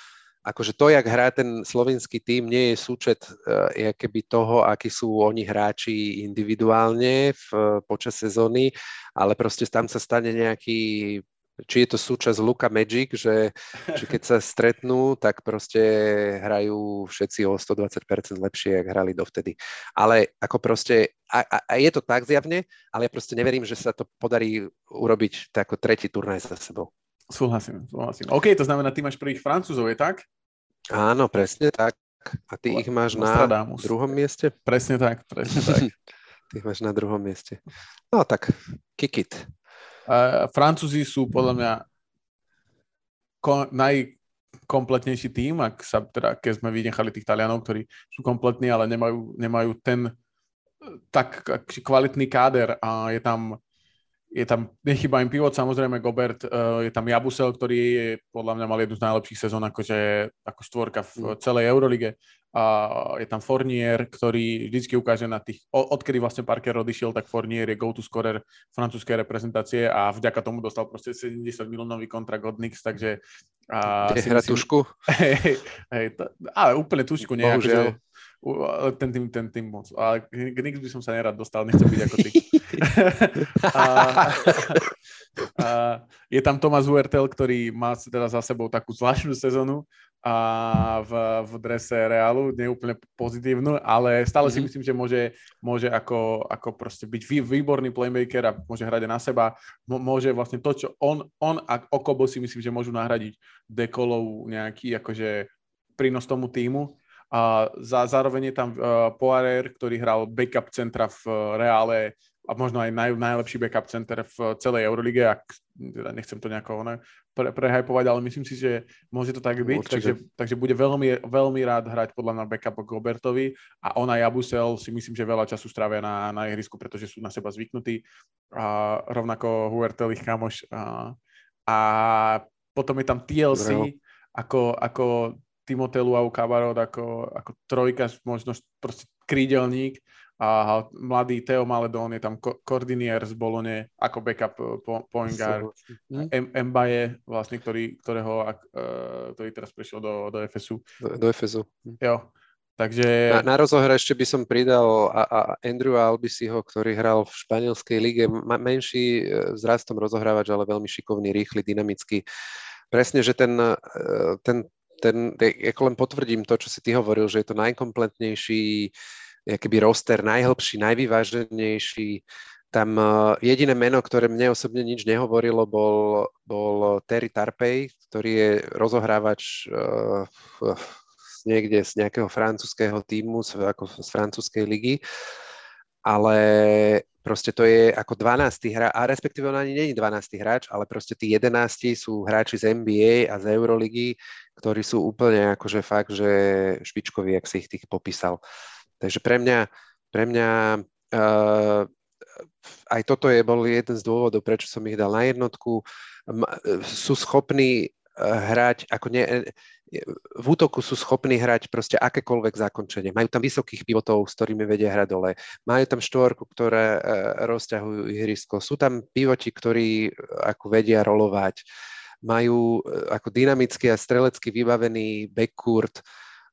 akože to, jak hrá ten slovenský tým, nie je súčet uh, keby toho, akí sú oni hráči individuálne v, počas sezóny, ale proste tam sa stane nejaký či je to súčasť Luka Magic, že, že keď sa stretnú, tak proste hrajú všetci o 120% lepšie, jak hrali dovtedy. Ale ako proste, a, a, a je to tak zjavne, ale ja proste neverím, že sa to podarí urobiť ako tretí turnaj za sebou. Súhlasím, súhlasím. OK, to znamená, ty máš prvých Francúzov, je tak? Áno, presne tak. A ty ich máš na druhom mieste? Presne tak, presne tak. <laughs> ty ich máš na druhom mieste. No tak, kick it. Francúzi sú podľa mňa ko- najkompletnejší tým, ak sa teda, keď sme vynechali tých Talianov, ktorí sú kompletní, ale nemajú, nemajú ten tak kvalitný káder a je tam je tam, nechyba im pivot, samozrejme Gobert, uh, je tam Jabusel, ktorý je, podľa mňa mal jednu z najlepších sezón akože, ako štvorka v mm. celej Eurolige a je tam Fournier, ktorý vždy ukáže na tých, odkedy vlastne Parker odišiel, tak Fournier je go-to scorer francúzskej reprezentácie a vďaka tomu dostal proste 70 miliónový kontrakt od Knicks, takže... A, hra tušku? <laughs> Hej, hej, to, ale úplne tušku nie, akože, ten tým, ten tým moc. A k Knicks by som sa nerad dostal, nechcem byť ako ty. <laughs> a, a, je tam Thomas Huertel, ktorý má teda za sebou takú zvláštnu sezónu, a v, v drese Realu, neúplne pozitívnu, ale stále mm-hmm. si mhm. myslím, že môže, môže ako, ako proste byť vý, výborný playmaker a môže hrať na seba. môže vlastne to, čo on, on a Okobo si myslím, že môžu nahradiť Dekolov nejaký akože prínos tomu týmu. A za, zároveň je tam uh, Poirier, ktorý hral backup centra v uh, Reále a možno aj naj, najlepší backup center v celej Eurolige, ak teda nechcem to nejako ne, pre, prehypovať, ale myslím si, že môže to tak byť, takže, takže bude veľmi, veľmi rád hrať podľa mňa backup Gobertovi a ona Jabusel si myslím, že veľa času strávia na, na ihrisku, pretože sú na seba zvyknutí a rovnako Huertel ich kamoš a, a potom je tam TLC ako, ako Timotelu a Kabarot ako, ako trojka, možno proste krídelník a mladý Teo Maledon je tam ko- koordinier z Bolone ako backup eh, po- point guard. M- Mbaye vlastne, ktorý, ktorého, uh, ktorý teraz prešiel do, do FSU. Do, do FSU. Hm. Jo, Takže... Na, na rozohre ešte by som pridal a, a Andrew Albisiho, ktorý hral v španielskej lige, ma, menší eh, vzrastom rozohrávač, ale veľmi šikovný, rýchly, dynamický. Presne, že ten, ten, ten, ako len potvrdím to, čo si ty hovoril, že je to najkompletnejší keby roster najhlbší, najvyváženejší. Tam uh, jediné meno, ktoré mne osobne nič nehovorilo, bol, bol Terry Tarpey, ktorý je rozohrávač uh, niekde z nejakého francúzského týmu, z, ako z francúzskej ligy, ale proste to je ako 12. hráč, a respektíve on ani není 12. hráč, ale proste tí 11 sú hráči z NBA a z Euroligy, ktorí sú úplne akože fakt, že špičkoví, ak si ich tých popísal. Takže pre mňa, pre mňa uh, aj toto je bol jeden z dôvodov, prečo som ich dal na jednotku. Sú schopní eh, hrať, ako ne, v útoku sú schopní hrať proste akékoľvek zakončenie. Majú tam vysokých pivotov, s ktorými vedia hrať dole. Majú tam štvorku, ktoré uh, rozťahujú ihrisko. Sú tam pivoti, ktorí ako vedia rolovať. Majú uh, ako dynamický a strelecky vybavený backcourt.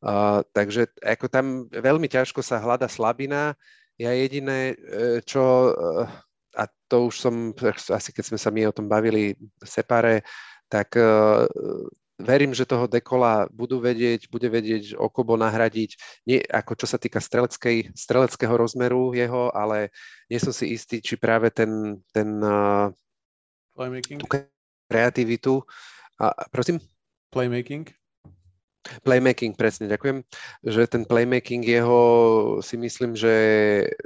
Uh, takže ako tam veľmi ťažko sa hľada slabina. Ja jediné, e, čo, e, a to už som, asi keď sme sa my o tom bavili separe, tak uh, verím, že toho dekola budú vedieť, bude vedieť Okobo nahradiť, nie ako čo sa týka streleckej, streleckého rozmeru jeho, ale nie som si istý, či práve ten, ten uh, tú kreativitu. A, prosím? Playmaking? Playmaking, presne, ďakujem. Že ten playmaking jeho si myslím, že,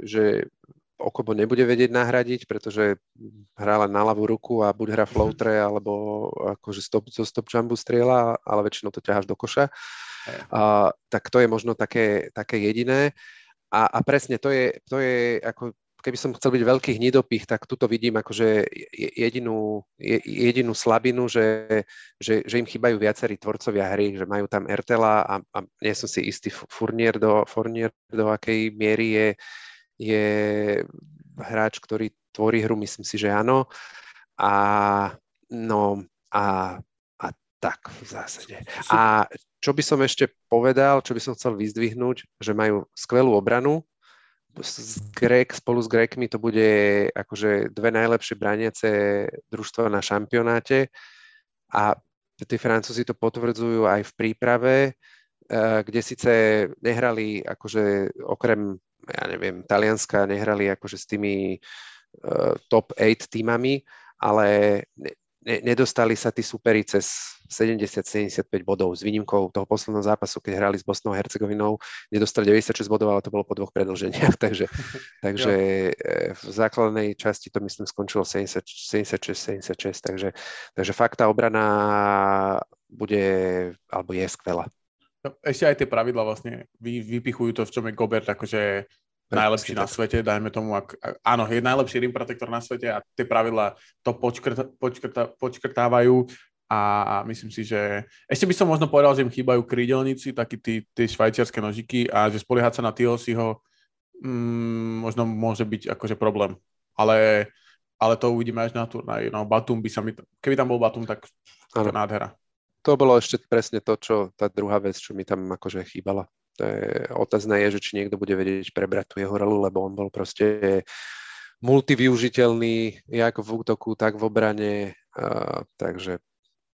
že Okobo nebude vedieť nahradiť, pretože hrá len na ľavú ruku a buď hrá floatre, <laughs> alebo akože stop, zo stop jumpu strieľa, ale väčšinou to ťaháš do koša. A, tak to je možno také, také jediné. A, a presne to je, to je ako keby som chcel byť veľký hnidopich, tak tuto vidím akože jedinú, jedinú slabinu, že, že, že im chýbajú viacerí tvorcovia hry, že majú tam Ertela a, a nie som si istý Furnier do, Furnier do akej miery je, je hráč, ktorý tvorí hru, myslím si, že áno. A, no, a, a tak v zásade. A čo by som ešte povedal, čo by som chcel vyzdvihnúť, že majú skvelú obranu, s Grek, spolu s Grekmi to bude akože dve najlepšie braniace družstva na šampionáte. A tí Francúzi to potvrdzujú aj v príprave, eh, kde síce nehrali akože okrem, ja neviem, Talianska nehrali akože s tými uh, top 8 týmami, ale ne, nedostali sa tí superi cez 70-75 bodov s výnimkou toho posledného zápasu, keď hrali s Bosnou a Hercegovinou, nedostali 96 bodov, ale to bolo po dvoch predlženiach, <laughs> takže, <laughs> takže e, v základnej časti to myslím skončilo 76-76, takže, takže fakt tá obrana bude, alebo je skvelá. No, ešte aj tie pravidla vlastne vy, vypichujú to, v čom je Gobert akože najlepší na svete, dajme tomu, ak, áno, je najlepší rim protektor na svete a tie pravidla to počkrta, počkrta, počkrtávajú a myslím si, že ešte by som možno povedal, že im chýbajú krídelníci, takí tí, tí švajčiarske nožiky a že spoliehať sa na Tiosiho mm, možno môže byť akože problém. Ale, ale to uvidíme až na turnaj. No, Batum by sa mi... Keby tam bol Batum, tak to nádhera. To bolo ešte presne to, čo tá druhá vec, čo mi tam akože chýbala. To je, otázne je, že či niekto bude vedieť prebrať tú jeho rolu, lebo on bol proste multivyužiteľný jak v útoku, tak v obrane. Uh, takže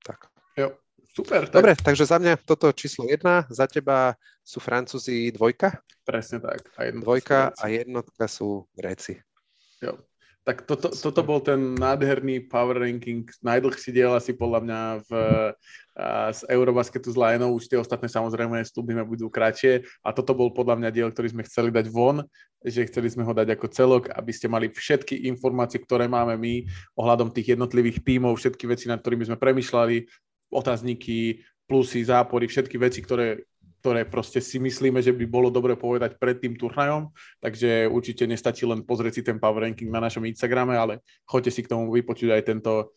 tak. Jo, super. Tak... Dobre, takže za mňa toto číslo jedna, za teba sú Francúzi dvojka? Presne tak. A dvojka a jednotka sú Gréci. Jo. Tak toto, toto bol ten nádherný power ranking, najdlhší diel asi podľa mňa v, z Eurobasketu s Lionou, už tie ostatné samozrejme slúbime budú kratšie. A toto bol podľa mňa diel, ktorý sme chceli dať von, že chceli sme ho dať ako celok, aby ste mali všetky informácie, ktoré máme my ohľadom tých jednotlivých tímov, všetky veci, nad ktorými sme premyšľali, otázniky, plusy, zápory, všetky veci, ktoré ktoré proste si myslíme, že by bolo dobre povedať pred tým turnajom, takže určite nestačí len pozrieť si ten power ranking na našom Instagrame, ale choďte si k tomu vypočuť aj tento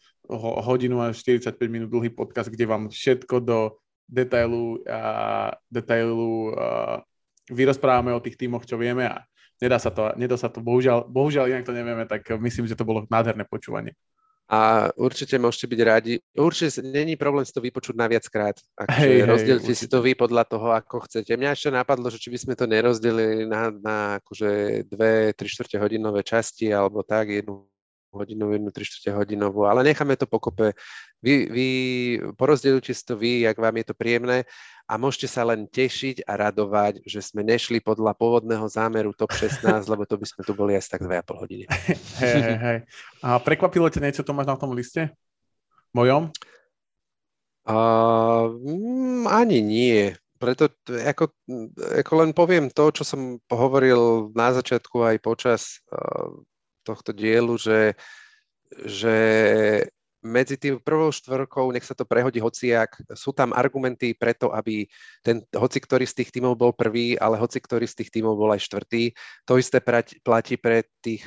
hodinu a 45 minút dlhý podcast, kde vám všetko do detailu, a, detailu a, vyrozprávame o tých týmoch, čo vieme a nedá sa to, nedá sa to bohužiaľ, bohužiaľ inak to nevieme, tak myslím, že to bolo nádherné počúvanie a určite môžete byť radi. Určite není problém si to vypočuť na viackrát. Hej, rozdielte si to vy podľa toho, ako chcete. Mňa ešte napadlo, že či by sme to nerozdelili na, na akože dve, tri štvrte hodinové časti alebo tak, jednu hodinovú, jednu, tri štvrte hodinovú, ale necháme to pokope. Vy, vy porozdeľujte si to vy, ak vám je to príjemné a môžete sa len tešiť a radovať, že sme nešli podľa pôvodného zámeru top 16, lebo to by sme tu boli asi tak 2,5 hodiny. <laughs> Hej, hej, hej. A prekvapilo ťa niečo, Tomáš, na tom liste? Mojom? Uh, ani nie. Preto ako, ako len poviem to, čo som hovoril na začiatku aj počas uh, tohto dielu, že, že medzi tým prvou štvorkou, nech sa to prehodí hociak, sú tam argumenty preto, aby ten hoci ktorý z tých tímov bol prvý, ale hoci ktorý z tých tímov bol aj štvrtý. To isté platí pre, tých,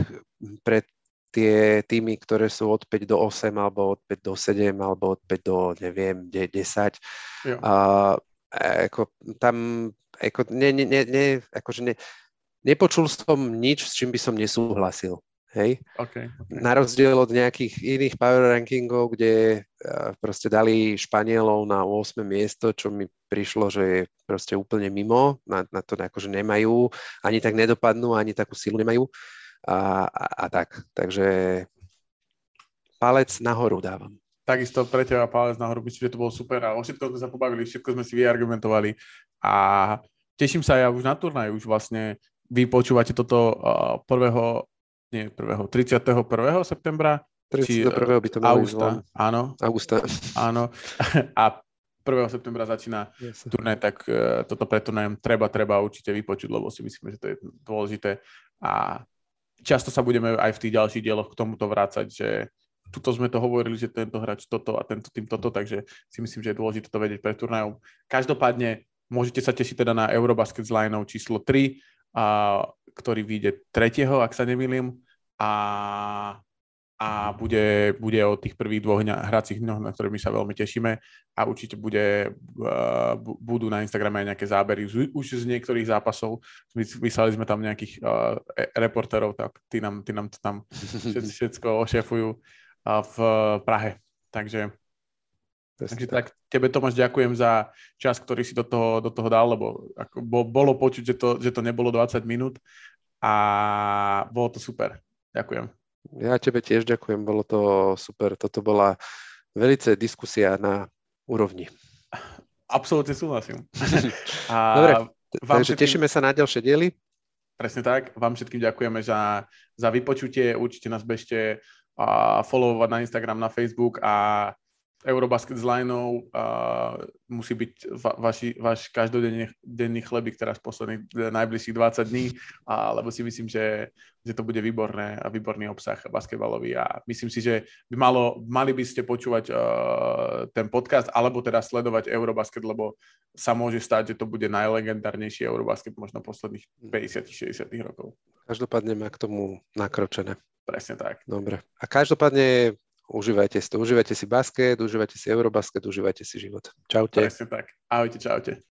pre tie týmy, ktoré sú od 5 do 8, alebo od 5 do 7, alebo od 5 do, neviem, 10. A, ako, tam, ako, ne, ne, ne, akože ne, nepočul som nič, s čím by som nesúhlasil. Hej? Okay, okay. Na rozdiel od nejakých iných power rankingov, kde proste dali Španielov na 8. miesto, čo mi prišlo, že je proste úplne mimo, na, na to akože nemajú, ani tak nedopadnú, ani takú silu nemajú a, a, a tak. Takže palec nahoru dávam. Takisto pre teba palec nahoru, myslím, že to bolo super a o všetko sme sa pobavili, všetko sme si vyargumentovali a teším sa ja už na turnaj, už vlastne vy počúvate toto uh, prvého, nie prvého, 31. septembra. 31. Či, by to malo augusta, áno. Augusta. Áno. <laughs> A 1. septembra začína yes. turnaj, tak uh, toto pre turnajem treba, treba určite vypočuť, lebo si myslíme, že to je dôležité. A často sa budeme aj v tých ďalších dieloch k tomuto vrácať, že tuto sme to hovorili, že tento hráč toto a tento tým toto, takže si myslím, že je dôležité to vedieť pre turnajom. Každopádne môžete sa tešiť teda na Eurobasket s lineou číslo 3, a, ktorý vyjde 3. ak sa nemýlim a, a bude, bude o tých prvých dvoch hracích dňoch, na ktorými sa veľmi tešíme a určite bude, uh, budú na Instagrame aj nejaké zábery z, už z niektorých zápasov. Vyslali sme tam nejakých uh, reporterov, tak tí nám, tí nám to tam <laughs> všetko ošefujú uh, v Prahe. Takže Takže tak tebe Tomáš ďakujem za čas, ktorý si do toho, do toho dal, lebo ako bolo počuť, že to, že to nebolo 20 minút a bolo to super. Ďakujem. Ja tebe tiež ďakujem, bolo to super. Toto bola velice diskusia na úrovni. Absolútne súhlasím. <laughs> a Dobre, vám takže všetkým... tešíme sa na ďalšie diely. Presne tak. Vám všetkým ďakujeme za, za vypočutie. Určite nás bežte a followovať na Instagram, na Facebook a Eurobasket s lineou uh, musí byť váš každodenný denný chlebík teraz posledných najbližších 20 dní, a, lebo si myslím, že, že to bude výborné a výborný obsah basketbalový a myslím si, že by malo, mali by ste počúvať uh, ten podcast alebo teda sledovať Eurobasket, lebo sa môže stať, že to bude najlegendárnejší Eurobasket možno posledných 50-60 rokov. Každopádne má k tomu nakročené. Presne tak. Dobre. A každopádne Užívajte si to, užívajte si basket, užívajte si Eurobasket, užívajte si život. Čaute. Presne tak. Ahojte, čaute.